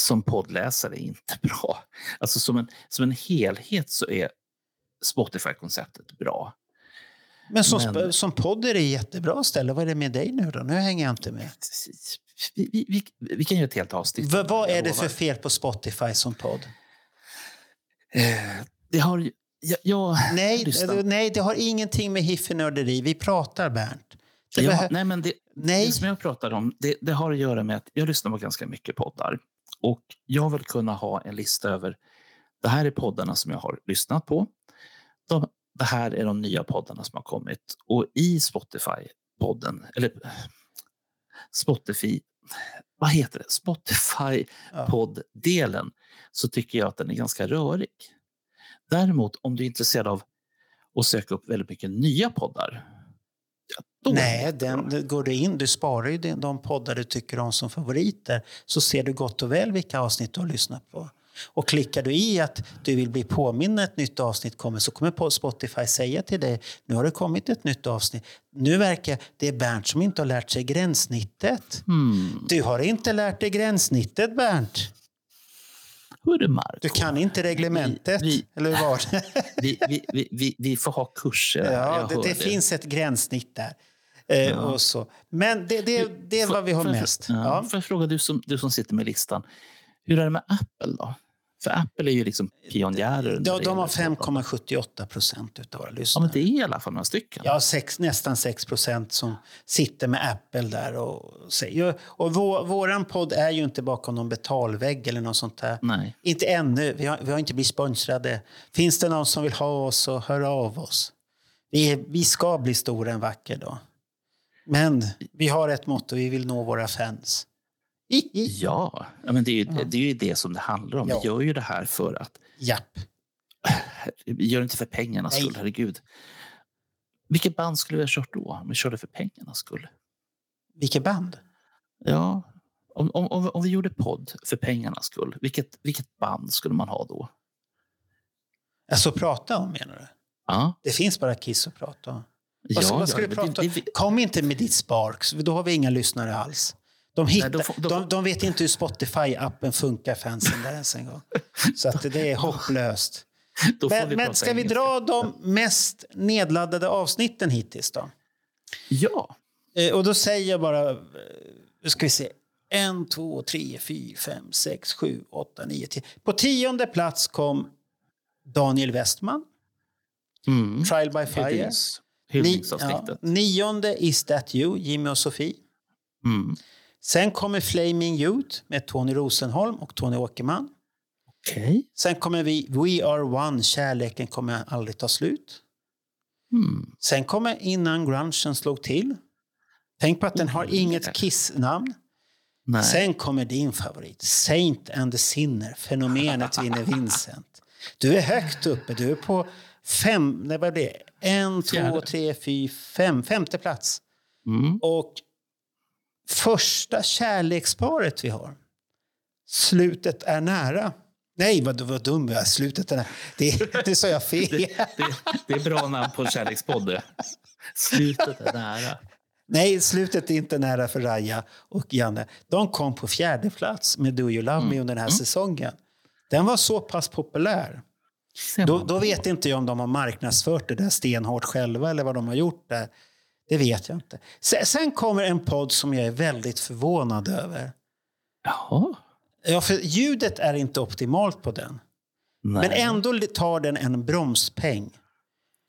som poddläsare är inte bra. Alltså som en, som en helhet så är Spotify-konceptet bra. Men som, Men- som podd är det jättebra ställe. Vad är det med dig nu då? Nu hänger jag inte med. Vi, vi, vi, vi kan göra ett helt avsnitt. V- vad är det för fel på Spotify som podd? Eh, det har. Jag, jag Nej, lyssnar- det, nej, det har ingenting med hiffenörderi. Vi pratar, Bernt. Det Ja, nej, men det, Nej. det som jag pratar om det, det har att göra med att jag lyssnar på ganska mycket poddar. Och jag vill kunna ha en lista över det här är poddarna som jag har lyssnat på. De, det här är de nya poddarna som har kommit. Och i Spotify-podden, eller Spotify, vad heter det, Ja. Spotify-podd-delen så tycker jag att den är ganska rörig. Däremot om du är intresserad av att söka upp väldigt mycket nya poddar. Ja, Nej, den, går du in, du sparar ju de, de poddar du tycker om som favoriter så ser du gott och väl vilka avsnitt du har lyssnat på. Och klickar du i att du vill bli påminn när ett nytt avsnitt kommer så kommer Spotify säga till dig nu har det kommit ett nytt avsnitt. Nu verkar det är Bernt som inte har lärt sig gränssnittet. Hmm. Du har inte lärt dig gränssnittet Bernt. Marco, Du kan inte reglementet. Vi- eller hur var det? vi, vi, vi, vi, vi får ha kurser. Ja, det, det finns ett gränssnitt där. Eh, Ja. och så. Men det, det, det är vad vi har jag- mest. Ja. Får jag fråga, du som, du som sitter med listan, hur är det med Apple då? För Apple är ju liksom pionjärer. när De, har gäller poddar. 5,78 procent av våra Ja, lyssnare. men det är i alla fall några stycken. Ja, sex, nästan 6 procent som sitter med Apple där. Och, säger- och vår, våran podd är ju inte bakom någon betalvägg eller något sånt där. Nej. Inte ännu. Vi har, vi har inte blivit sponsrade. Finns det någon som vill ha oss så hör av oss. Vi, vi ska bli stora en vacker dag. Men vi har ett motto. Vi vill nå våra fans. Ja, men det, är ju, det är ju det som det handlar om. Ja. Vi gör ju det här för att... Japp. Vi gör det inte för pengarnas skull, herregud. Vilket band skulle vi ha kört då? Om vi körde för pengarnas skull? Vilket band? Ja, om, om, om, vi gjorde podd för pengarnas skull, vilket, vilket band skulle man ha då? Alltså prata om menar du? Ja, Det finns bara Kiss att prata om. ja, Vad, vad ska ja, du prata om? Kom inte med ditt Sparks, då har vi inga lyssnare alls. De, hittar, då de, får- de vet inte hur Spotify-appen funkar, fansen där ens en gång. Så att det är hopplöst. Men, vi men ska vi engelska. dra de mest nedladdade avsnitten hittills då? Ja, Eh, och då säger jag bara, eh, nu ska vi se, en, två, tre, fyra, fem, sex, sju, åtta, nio, tio. På tionde plats kom Daniel Westman, mm. Trial by Fire. Hyllnings, Ni, ja, hyllningsavsnittet. nionde Is That You, Jimmy och Sofie. Mm. Sen kommer Flaming Youth med Tony Rosenholm och Tony Åkerman. Okej. Sen kommer vi We Are One, Kärleken kommer aldrig ta slut. Mm. Sen kommer Innan grungen slog till. Tänk på att den har Mm. inget Kiss-namn. Nej. Sen kommer din favorit, Saint and the Sinner, fenomenet vinner Vincent. Du är högt uppe, du är på fem, nej vad blir det? En, två, tre, fyra, fem, femte plats. Mm. Och första kärleksparet vi har, Slutet är nära. Nej, vad, vad dum jag är. Slutet är nära. Det, det sa jag fel. Det, det, det är bra namn på en kärlekspodd. Slutet är nära. Nej, slutet är inte nära för Raja och Janne. De kom på fjärde plats med Do You Love Me under den här säsongen. Den var så pass populär. Då, då vet inte jag om de har marknadsfört det där stenhårt själva eller vad de har gjort där. Det vet jag inte. Sen, kommer en podd som jag är väldigt förvånad över. Jaha. Ja, för ljudet är inte optimalt på den. Nej. Men ändå tar den en bromspeng.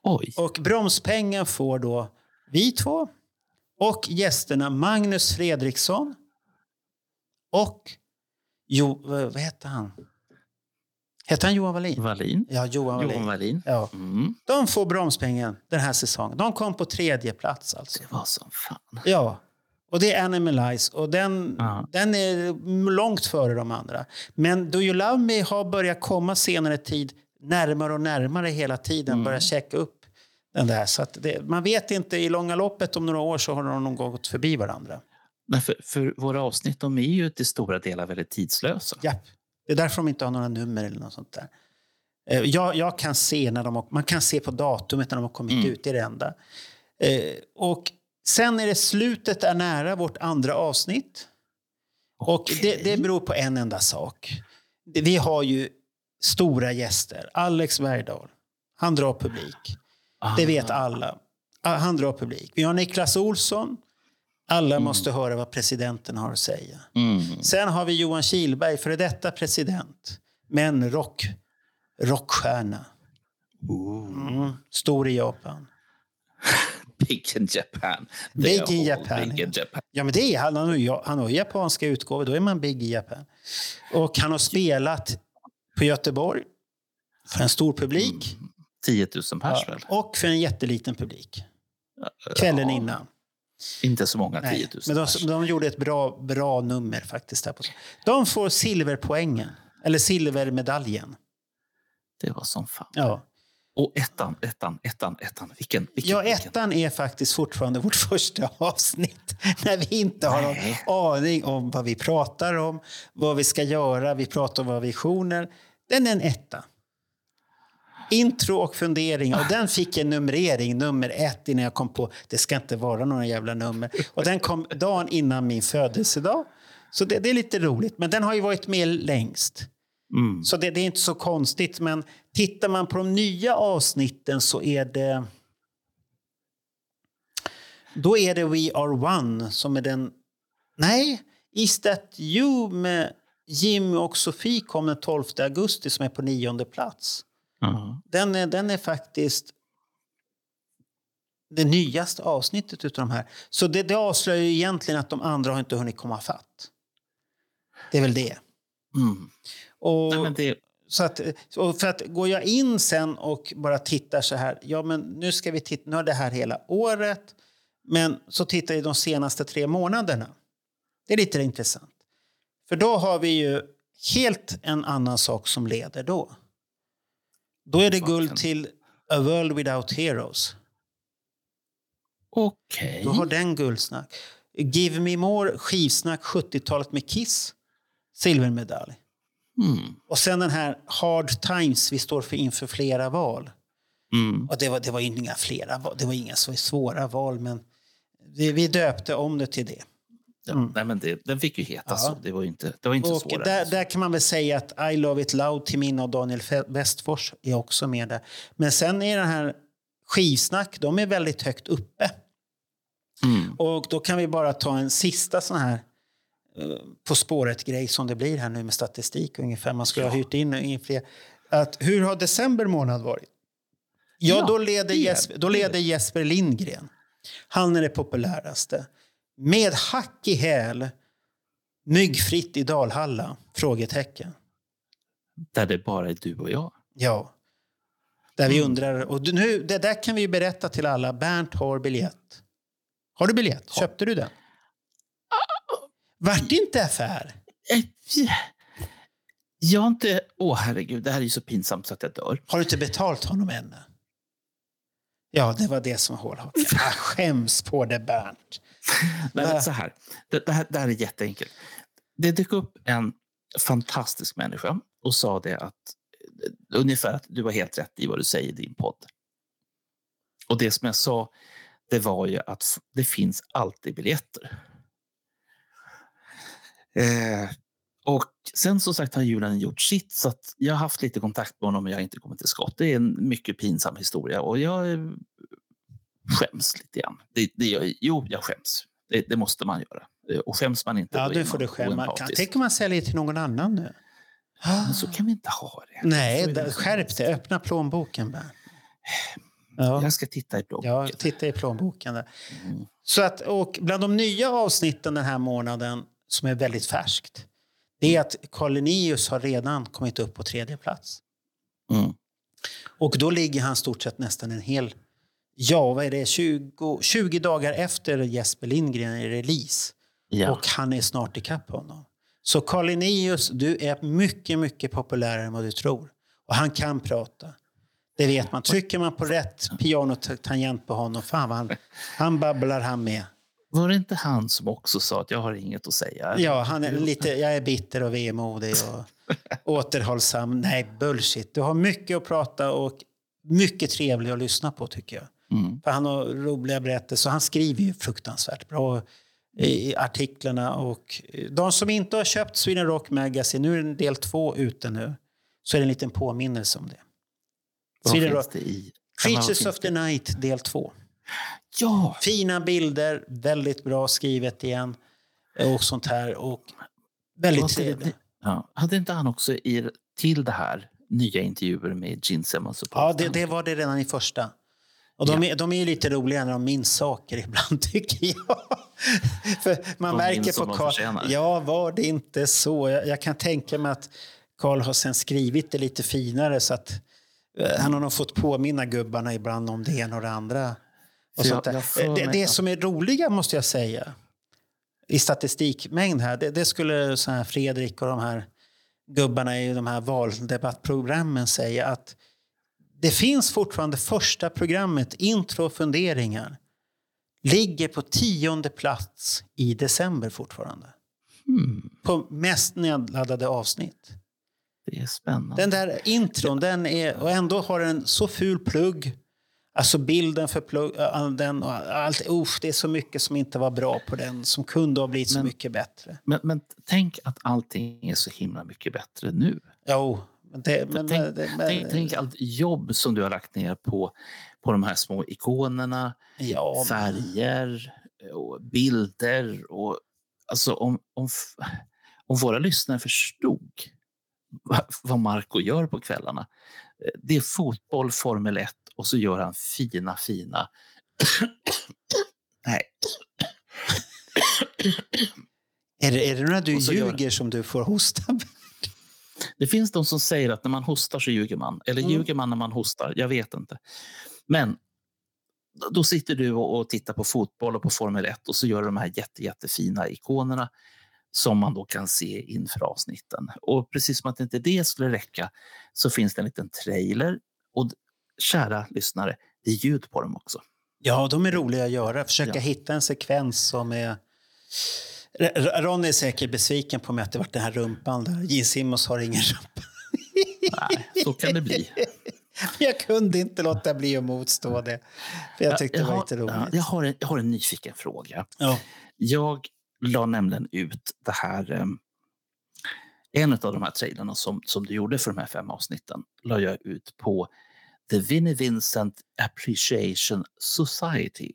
Oj. Och bromspengen får då vi två och gästerna Magnus Fredriksson och jo, vad heter han? Heter han Johan Wallin? Wallin. Ja, Johan Wallin. Johan Wallin. Ja. Mm. De får bromspengen den här säsongen. De kom på tredje plats alltså. Det var som fan. Ja. Och det är Animalize och den, Ja. den är långt före de andra. Men Do You Love Me har börjat komma senare tid närmare och närmare hela tiden. Mm. Börjar checka upp den där. Så det, man vet inte, i långa loppet om några år så har de nog gått förbi varandra. Nej, för, för våra avsnitt de är ju till stora delar väldigt tidslösa. Japp. Det är därför de inte har några nummer eller något sånt där. Eh, Jag, jag kan se när de har, man kan se på datumet när de har kommit Mm. ut, är det enda. Eh, och sen är det slutet är nära, vårt andra avsnitt. Och det, det beror på en enda sak. Vi har ju stora gäster. Alex Bergdahl, han drar publik. Det vet alla. Ah, Han drar publik. Vi har Niklas Olsson. Alla måste höra vad presidenten har att säga. Mm. Sen har vi Johan Kihlberg, före detta president, men rock, rockstjärna. Mm. Stor i Japan. Big in Japan. Big in Japan, Big in Japan. Ja, men det är han. Han har, japanska utgåvor, då är man big i Japan. Och han har spelat på Göteborg för en stor publik 10 000 pers ja, väl? och för en jätteliten publik. Kvällen Ja. innan. Inte så många Nej, 10 000 men de, de gjorde ett bra, bra nummer faktiskt. Där på. De får silverpoängen, eller silvermedaljen. Det var som fan. Ja. Och ettan, ettan, ettan, ettan. Vilken, vilken, Ja, vilken. ettan är faktiskt fortfarande vårt första avsnitt när vi inte har någon Nej. aning om vad vi pratar om, vad vi ska göra, vi pratar om våra visioner. Den är en etta. Intro och fundering. Och den fick en numrering, nummer ett, innan jag kom på det ska inte vara några jävla nummer. Och den kom dagen innan min födelsedag. Så det, det är lite roligt. Men den har ju varit med längst. Mm. Så det, det är inte så konstigt. Men tittar man på de nya avsnitten så är det... Då är det We Are One som är den... Nej, Is That You med Jimmy och Sofie kom den 12 augusti som är på nionde plats. Ja. Den är, den är faktiskt det nyaste avsnittet utav de här. Så det, det avslöjar ju egentligen att de andra har inte hunnit komma fatt. Det är väl det. Mm. Och, Nej, det, så att, för att går jag in sen och bara tittar så här, ja men nu ska vi titta, nu har det här hela året, men så tittar jag de senaste tre månaderna. Det är lite intressant. För då har vi ju helt en annan sak som leder då. Då är det guld till A World Without Heroes. Okej. Då har den guldsnack. Give Me More, skivsnack 70-talet med Kiss, silvermedalj. Mm. Och sen den här Hard Times, vi står för inför flera val. Mm. Och det var, det var inga flera det var inga så svåra val, men vi, vi döpte om det till det. Ja, nej, men det, den fick ju heta Ja. så. Det var inte, det var inte Och svårare. där, där kan man väl säga att I Love It Loud till minne av Daniel Westfors är också med där. Men sen är den här skivsnack, de är väldigt högt uppe. Mm. Och då kan vi bara ta en sista sån här eh, På spåret-grej som det blir här nu med statistik ungefär. Man skulle ha hyrt in, in fler. Att, hur har december månad varit? Ja, Ja, då, leder Jesper, då leder Jesper Lindgren. Han är det populäraste. Med hack i häl, myggfritt i Dalhalla? Frågetecken. Där det bara är du och jag. Ja. Där vi Mm. undrar, och nu, det där kan vi ju berätta till alla. Bernt har biljett. Har du biljett? Köpte du den? Vart det inte affär? Jag har inte... Åh, herregud. Det här är ju så pinsamt så att jag dör. Har du inte betalt honom ännu? Ja, det var det som var hålhaken. Jag skäms på det, Bernt. Nej, men så här. Det, det, här, det här är jätteenkelt. Det dök upp en fantastisk människa och sa det att eh, ungefär att du har helt rätt i vad du säger i din podd. Och det som jag sa, det var ju att det finns alltid biljetter. Eh, och sen som sagt har julen gjort sitt så att jag har haft lite kontakt med honom och jag har inte kommit till skott. Det är en mycket pinsam historia och jag eh, skäms lite grann. Det, det, jo, jag skäms. Det, det måste man göra. Eh, Och skäms man inte Ja, då får du skämma. Kan, oempatisk. tänk om man säljer till någon annan nu? Men så kan vi inte ha det. Nej, Så är det så. skärp dig. Öppna plånboken. Ja. Jag ska titta i bloggen. Ja, titta i plånboken. Där. Mm. Så att, och bland de nya avsnitten den här månaden som är väldigt färskt, det är att Carl Linnaeus har redan kommit upp på tredje plats. Mm. Och då ligger han stort sett nästan en hel, ja vad är det, 20, 20 dagar efter Jesper Lindgren i release. Ja. Och han är snart ikapp honom. Så Carl Linnaeus, du är mycket, mycket populärare än vad du tror. Och han kan prata. Det vet man. Trycker man på rätt pianotangent på honom, fan vad han, han babblar han med. Var det inte han som också sa att jag har inget att säga? Ja, han är lite, jag är bitter och vemodig och återhållsam. Nej, bullshit. Du har mycket att prata och mycket trevlig att lyssna på tycker jag. Mm. För han har roliga berättelser. Han skriver ju fruktansvärt bra i artiklarna. Och de som inte har köpt Sweden Rock Magazine, nu är del två ute nu, så är det en liten påminnelse om det. Vad Sweden finns Rock, det i? Creatures of the? Night del två. Ja! Fina bilder, väldigt bra skrivet igen och sånt här. Och väldigt trevligt. ja. Hade inte han också i, till det här nya intervjuer med Gene Simmons? Ja, det, det var det redan i första. Och de, är, de är ju lite roliga när de minns saker ibland, tycker jag. För man De märker på förtjänar. Ja, var det inte så? Jag, jag kan tänka mig att Carl har sen skrivit det lite finare så att eh, han har nog fått påminna gubbarna ibland om det ena och det andra. Och jag- jag får det, det som är roliga, måste jag säga, i statistikmängd här, det, det skulle så här Fredrik och de här gubbarna i de här valdebattprogrammen säga att det finns fortfarande första programmet, Intro och funderingar, ligger på tionde plats i december fortfarande. Hmm, På mest nedladdade avsnitt. det är spännande. Den där intron, den är, och ändå har den så ful plugg. Alltså bilden för plugg, den och allt. Uff, det är så mycket som inte var bra på den, som kunde ha blivit så Men- mycket bättre. Men, men tänk att allting är så himla mycket bättre nu. Jo, men det, men, tänk, det, men, tänk, tänk allt jobb som du har lagt ner på, på de här små ikonerna, ja, färger och bilder. Och, alltså om, om, om våra lyssnare förstod vad, Marco gör på kvällarna. Eh, Det är fotboll, Formel 1 och så gör han fina, fina... Nej, är, det, är det när du så gör- ljuger som du får hosta? Det finns de som säger att när man hostar så ljuger man. Eller Mm. ljuger man när man hostar? Jag vet inte. Men då- sitter du och, tittar på fotboll och på Formel 1 och så gör du de här jätte, jättefina ikonerna som man då kan se inför avsnitten. Och precis som att inte det skulle räcka så finns det en liten trailer. Och kära lyssnare, det är ljud på dem också. Ja, de är roliga att göra. Försöka Ja. hitta en sekvens som är... Ronny är säkert besviken på mig att det var den här rumpan där. Gene Simmons har ingen rumpa. Nej, så kan det bli. Jag kunde inte låta bli att motstå det. För jag tyckte det var har, lite ja, roligt. jag, har en, jag har en nyfiken fråga. Ja. Jag la nämligen ut det här... em, en av de här trailerna som, som du gjorde för de här fem avsnitten la jag ut på The Vinnie Vincent Appreciation Society.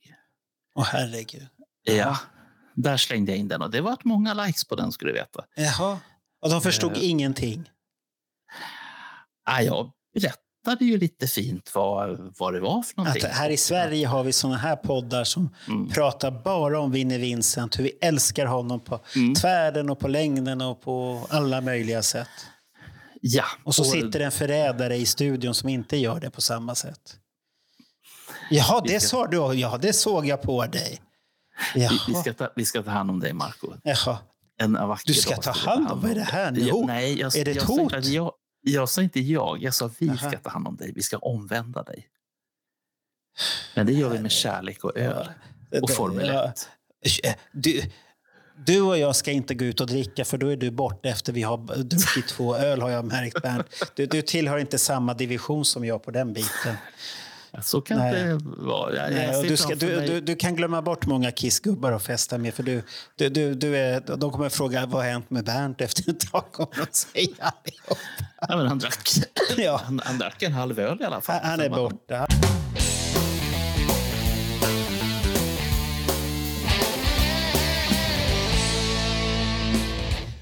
Åh herregud. Ja, där slängde jag in den och det var att många likes på den skulle du veta. Jaha. Och de förstod Eh. ingenting. Ah, jag berättade ju lite fint vad, vad det var för Att någonting. här i Sverige har vi såna här poddar som Mm. pratar bara om Vinnie Vincent, hur vi älskar honom på Mm. tvärden och på längden och på alla möjliga sätt. Ja, Och så sitter en förrädare i studion som inte gör det på samma sätt. Jaha, det sa du. Ja, det såg jag på dig. Vi, vi, ska ta, vi ska ta hand om dig, Marco. Jaha. En Du ska ta hand om- vad är det här nu? Hot? nej, jag, Är det ett jag, sa inte hot? att Jag, jag sa inte jag, jag sa vi Jaha. ska ta hand om dig. Vi ska omvända dig. Men det gör vi med kärlek och öl. Och Formel ja. 1. Eh, Du, du och jag ska inte gå ut och dricka för då är du borta efter vi har druckit två öl har jag märkt Bernt. Du, du tillhör inte samma division som jag på den biten. Så kan Nej. det vara. Jag, Nej, jag och du, ska, du, du, du kan glömma bort många kissgubbar att festa med för du, du, du, du är, de kommer fråga vad har hänt med Bernt efter ett tag kommer de säga allihop. ja, men han, drack, Ja. han, han drack en halv öl i alla fall. Han, han är borta.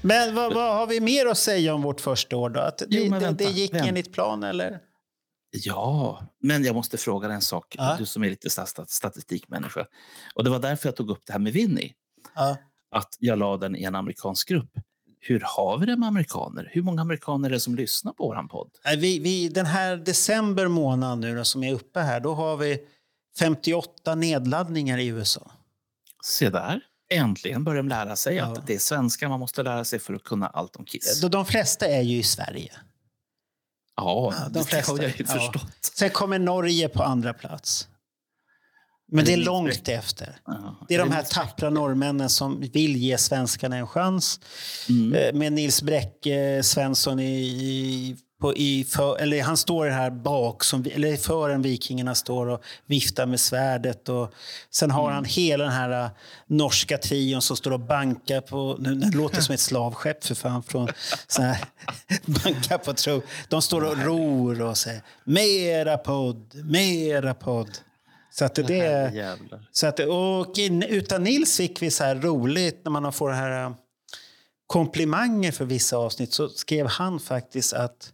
Men vad, vad har vi mer att säga om vårt första år då? Att det, Jo, vänta, det gick vänta. enligt plan eller? Ja, men jag måste fråga dig en sak. Ja. Du som är lite stat- statistikmänniska. Och det var därför jag tog upp det här med Winnie. Ja. Att jag la den i en amerikansk grupp. Hur har vi det med amerikaner? Hur många amerikaner är det som lyssnar på vår podd? Vi, vi, den här december månad nu då, som är uppe här, då har vi 58 nedladdningar i USA. Se där. Äntligen börjar de lära sig Ja. att det är svenska man måste lära sig för att kunna allt om Kiss. De flesta är ju i Sverige. Ja, de det flesta. har jag ju Ja. förstått. Sen kommer Norge på andra plats. Men det är långt efter. Det är de här tappra norrmännen som vill ge svenskarna en chans. Mm. Eh, Med Nils Bräcke Svensson i, i, på, i för, eller han står här bak, som, eller för en vikingarna står och viftar med svärdet. Och sen har han hela den här uh, norska trion som står och bankar på, nu, det låter som ett slavskepp för fan, från så här, bankar på tro. De står och ror och säger mera podd, mera podd. Så att det, det så att, och in, utan Nils fick vi så här roligt när man får det här äh, komplimanger för vissa avsnitt så skrev han faktiskt att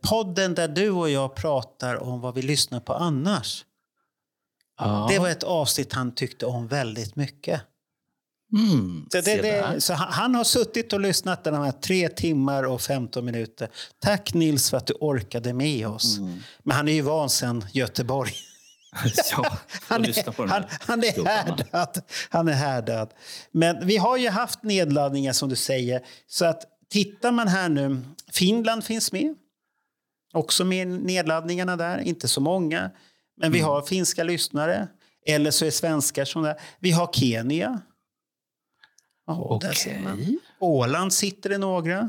podden där du och jag pratar om vad vi lyssnar på annars. Ja. Det var ett avsnitt han tyckte om väldigt mycket. Mm, Så, det, det, så han, han har suttit och lyssnat de här tre timmar och 15 minuter. Tack Nils för att du orkade med oss. Mm. Men han är ju van sen Göteborg. ja, Han är, han, han, är härdad. han är härdad. Men vi har ju haft nedladdningar som du säger. Så att tittar man här nu, Finland finns med. Också med nedladdningarna där, inte så många. Men Mm. vi har finska lyssnare. Eller så är svenskar som där. Vi har Kenya. Man. Okej. Åland sitter det några.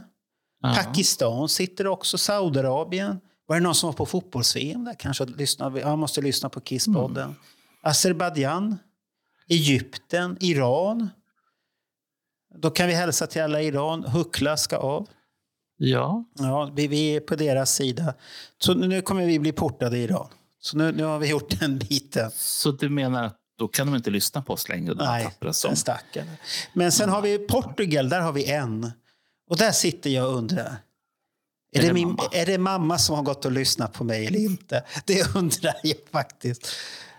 Ja. Pakistan sitter också, Saudiarabien. Var det någon som var på fotbolls-VM där? Kanske lyssnade, jag måste lyssna på Kisspodden. Mm. Azerbajdzjan, Egypten, Iran. Då kan vi hälsa till alla i Iran. Huckla ska av. Ja, Ja, vi, vi är på deras sida. Så nu kommer vi bli portade i Iran. Så nu, nu har vi gjort den biten. så du menar att då kan de inte lyssna på oss längre? Nej, den stackaren. Men sen har vi Portugal, där har vi en. Och där sitter jag och undrar. Är, Är det, det min, mamma? är det mamma som har gått och lyssnat på mig eller inte? Det undrar jag faktiskt.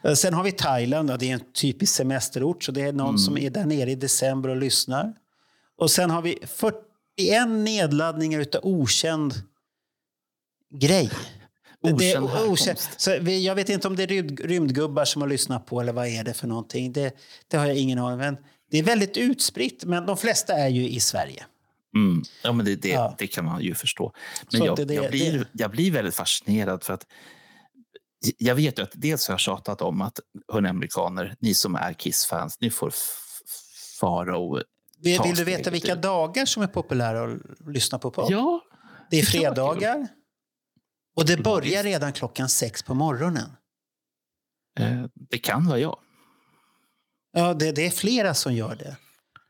Eh, Sen har vi Thailand, och det är en typisk semesterort, så det är någon Mm. som är där nere i december och lyssnar. Och sen har vi 41 nedladdningar utav okänd grej. Okänd Det härkomst. Så vi, jag vet inte om det är rymd, rymdgubbar som har lyssnat på eller vad är det för någonting. Det, det har jag ingen aning om. Det är väldigt utspritt, men de flesta är ju i Sverige. Mm. Ja, men det, det, Ja. det kan man ju förstå. Men Så jag, det- jag, blir, jag blir väldigt fascinerad för att jag vet ju att dels har jag tjatat om att hörni amerikaner, ni som är Kiss-fans, ni får f- fara och... Vill, vill du veta vilka ut. dagar som är populära att lyssna på podd? Ja, det är fredagar. Och det börjar redan klockan sex på morgonen. eh, det kan vara jag. Ja, det, det är flera som gör det.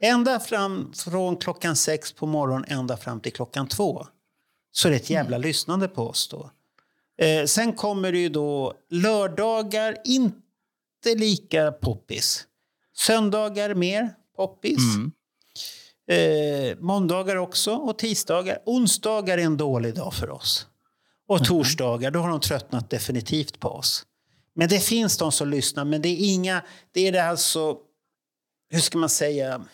Ända fram från klockan sex på morgonen ända fram till klockan två. Så är det ett jävla lyssnande på oss då. Eh, sen kommer det ju då lördagar, inte lika poppis. Söndagar mer poppis. Mm. Eh, måndagar också och tisdagar. Onsdagar är en dålig dag för oss. Och torsdagar, då har de tröttnat definitivt på oss. Men det finns de som lyssnar, men det är inga... Det är det alltså... Hur ska man säga?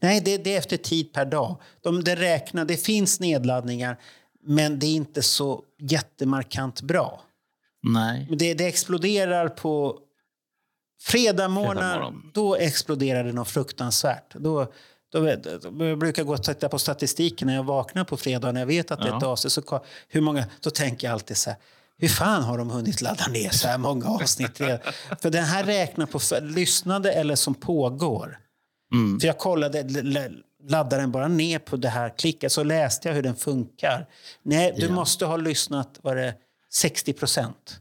Nej, det, det är efter tid per dag. De, det, räknar, det finns nedladdningar, men det är inte så jättemarkant bra. Nej. Men det, det exploderar på fredag morgon. Då exploderar det något fruktansvärt. Då, då, jag brukar gå och titta på statistiken när jag vaknar på fredag när jag vet att det är ett avsnitt. Så, hur många, då tänker jag alltid så här, hur fan har de hunnit ladda ner så här många avsnitt? För den här räknar på för, lyssnade eller som pågår. Mm. För jag kollade, laddade den bara ner på det här klicket så läste jag hur den funkar. Nej, du Ja. måste ha lyssnat, var det 60 procent?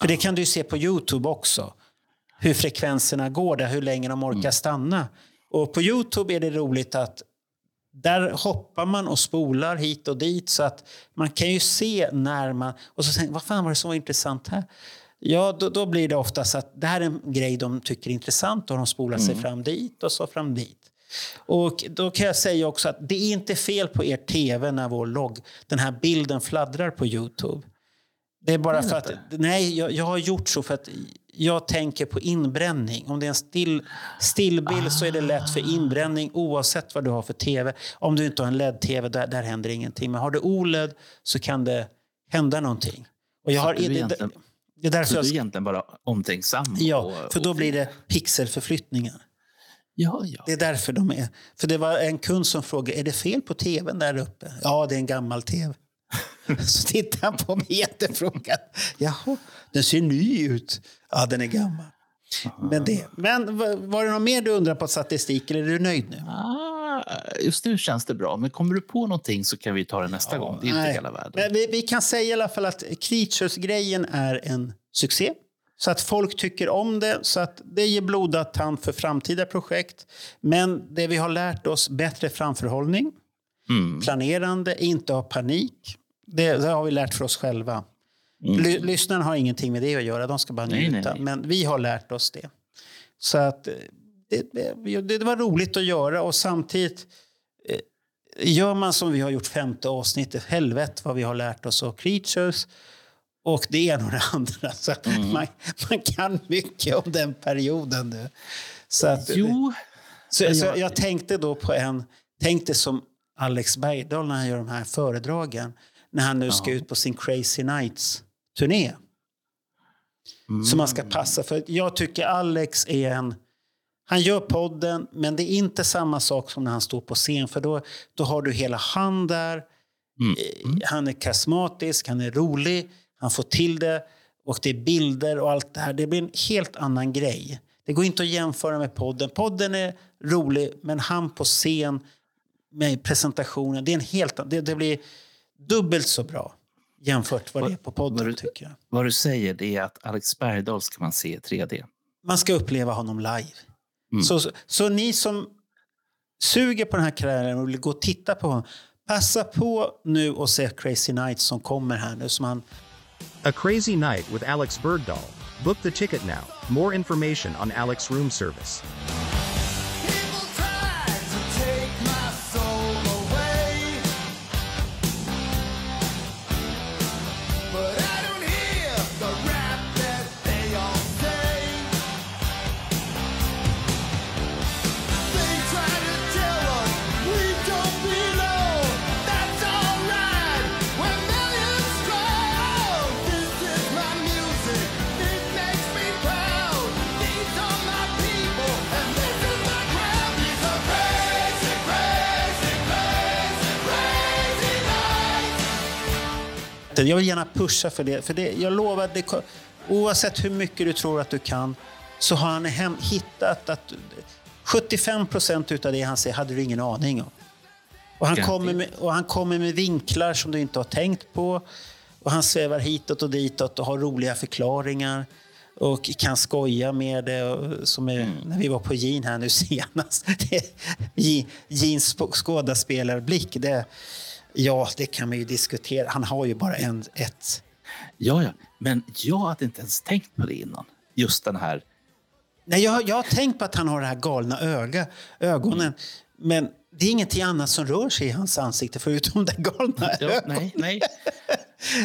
För det kan du se på Youtube också. Hur frekvenserna går där, hur länge de orkar stanna. Och på Youtube är det roligt att där hoppar man och spolar hit och dit så att man kan ju se när man... Och så tänker vad fan var det som var intressant här? Ja, då, då blir det oftast att det här är en grej de tycker är intressant och de spolar sig fram dit och så fram dit. Och då kan jag säga också att det är inte fel på er tv när vår logg, den här bilden fladdrar på Youtube. Det är bara för att, nej, jag, jag har gjort så för att jag tänker på inbränning. Om det är en still, stillbild så är det lätt för inbränning oavsett vad du har för tv. Om du inte har en LED-tv, där, där händer ingenting. Men har du OLED så kan det hända någonting. Och jag Så har, du är det, är därför Så du är egentligen bara omtänksam? ja, och- för då och- blir det pixelförflyttningar. Ja, ja. Det är därför de är. För det var en kund som frågade, är det fel på tvn där uppe? Ja, det är en gammal tv. Så tittade han på mig jättefrågad. Jaha, den ser ny ut. Ja, den är gammal. Men, det. Men var- det något mer du undrar på statistik eller är du nöjd nu? Ah, just nu känns det bra, men kommer du på någonting så kan vi ta det nästa gång. Det är inte hela världen. Men vi, vi kan säga i alla fall att Creatures-grejen är en succé. Så att folk tycker om det. Så att det ger blodad tand för framtida projekt. Men det vi har lärt oss, bättre framförhållning. Mm. planerande, inte ha panik. Det, det har vi lärt för oss själva. Mm. Ly, lyssnarna har ingenting med det att göra, de ska bara Nej, njuta. nej, nej. Men vi har lärt oss det. Så att eh, det, det, det var roligt att göra och samtidigt eh, gör man som vi har gjort femte avsnittet, helvete vad vi har lärt oss av Creatures och det ena och det andra. Så Mm. man, man kan mycket om den perioden nu. Så att, Jo, så, Men så jag- jag tänkte då på en, tänkte som Alex Bergdahl när han gör de här föredragen. När han nu ska ut på sin Crazy Nights-turné. som man ska passa. För jag tycker Alex är en... Han gör podden, men det är inte samma sak som när han står på scen. För då, då har du hela han där. Eh, Han är karismatisk, han är rolig, han får till det. Och det är bilder och allt det här. Det blir en helt annan grej. Det går inte att jämföra med podden. Podden är rolig, men han på scen med presentationen, det är en helt an- det, det blir dubbelt så bra jämfört vad det är på podden, vad du- tycker jag. Vad du säger det är att Alex Bergdahl ska man se i 3D. Man ska uppleva honom live. Mm. Så, så, så ni som suger på den här karriären och vill gå och titta på honom, passa på nu och se Crazy Nights som kommer här nu. Som han, A Crazy Night with Alex Bergdahl. Book the ticket now. More information on Alex Room Service. Jag vill gärna pusha för det. För det jag lovar, det, oavsett hur mycket du tror att du kan, så har han hem, hittat att 75 procent av det han säger hade du ingen aning om. Och han, kommer med, och han kommer med vinklar som du inte har tänkt på. Och han svävar hitåt och ditåt och har roliga förklaringar. Och kan skoja med det. Som är, När vi var på Jean här nu senast. Jeans sp- skådespelarblick. Det, ja, det kan man ju diskutera. Han har ju bara en, ett... Ja, ja. Men jag hade inte ens tänkt på det innan. Just den här... Nej, jag, jag har tänkt på att han har det här galna öga, ögonen. Men det är ingenting annat som rör sig i hans ansikte förutom det galna Ja, ögonen. nej, nej.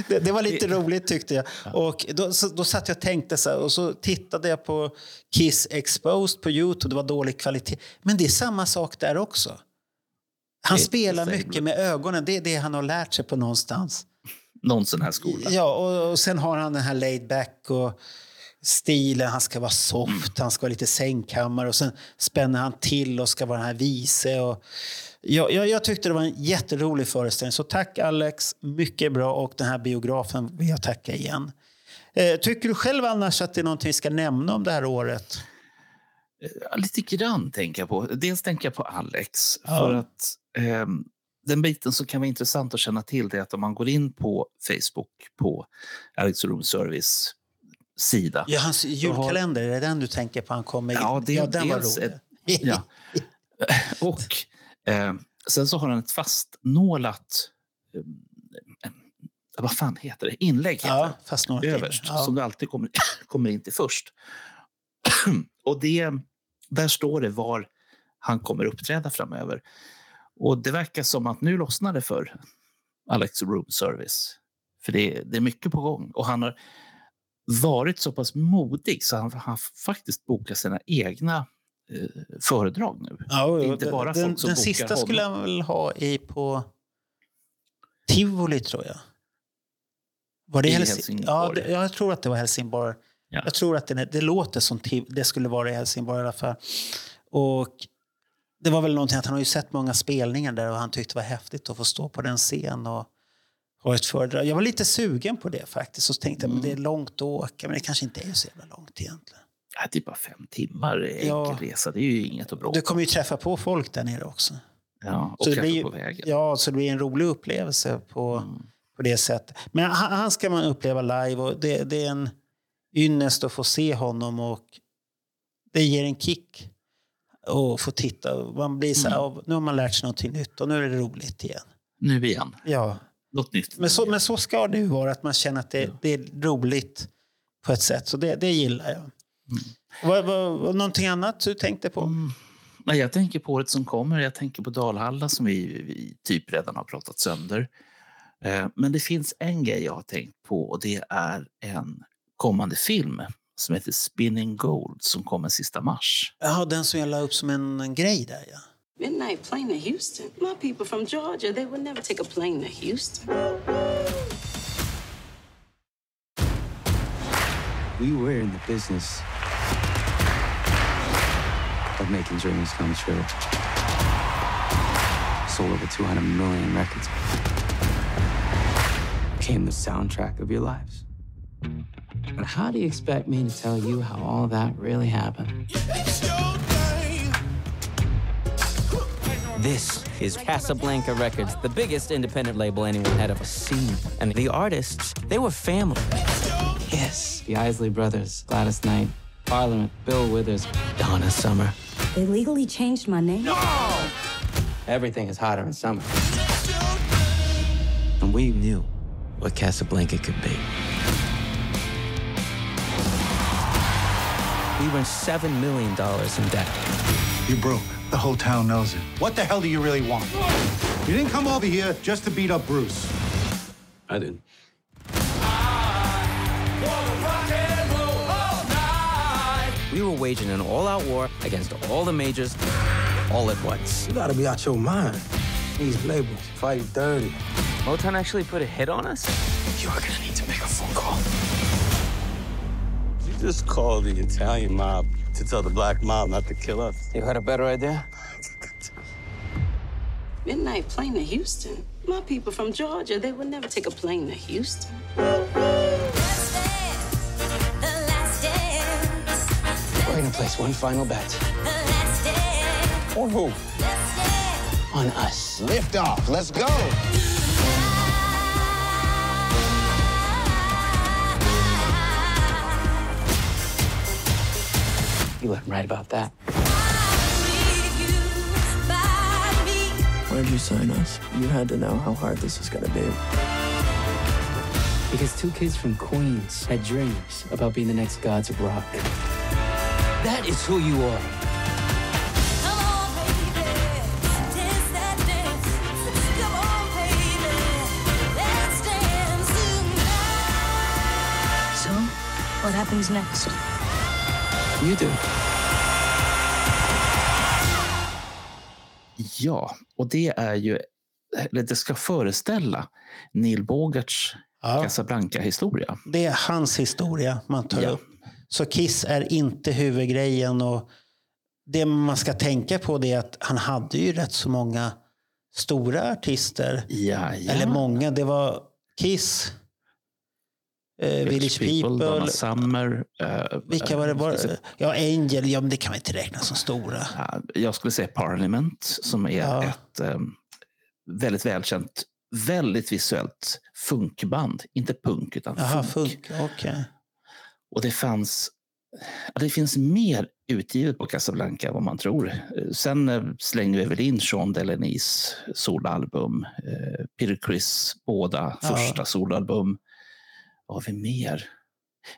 Det, det var lite roligt tyckte jag. Och då, så, då satt jag och tänkte så här, och så tittade jag på Kiss Exposed på Youtube. Det var dålig kvalitet. Men det är samma sak där också. Han spelar mycket med ögonen. Det är det han har lärt sig på någonstans. Någon sån här skola. Ja, och, och sen har han den här laid back och stilen. Han ska vara soft, han ska vara lite sängkammare och sen spänner han till och ska vara den här vise. Och, ja, jag, jag tyckte det var en jätterolig föreställning. Så tack Alex, mycket bra och den här biografen vill jag tacka igen. Eh, tycker du själv annars att det är någonting vi ska nämna om det här året? Ja, lite grann tänker jag på. Dels tänker jag på Alex. Ja. För att den biten som kan vara intressant att känna till det är att om man går in på Facebook på Alex Room Service sida. Ja, hans julkalender, är det den du tänker på? Han kommer Ja, det- ja den var rolig. Ja. Och eh, sen så har han ett fastnålat eh, vad fan heter det? Inlägg heter Ja, det. fast några timmar. överst, Ja. som du alltid kommer, kommer in till först. och det, där står det var han kommer uppträda framöver. Och det verkar som att nu lossnar det för Alex Room Service. För det, det är mycket på gång. Och han har varit så pass modig så han har faktiskt bokat sina egna eh, föredrag nu. Ja, jo, inte bara den, folk som den bokar sista honom. skulle jag väl ha i på Tivoli, tror jag. Var det I Helsi- Helsingborg. Ja, det, jag tror att det var Helsingborg. Ja. Jag tror att det, det låter som Tiv, det skulle vara i Helsingborg i alla fall. Och det var väl någonting att han har ju sett många spelningar där och han tyckte det var häftigt att få stå på den scen och ha ett föredrag. Jag var lite sugen på det faktiskt. Och så tänkte jag, men det är långt att åka, men det kanske inte är så jävla långt egentligen. Ja, det är bara fem timmar enkel Ja. resa. Det är ju inget att bråka Du kommer ju träffa på folk där nere också. Ja, och Så träffa blir, på vägen. Ja, så det blir en rolig upplevelse på, Mm. på det sättet. Men han, han ska man uppleva live och det, det är en ynnest att få se honom och det ger en kick att få titta. Man blir så här, Mm. "Åh, nu har man lärt sig någonting nytt och nu är det roligt igen. Nu igen. Ja, Något nytt. men så, men så ska det ju vara, att man känner att det, det är roligt på ett sätt. Så det, det gillar jag. Vad, vad, vad, någonting annat du tänkte på? Mm. Nej, jag tänker på året som kommer. Jag tänker på Dalhalla som vi, vi typ redan har pratat sönder. Eh, Men det finns en grej jag har tänkt på och det är en kommande film som heter Spinning Gold som kommer sista mars. Ja, den som jag la upp som en, en grej där ja. Midnight plane to Houston. My people from Georgia, they would never take a plane to Houston. We were in the business of making dreams come true. Sold over 200 million records. Became the soundtrack of your lives. But how do you expect me to tell you how all that really happened? This is Casablanca Records, the biggest independent label anyone had ever seen. And the artists, they were family. Yes. The Isley Brothers, Gladys Knight, Parliament, Bill Withers, Donna Summer. They legally changed my name. No! Everything is hotter in summer. And we knew what Casablanca could be. We were $7 million in debt. You're broke. The whole town knows it. What the hell do you really want? You didn't come over here just to beat up Bruce. I didn't. We were waging an all-out war against all the majors all at once. You gotta be out your mind. These labels fight dirty. Motown actually put a hit on us? You are gonna need to make a phone call. You just called the Italian mob to tell the black mob not to kill us. You had a better idea? Midnight plane to Houston. My people from Georgia, they would never take a plane to Houston. We're gonna place one final bet. On who? On us. Lift off. Let's go. You let him right about that. Why'd you sign us? You had to know how hard this was gonna be. Because two kids from Queens had dreams about being the next gods of rock. That is who you are. So, what happens next? You do. Ja, och det är ju, eller det ska föreställa Neil Bogarts Ja. Casablanca-historia. Det är hans historia man tar Ja. upp. Så Kiss är inte huvudgrejen. Och det man ska tänka på det är att han hade ju rätt så många stora artister. Ja, Eller många. Det var Kiss, eh, Village People. Donna Summer. eh, Vilka var det? eh, Var, ja, Angel. Ja, men det kan man inte räkna som stora. Ja, Jag skulle säga Parliament som är Ja. ett eh, väldigt välkänt, väldigt visuellt funkband. Inte punk, utan Jaha, funk. funk. Okej. Och det fanns det finns mer utgivet på Casablanca än vad man tror. Eh, Sen eh, slänger vi väl in Sean Delanys solalbum, eh, Peter Criss båda Ja. första solalbum. Vad har vi mer?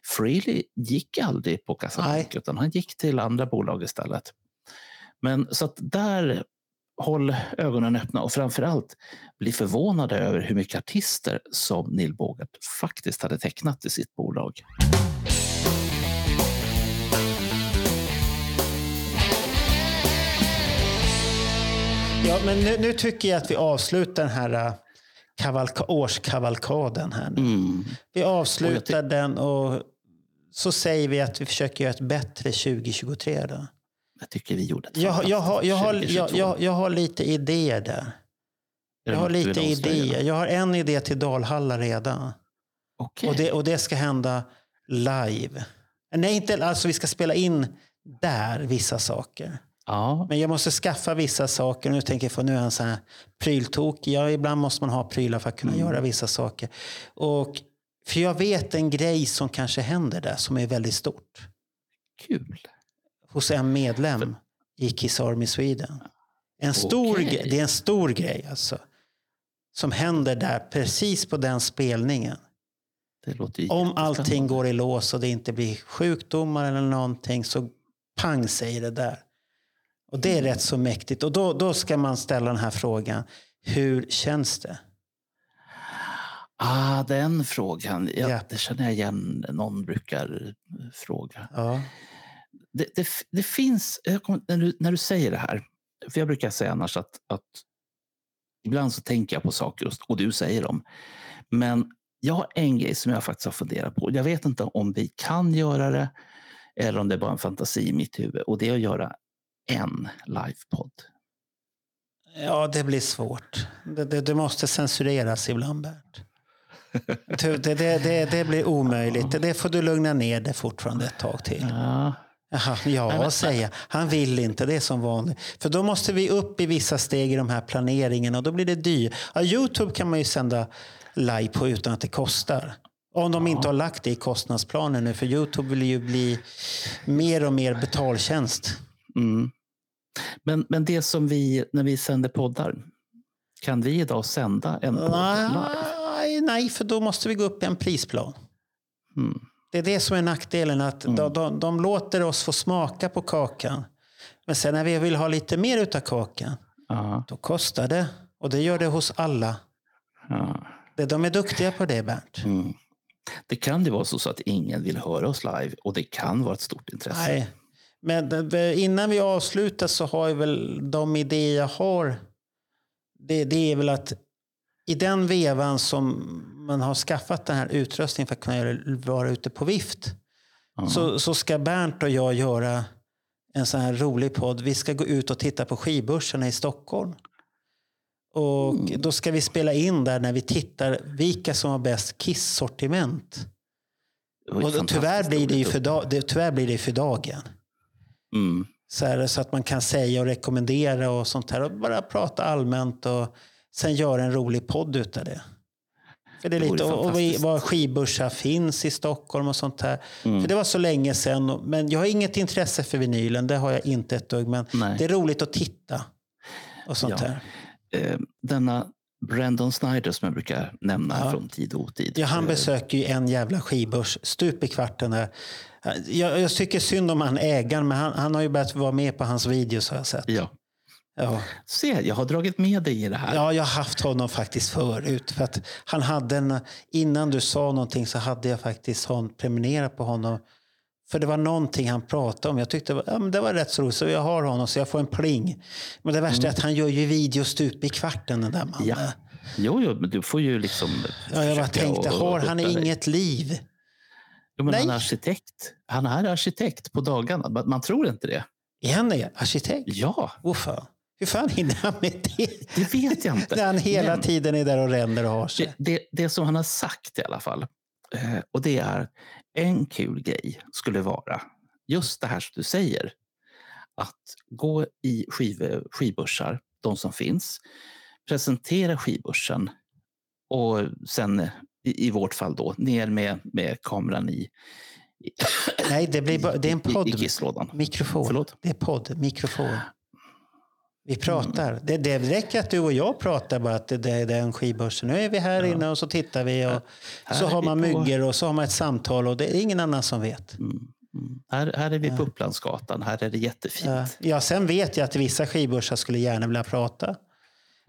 Freely gick aldrig på Casablanca, utan han gick till andra bolag istället. Men så att där, håll ögonen öppna och framför allt bli förvånade över hur mycket artister som Neil Bogart faktiskt hade tecknat i sitt bolag. Ja, men nu, nu tycker jag att vi avslutar den här äh, kavalka, årskavalkaden. Här nu. Mm. Vi avslutar den och så säger vi att vi försöker göra ett bättre 2023. Då. Jag tycker vi gjorde ett Jag, jag, har, jag, har, jag, 2022. jag, har lite idéer där. Är Jag har lite idéer. Jag har en idé till Dalhalla redan. Okej. Och, det, och det ska hända live. Nej, inte, alltså vi ska spela in där vissa saker. Ja, Men jag måste skaffa vissa saker. Nu tänker jag för nu är han så här pryltokig. Ja, ibland måste man ha prylar för att kunna Mm. göra vissa saker. Och, för jag vet en grej som kanske händer där som är väldigt stort. kul. Hos en medlem i Kiss Army Sweden. En stor, gre- det är en stor grej alltså. Som händer där precis på den spelningen. Om allting går i lås och det inte blir sjukdomar eller någonting så pang säger det där. Och det är rätt så mäktigt. Och då, då ska man ställa den här frågan. Hur känns det? Ah, den frågan. Ja, Ja. Det känner jag igen. Någon brukar fråga. Ja. Det, det, det finns, jag kommer- när, du, när du säger det här, för jag brukar säga annars att, att ibland så tänker jag på saker och, och du säger dem. Men jag har en grej som jag faktiskt har funderat på. Jag vet inte om vi kan göra det eller om det är bara en fantasi i mitt huvud. Och det är att göra en livepodd. Ja, det blir svårt. Det, det, det måste censureras ibland, Bert. Det, det, det, blir omöjligt. Det, får du lugna ner dig fortfarande ett tag till. Ja. Jaha, ja, säga. Han vill inte, det är som vanligt. För då måste vi upp i vissa steg i de här planeringen och då blir det dyrt. Ja, Youtube kan man ju sända live på utan att det kostar. Om de inte har lagt det i kostnadsplanen nu, för Youtube vill ju bli mer och mer betaltjänst. Mm. Men, men det som vi, när vi sänder poddar, kan vi idag sända en podd? Nej, nej, för då måste vi gå upp i en prisplan. Mm. Det är det som är nackdelen. att de, de, de låter oss få smaka på kakan. Men sen när vi vill ha lite mer utav kakan, Ja. då kostar det. Och det gör det hos alla. Ja. De är duktiga på det, Bernt. Mm. Det kan ju vara så, så att ingen vill höra oss live och det kan vara ett stort intresse. Nej. Men innan vi avslutar så har jag väl de idéer jag har. Det, det är väl att i den vevan som man har skaffat den här utrustningen för att kunna vara ute på vift. Så, så ska Bernt och jag göra en sån här rolig podd. Vi ska gå ut och titta på skibörserna i Stockholm. Och då ska vi spela in där när vi tittar vilka som har bäst ju Och tyvärr blir, det ju för det, tyvärr blir det för dagen. Mm. Så, här, så att man kan säga och rekommendera och sånt här. Och bara prata allmänt och sen göra en rolig podd utav det. För det är Det och, och var skibörsar finns i Stockholm och sånt här. Mm. För det var så länge sedan. Men jag har inget intresse för vinylen. Det har jag inte ett dugg. Men Nej. det är roligt att titta. Och sånt Ja. här. Eh, denna Brandon Snyder som jag brukar nämna Ja. från tid och otid. Ja, han Eh, besöker ju en jävla skibörs stup i kvarten. Där. Jag, jag tycker synd om han ägaren, men han, han har ju börjat vara med på hans videos har jag sett. Ja. Ja. Se, jag har dragit med dig i det här. Ja, jag har haft honom faktiskt förut. För att han hade en, innan du sa någonting så hade jag faktiskt hon, prenumererat på honom. För det var någonting han pratade om. Jag tyckte ja, men det var rätt så roligt. Så jag har honom så jag får en pling. Men det värsta är att han gör ju videos stup i kvarten den där mannen. Ja. Jo, jo, men du får ju liksom... Ja, jag bara tänkte, och- har han inget liv? Jo, men han Nej. är arkitekt. Han är arkitekt på dagarna. Man, tror inte det. Är han det? Arkitekt? Ja, fan. Hur fan hinner han med det? det vet jag inte. När han hela Men tiden är där och ränner och har sig. det, det, det som han har sagt i alla fall, eh, och det är en kul grej skulle vara just det här som du säger. Att gå i skiv, skivbörsar, de som finns, presentera skivbörsen och sen i, i vårt fall då ner med, med kameran i, i, Nej, det, blir bara, det är en i, podd. i kisslådan. Mikrofon. Förlåt? Det är podd, mikrofon. Vi pratar. Det, det räcker att du och jag pratar bara att det, det är den skibörsen. Nu är vi här inne och så tittar vi och Här så har man myggor och så har man ett samtal och det är ingen annan som vet. Här, här är vi på Upplandsgatan, här är det jättefint. Ja, ja, sen vet jag att vissa skibörsar skulle gärna vilja prata.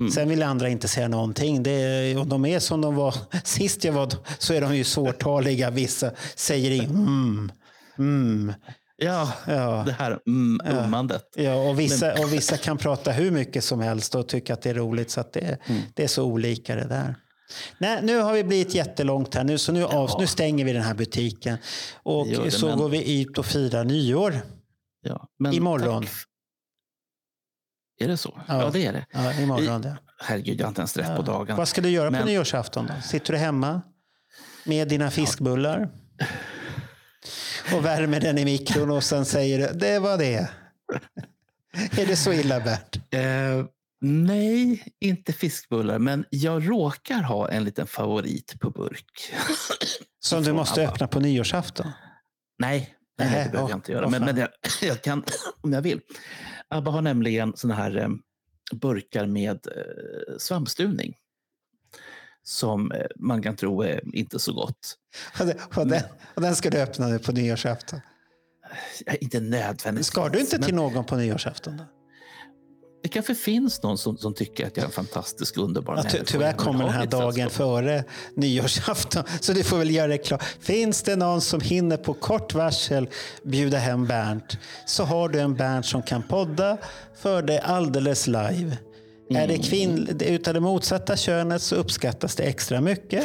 Mm. Sen vill andra inte säga någonting. Det är, och de är som de var sist jag var så är de ju svårtaliga. Vissa säger in, mm, mm. Ja, Ja. det här mm, ummandet. Ja, och, vissa, och vissa kan prata hur mycket som helst och tycka att det är roligt. Så det, Mm. det är så olika det där. Nej, nu har vi blivit jättelångt här. Nu, så nu, av, nu stänger vi den här butiken. Och det, så men- går vi ut och firar nyår. Ja, men Imorgon. tack. Är det så? Ja, det är det. Ja, imorgon. Ja. Herregud, jag har inte ens rätt på dagen. Vad ska du göra på Men- nyårsafton? Då? Sitter du hemma med dina fiskbullar? Och värmer den i mikron och sen säger du, det var det. Är det så illa Bert? Eh, nej, inte fiskbullar, men jag råkar ha en liten favorit på burk. Som du måste Abba. öppna på nyårsafton? Nej, nej Nähä, det behöver jag inte göra. Men, men jag, jag kan om jag vill. Abba har nämligen såna här eh, burkar med eh, svampstuvning. Som eh, man kan tro är inte så gott. Och, det, och, den, och den ska du öppna nu på nyårsafton. Eh, Inte nödvändigtvis. Ska du inte men till någon på nyårsafton? Då? Det kanske finns någon som, som tycker att jag är en fantastisk, underbar Ja, människa. tyvärr kommer den här dagen före nyårsafton. Så du får väl göra det klart. Finns det någon som hinner på kort varsel bjuda hem Bernt så har du en Bernt som kan podda för dig alldeles live. Är Mm. det kvinn, utav det motsatta könet så uppskattas det extra mycket.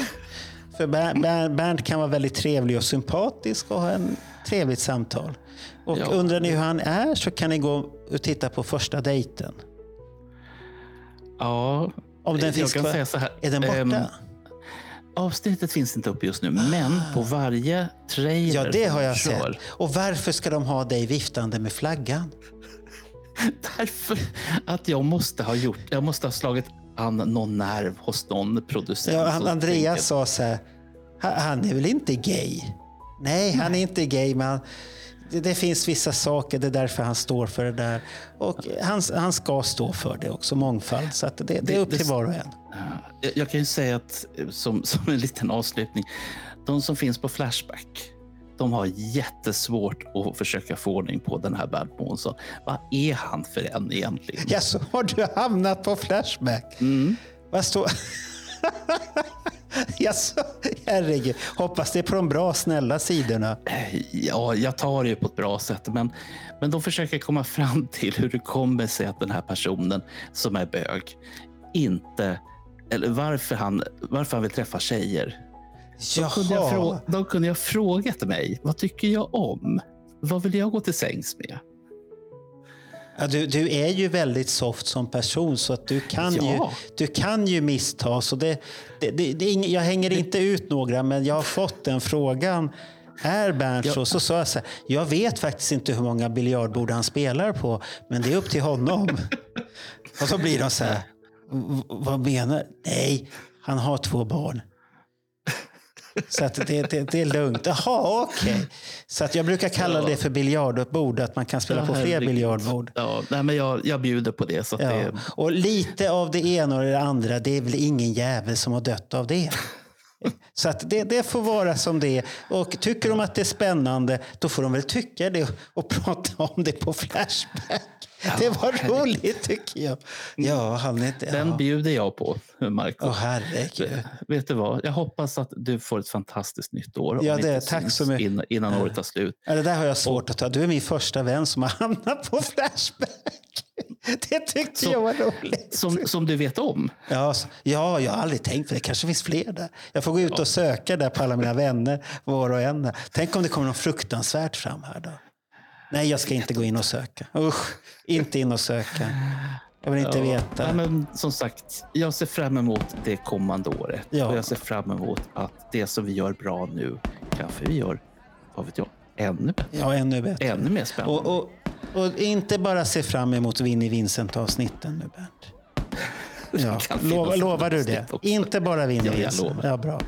För Ber- Ber- Bernt kan vara väldigt trevlig och sympatisk och ha en trevligt samtal. Och Ja. undrar ni hur han är så kan ni gå och titta på första dejten. Ja, Om den jag finns kan kvar. säga så här. Är den borta? ehm, avsnittet finns inte uppe just nu, men på varje trailer Ja, det har jag kör, sett. Och varför ska de ha dig viftande med flaggan? Därför att jag måste ha gjort, jag måste ha slagit an någon nerv hos någon producent. Ja, han, Andreas sa så här, "Ha- han är väl inte gay? Nej, han är inte gay, men det, det finns vissa saker, det är därför han står för det där. Och han, han ska stå för det också, mångfald. Så det, det är upp till var och en. Jag, jag kan ju säga att eh, som, som en liten avslutning, de som finns på Flashback, de har jättesvårt att försöka få ordning på den här Bernt Månsson. Vad är han för en egentligen? Ja, så har du hamnat på Flashback? Vad står... Jaså, herregud. Hoppas det är på de bra, snälla sidorna. Ja, jag tar det ju på ett bra sätt, men, men de försöker komma fram till hur det kommer sig att den här personen som är bög inte, eller varför han, varför han vill träffa tjejer. Då kunde, jag Jaha. frå, då kunde jag frågat mig, vad tycker jag om? Vad vill jag gå till sängs med? Ja, du, du är ju väldigt soft som person så att du kan, Ja. ju, du kan ju misstas. Så det, det, det, det jag hänger inte ut några, men jag har fått den frågan. Är Bernt så? Så sa jag så här, jag vet faktiskt inte hur många biljardbord han spelar på, men det är upp till honom. Och så blir de så här, "V- vad menar? Nej, han har två barn. Så att det, det, det är lugnt. Jaha, okej. Så att jag brukar kalla Ja. det för biljardbord, att man kan spela Ja, på fler herregud. biljardbord. Ja, nej, men jag, jag bjuder på det. Så Ja. det Och lite av det ena och det andra, det är väl ingen jävel som har dött av det. Så att det, det får vara som det är. Och tycker de att det är spännande, då får de väl tycka det och prata om det på Flashback. Det var roligt tycker jag. Ja, han inte... Den Ja. bjuder jag på, Marco. Åh, herregud. Vet du vad? Jag hoppas att du får ett fantastiskt nytt år. Ja, det- tack så mycket. Innan, innan året tar slut. Ja, det där har jag svårt att ta. Du är min första vän som har hamnat på Flashback. Det tyckte Så- jag var roligt. Som, som du vet om. Ja, så- ja, jag har aldrig tänkt på det. kanske finns fler där. Jag får gå ut och söka där på alla mina vänner, var och en. Tänk om det kommer något fruktansvärt fram här då. Nej, jag ska inte gå in och söka. Usch, inte in och söka. Jag vill inte Ja, veta. nej, men som sagt, jag ser fram emot det kommande året. Ja. Och jag ser fram emot att det som vi gör bra nu, kanske vi gör, vad vet jag, ännu bättre. Ja, ännu bättre. Ännu mer spännande. Och, och, och inte bara se fram emot Vinnie Vincent-avsnitten nu, Bernt. Ja. Lova, lovar du det? också. Inte bara Vinnie Ja, jag Vincent? lovar. Ja, bra.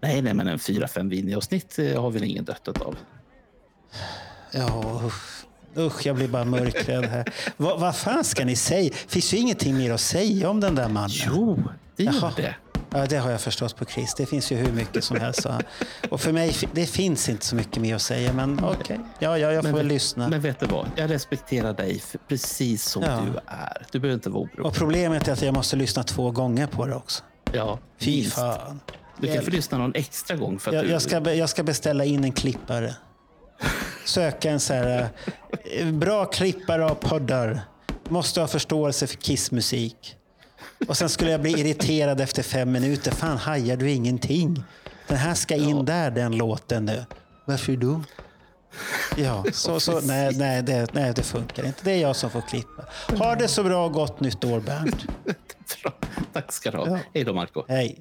Nej, nej, men en fyra, fem Vinny-avsnitt eh, har väl ingen dött av. Ja, usch. Usch, jag blir bara mörkrädd här. Vad, fan ska ni säga? finns ju ingenting mer att säga om den där mannen. Jo, det gör det. Ja, det har jag förstått på Chris. Det finns ju hur mycket som helst. Och för mig, det finns inte så mycket mer att säga. Men okej, ja, ja, jag får Men, väl lyssna. men vet du vad? Jag respekterar dig precis som Ja. du är. Du behöver inte vara orolig. Och problemet är att jag måste lyssna två gånger på det också. Ja, Fy minst. fan. Du kan få lyssna någon extra gång. För att Jag, du, jag, ska, jag ska beställa in en klippare. Söka en så här eh, bra klippare av poddar. Måste ha förståelse för kissmusik. Och sen skulle jag bli irriterad efter fem minuter. Fan, hajar du ingenting? Den här ska in där, den låten nu. Varför då? Ja, så, så, nej, nej, det, nej, det funkar inte. Det är jag som får klippa. Ha det så bra och gott nytt år, Bernt. Tack ska du ha. Hej då, Marco. Hej.